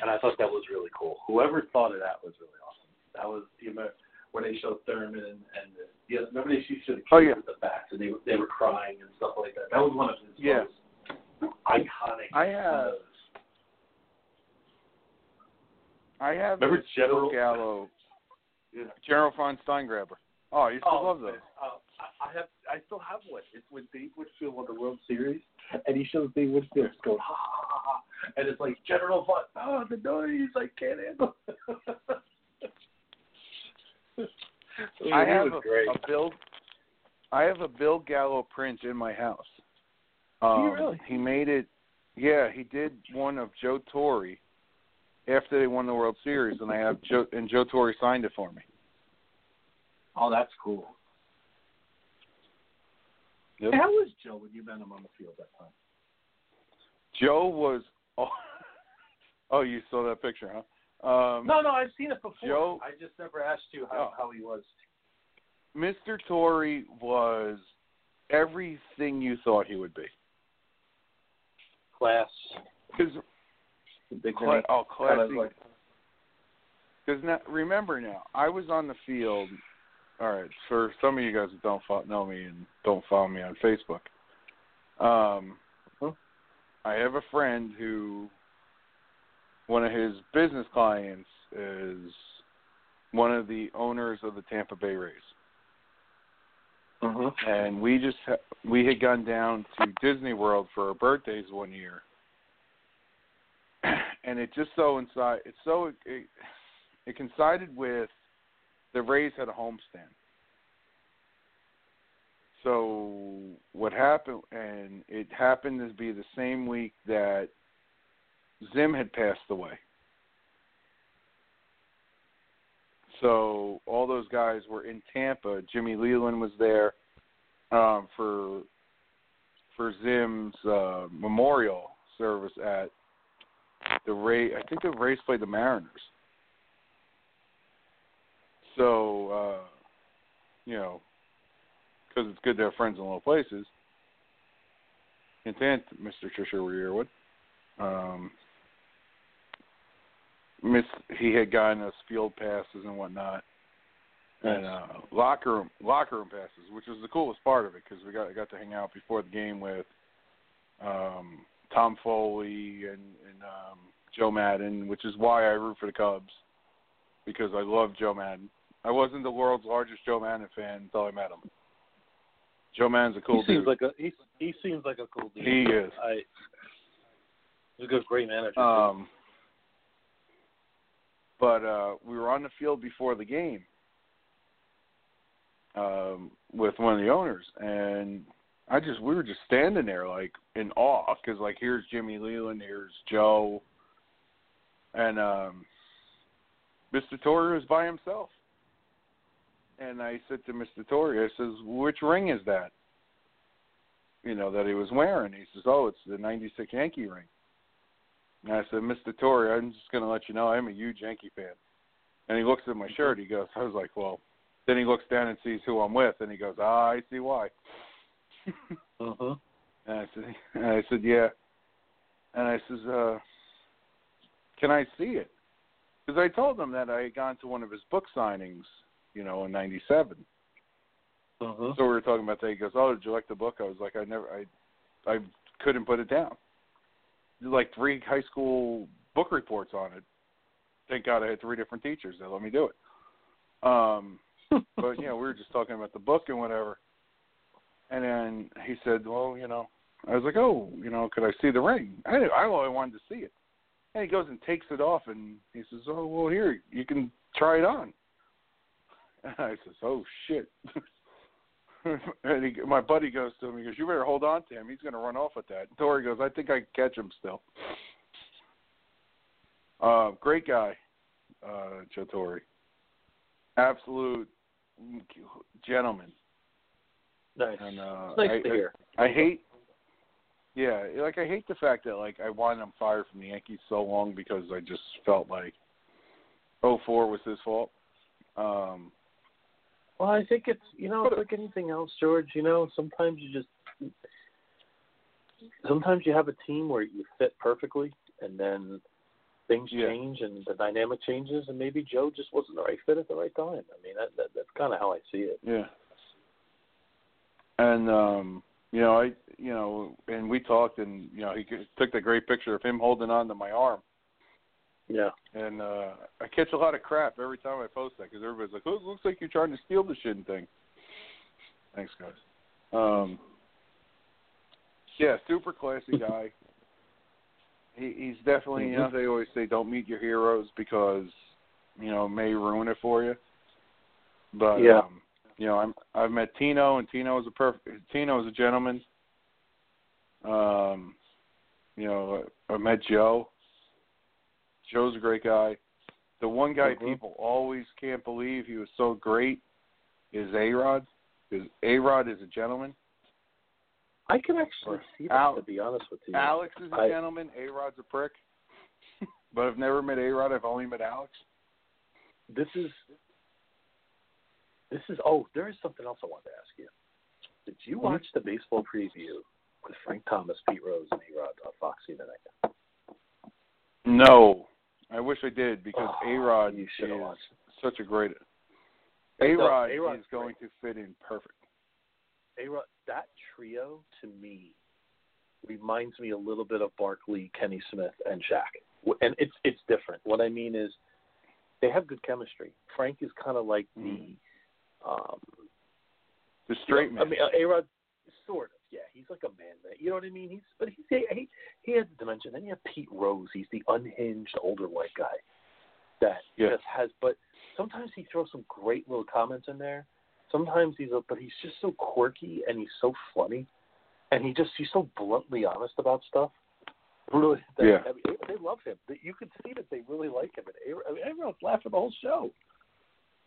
And I thought that was really cool. Whoever thought of that was really awesome. That was you remember when they showed Thurman and, and the, yeah, remember they showed the kids Oh, yeah. with the bats and they were- they were crying and stuff like that. That was one of his Yeah. most iconic. I have. I have Remember General- Gallo, Yeah. General von Steingraber. Oh, I used to Oh, love those. Uh, I I have, I still have one. It's when Dave Winfield won the World Series, and he shows Dave Winfield going ha ha ha ha, and it's like General Von, oh the noise, I can't handle. it. I have a, a Bill. I have a Bill Gallo print in my house. Um, really? He made it. Yeah, he did one of Joe Torre after they won the World Series, and I have Joe and Joe Torre signed it for me. Oh, that's cool. Yep. How was Joe when you met him on the field that time? Joe was. Oh, oh, you saw that picture, huh? Um, No, no, I've seen it before. Joe- I just never asked you how, Oh. how he was. Mr. Torre was everything you thought he would be. Class, Because big Cla- oh, classy. like Because now, remember now, I was on the field. All right, for some of you guys that don't fo- know me and don't follow me on Facebook, um, I have a friend who one of his business clients is one of the owners of the Tampa Bay Rays, Mm-hmm. and we just ha- we had gone down to Disney World for our birthdays one year, and it just so inside it's so it, it coincided with the Rays had a homestand. So what happened, and it happened to be the same week that Zim had passed away. So all those guys were in Tampa. Jimmy Leyland was there um, for for Zim's uh, memorial service at the Ray. I think the Rays played the Mariners. So, uh, you know, because it's good to have friends in low places. Hint, hint, Mr. Trisha Yearwood. Um, miss, he had gotten us field passes and whatnot, and uh, locker room locker room passes, which was the coolest part of it because we got got to hang out before the game with um, Tom Foley and, and um, Joe Maddon, which is why I root for the Cubs because I love Joe Maddon. I wasn't the world's largest Joe Maddon fan until I met him. Joe Maddon's a cool he seems dude. like a he he seems like a cool dude. He is. I he's a good great manager. Um, but uh, we were on the field before the game um, with one of the owners, and I just we were just standing there like in awe because like here's Jimmy Leyland, here's Joe, and um, Mr. Torre is by himself. And I said to Mr. Torre, I says, which ring is that? You know that he was wearing. He says, oh, it's the '96 Yankee ring. And I said, Mr. Torre, I'm just going to let you know I'm a huge Yankee fan. And he looks at my shirt. He goes, I was like, well. Then he looks down and sees who I'm with, and he goes, ah, I see why. uh-huh. And I said, and I said, yeah. And I says, uh, can I see it? Because I told him that I had gone to one of his book signings, you know, in '97. Uh-huh. So we were talking about that. He goes, "Oh, did you like the book?" I was like, "I never, I, I couldn't put it down." Did like three high school book reports on it. Thank God I had three different teachers that let me do it. Um, but you know, we were just talking about the book and whatever. And then he said, "Well, you know," I was like, "Oh, you know, could I see the ring?" I I only wanted to see it. And he goes and takes it off, and he says, "Oh, well, here you can try it on." And I says, "Oh shit." and he, my buddy goes to him. He goes, "You better hold on to him. He's going to run off with that." And Torre goes, "I think I can catch him still." Uh, great guy, uh, Joe Torre. Absolute gentleman. Nice. And uh, nice I, to hear. I, I hate. Yeah, like I hate the fact that like I wanted him fired from the Yankees so long because I just felt like 04 was his fault. Um, Well, I think it's you know it's like anything else, George. You know, sometimes you just sometimes you have a team where you fit perfectly, and then things Yeah. change and the dynamic changes, and maybe Joe just wasn't the right fit at the right time. I mean, that, that that's kind of how I see it. Yeah. And um you know, I, you know, and we talked, and you know, he took the great picture of him holding on to my arm. Yeah. And uh I catch a lot of crap every time I post that because everybody's like, "Oh, it looks like you're trying to steal the shit and thing." Thanks, guys. Um, yeah, super classy guy. he, he's definitely, you know, they always say, "Don't meet your heroes" because you know may ruin it for you. But Yeah. um, you know, I'm I've met Tino, and Tino is a perfect. Tino is a gentleman. Um, you know, I met Joe. Joe's a great guy. The one guy Mhm. people always can't believe he was so great is A Rod. Because A Rod is a gentleman. I can actually see that, Al- to be honest with you. Alex is a I- gentleman. A Rod's a prick. but I've never met A Rod. I've only met Alex. This is this is oh, there is something else I wanted to ask you. Did you Mhm. watch the baseball preview with Frank Thomas, Pete Rose, and A Rod on Fox tonight? No, I wish I did because Oh, A Rod you is watched. such a great. A Rod is going to fit in perfect. A Rod, that trio to me reminds me a little bit of Barkley, Kenny Smith, and Shaq. And it's it's different. What I mean is, they have good chemistry. Frank is kind of like the, um, The straight I man. I mean, A Rod, sort of. Yeah, he's like a man. That, you know what I mean? He's but he's he he has a dimension. Then you have Pete Rose. He's the unhinged older white guy that Yeah. just has. But sometimes he throws some great little comments in there. Sometimes he's a, but he's just so quirky and he's so funny, and he just he's so bluntly honest about stuff. Really, that, Yeah. I mean, they love him. You could see that they really like him. And I mean, everyone's laughing the whole show.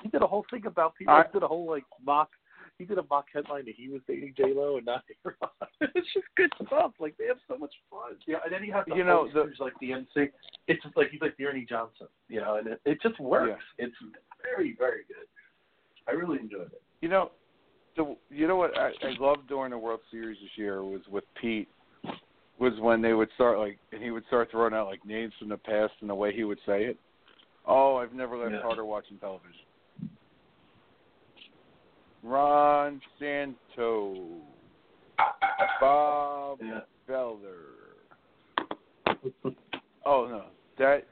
He did a whole thing about people. I- did a whole like mock. He did a mock headline that he was dating J Lo and not A-Rod. it's just good stuff. Like they have so much fun. Yeah, and then you have the You know, the- who's like the MC. It's just like he's like the Ernie Johnson, you know, and it, it just works. It's very, very good. I really enjoyed it. You know, the you know what I, I loved during the World Series this year was with Pete was when they would start like and he would start throwing out like names from the past and the way he would say it. Oh, I've never laughed Yeah. harder watching television. Ron Santo, Bob Yeah. Oh no, that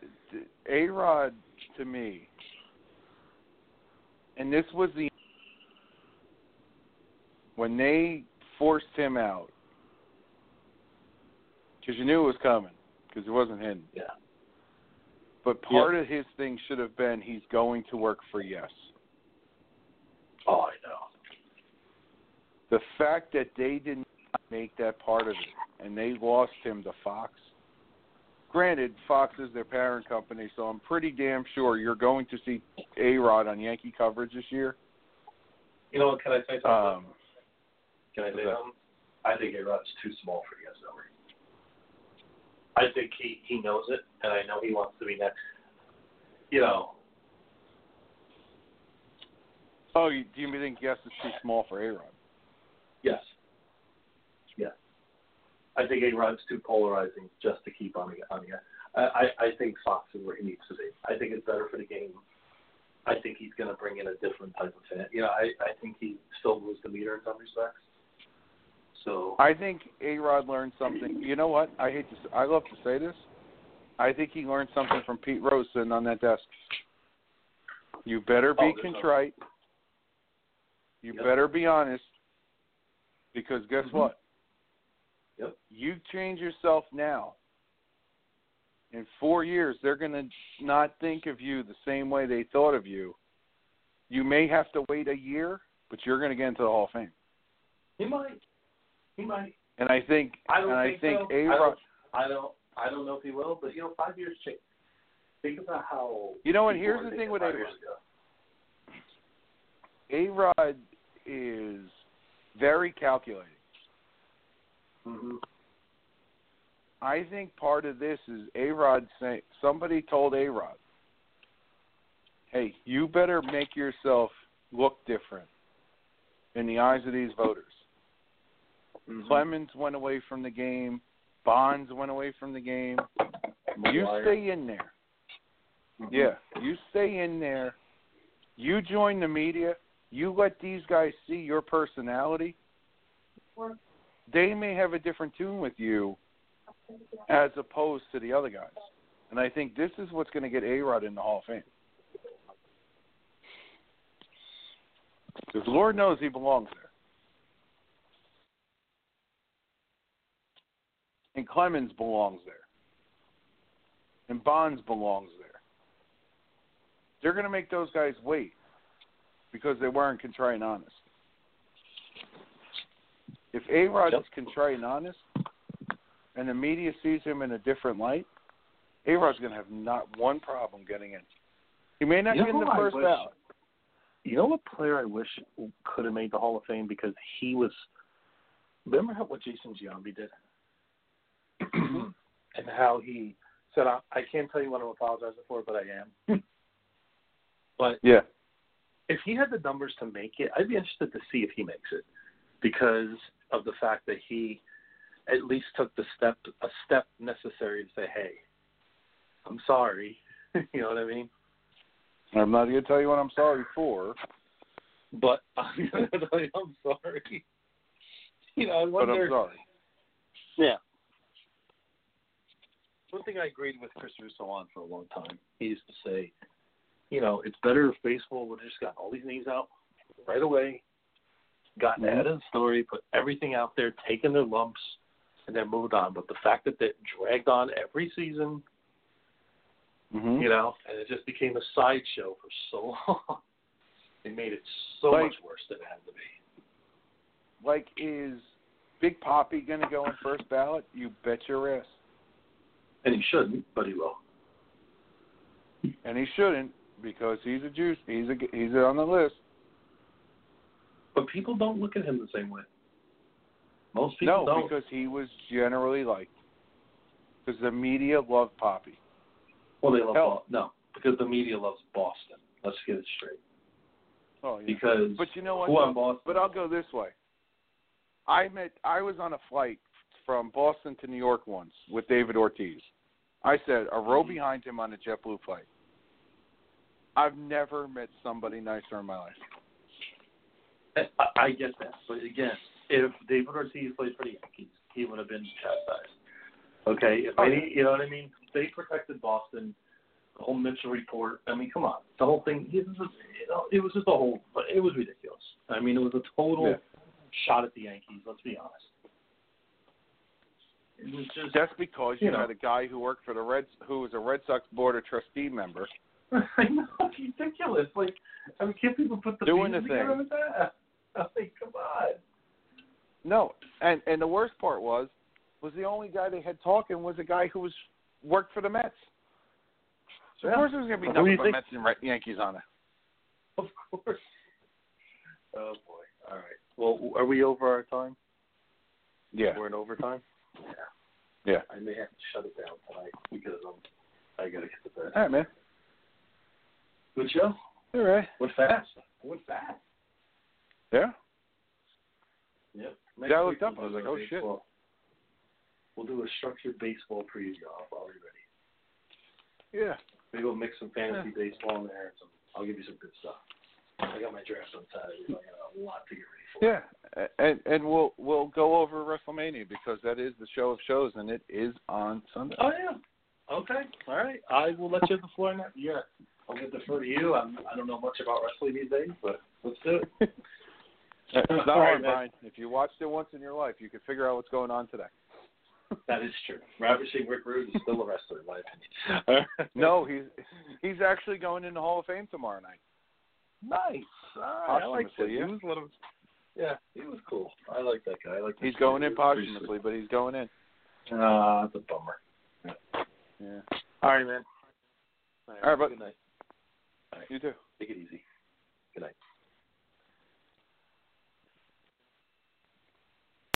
A Rod to me, and this was the when they forced him out because you knew it was coming because it wasn't hidden. Yeah. But part of his thing should have been he's going to work for Yes. Oh. The fact that they did not make that part of it and they lost him to Fox. Granted, Fox is their parent company, so I'm pretty damn sure you're going to see A Rod on Yankee coverage this year. You know what? Can I say something? Um, Can I say something? I think A Rod's too small for the YES Network. I think he he knows it, and I know he wants to be next. You know, oh, you, do you think Yes is too small for A Rod? Yes, yes. I think A Rod's too polarizing just to keep on the on the. I I think Fox is where he needs to be. I think it's better for the game. I think he's going to bring in a different type of fan. You know, I I think he still moves the meter in some respects. So I think A Rod learned something. You know what? I hate to. I love to say this. I think he learned something from Pete Rose sitting on that desk. You better be Oh, contrite. You Yep. better be honest. Because guess Mhm. what? Yep. You change yourself now. In four years, they're going to not think of you the same way they thought of you. You may have to wait a year, but you're going to get into the Hall of Fame. he might, he might. And I think, I don't and I think, think so. A I Rod. don't, I don't. I don't know if he will, but you know, five years change. Think about how. You know what? Here's the thing with five A-Rod. A Rod is very calculating. Mm-hmm. I think part of this is A Rod saying somebody told A Rod, "Hey, you better make yourself look different in the eyes of these voters." Mm-hmm. Clemens went away from the game. Bonds went away from the game. You stay in there. Mm-hmm. Yeah, you stay in there. You join the media. You let these guys see your personality. they may have a different tune with you as opposed to the other guys. And I think this is what's going to get A Rod in the Hall of Fame. Because Lord knows he belongs there. And Clemens belongs there. And Bonds belongs there. They're going to make those guys wait because they weren't contrite and honest. If A Rod is contrite and honest, and the media sees him in a different light, A Rod's going to have not one problem getting in. He may not You get in the first wish- ballot. You know what player I wish could have made the Hall of Fame because he was. Remember how what Jason Giambi did, and how he said, I, "I can't tell you what I'm apologizing for, but I am." but Yeah. If he had the numbers to make it, I'd be interested to see if he makes it because of the fact that he at least took the step a step necessary to say, "Hey, I'm sorry." you know what I mean? I'm not going to tell you what I'm sorry for, But I'm gonna tell you, I'm sorry. You know, I wonder. but. I'm sorry. Yeah. One thing I agreed with Chris Russo on for a long time. He used to say, you know, it's better if baseball would have just got all these names out right away, gotten ahead of the story, put everything out there, taken their lumps, and then moved on. But the fact that it dragged on every season, Mm-hmm. you know, and it just became a sideshow for so long, it made it so Like- much worse than it had to be. Like, is Big Poppy going to go in first ballot? You bet your ass. And he shouldn't, but he will. And he shouldn't because he's a juice. He's a he's on the list. But people don't look at him the same way. Most people no, don't. No, because he was generally liked. Because the media loved Poppy. well, they love Hell. No, because the media loves Boston. Let's get it straight. Oh, yeah. Because But you know what? who Boston? But I'll go this way. I met. I was on a flight from Boston to New York once with David Ortiz. I said a row mm-hmm. behind him on a JetBlue flight. I've never met somebody nicer in my life. I, I get that, but again, if David Ortiz played for the Yankees, he would have been chastised. Okay, if Oh, any, you know what I mean? They protected Boston. The whole Mitchell report. I mean, come on, the whole thing. It was, you know, it was just a whole. It was ridiculous. I mean, it was a total Yeah. shot at the Yankees. Let's be honest. Just. That's because you, You know. had a guy who worked for the Reds, who was a Red Sox board of trustee member, I know it's ridiculous. Like, I mean, can't people put the Doing pieces the thing. together with that? I mean, come on. No, and and the worst part was, was the only guy they had talking was a guy who was worked for the Mets. So Yeah. of course there was going to be Who nothing but think- Mets and Yankees on it. Of course. Oh boy. All right. Well, are we over our time? Yeah, We're in overtime. yeah. Yeah. I may have to shut it down tonight because I'm. I gotta get to bed. All right, man. Good show. All right. Went fast. Went fast. Yeah. Yep. Yeah, I looked up, we'll I was like, oh, shit. baseball- We'll do a structured baseball preview. I'll, be ready. Yeah. Maybe we'll mix some fantasy baseball in there. And some, I'll give you some good stuff. I got my draft on Saturday. So I got a lot to get ready for. Yeah, and and we'll we'll go over WrestleMania because that is the show of shows, and it is on Sunday. Oh yeah. Okay. All right. I will let you have the floor now. Yeah. I'll get defer to you. I'm, I don't know much about wrestling these days, but let's do it. It's not All right, hard, man. Brian. If you watched it once in your life, you can figure out what's going on today. That is true. Ravishing Rick Rude is still a wrestler, in my opinion. No, he's he's actually going in the Hall of Fame tomorrow night. Nice. All right. I like that. Posthumously, He yeah. was a little. Yeah, he was cool. I like that guy. I like. He's that going guy. in He was posthumously, but he's going in. sweet. Ah, that's a bummer. Yeah. All right, man. All right, bud. Good night. You too. Take it easy. Good night.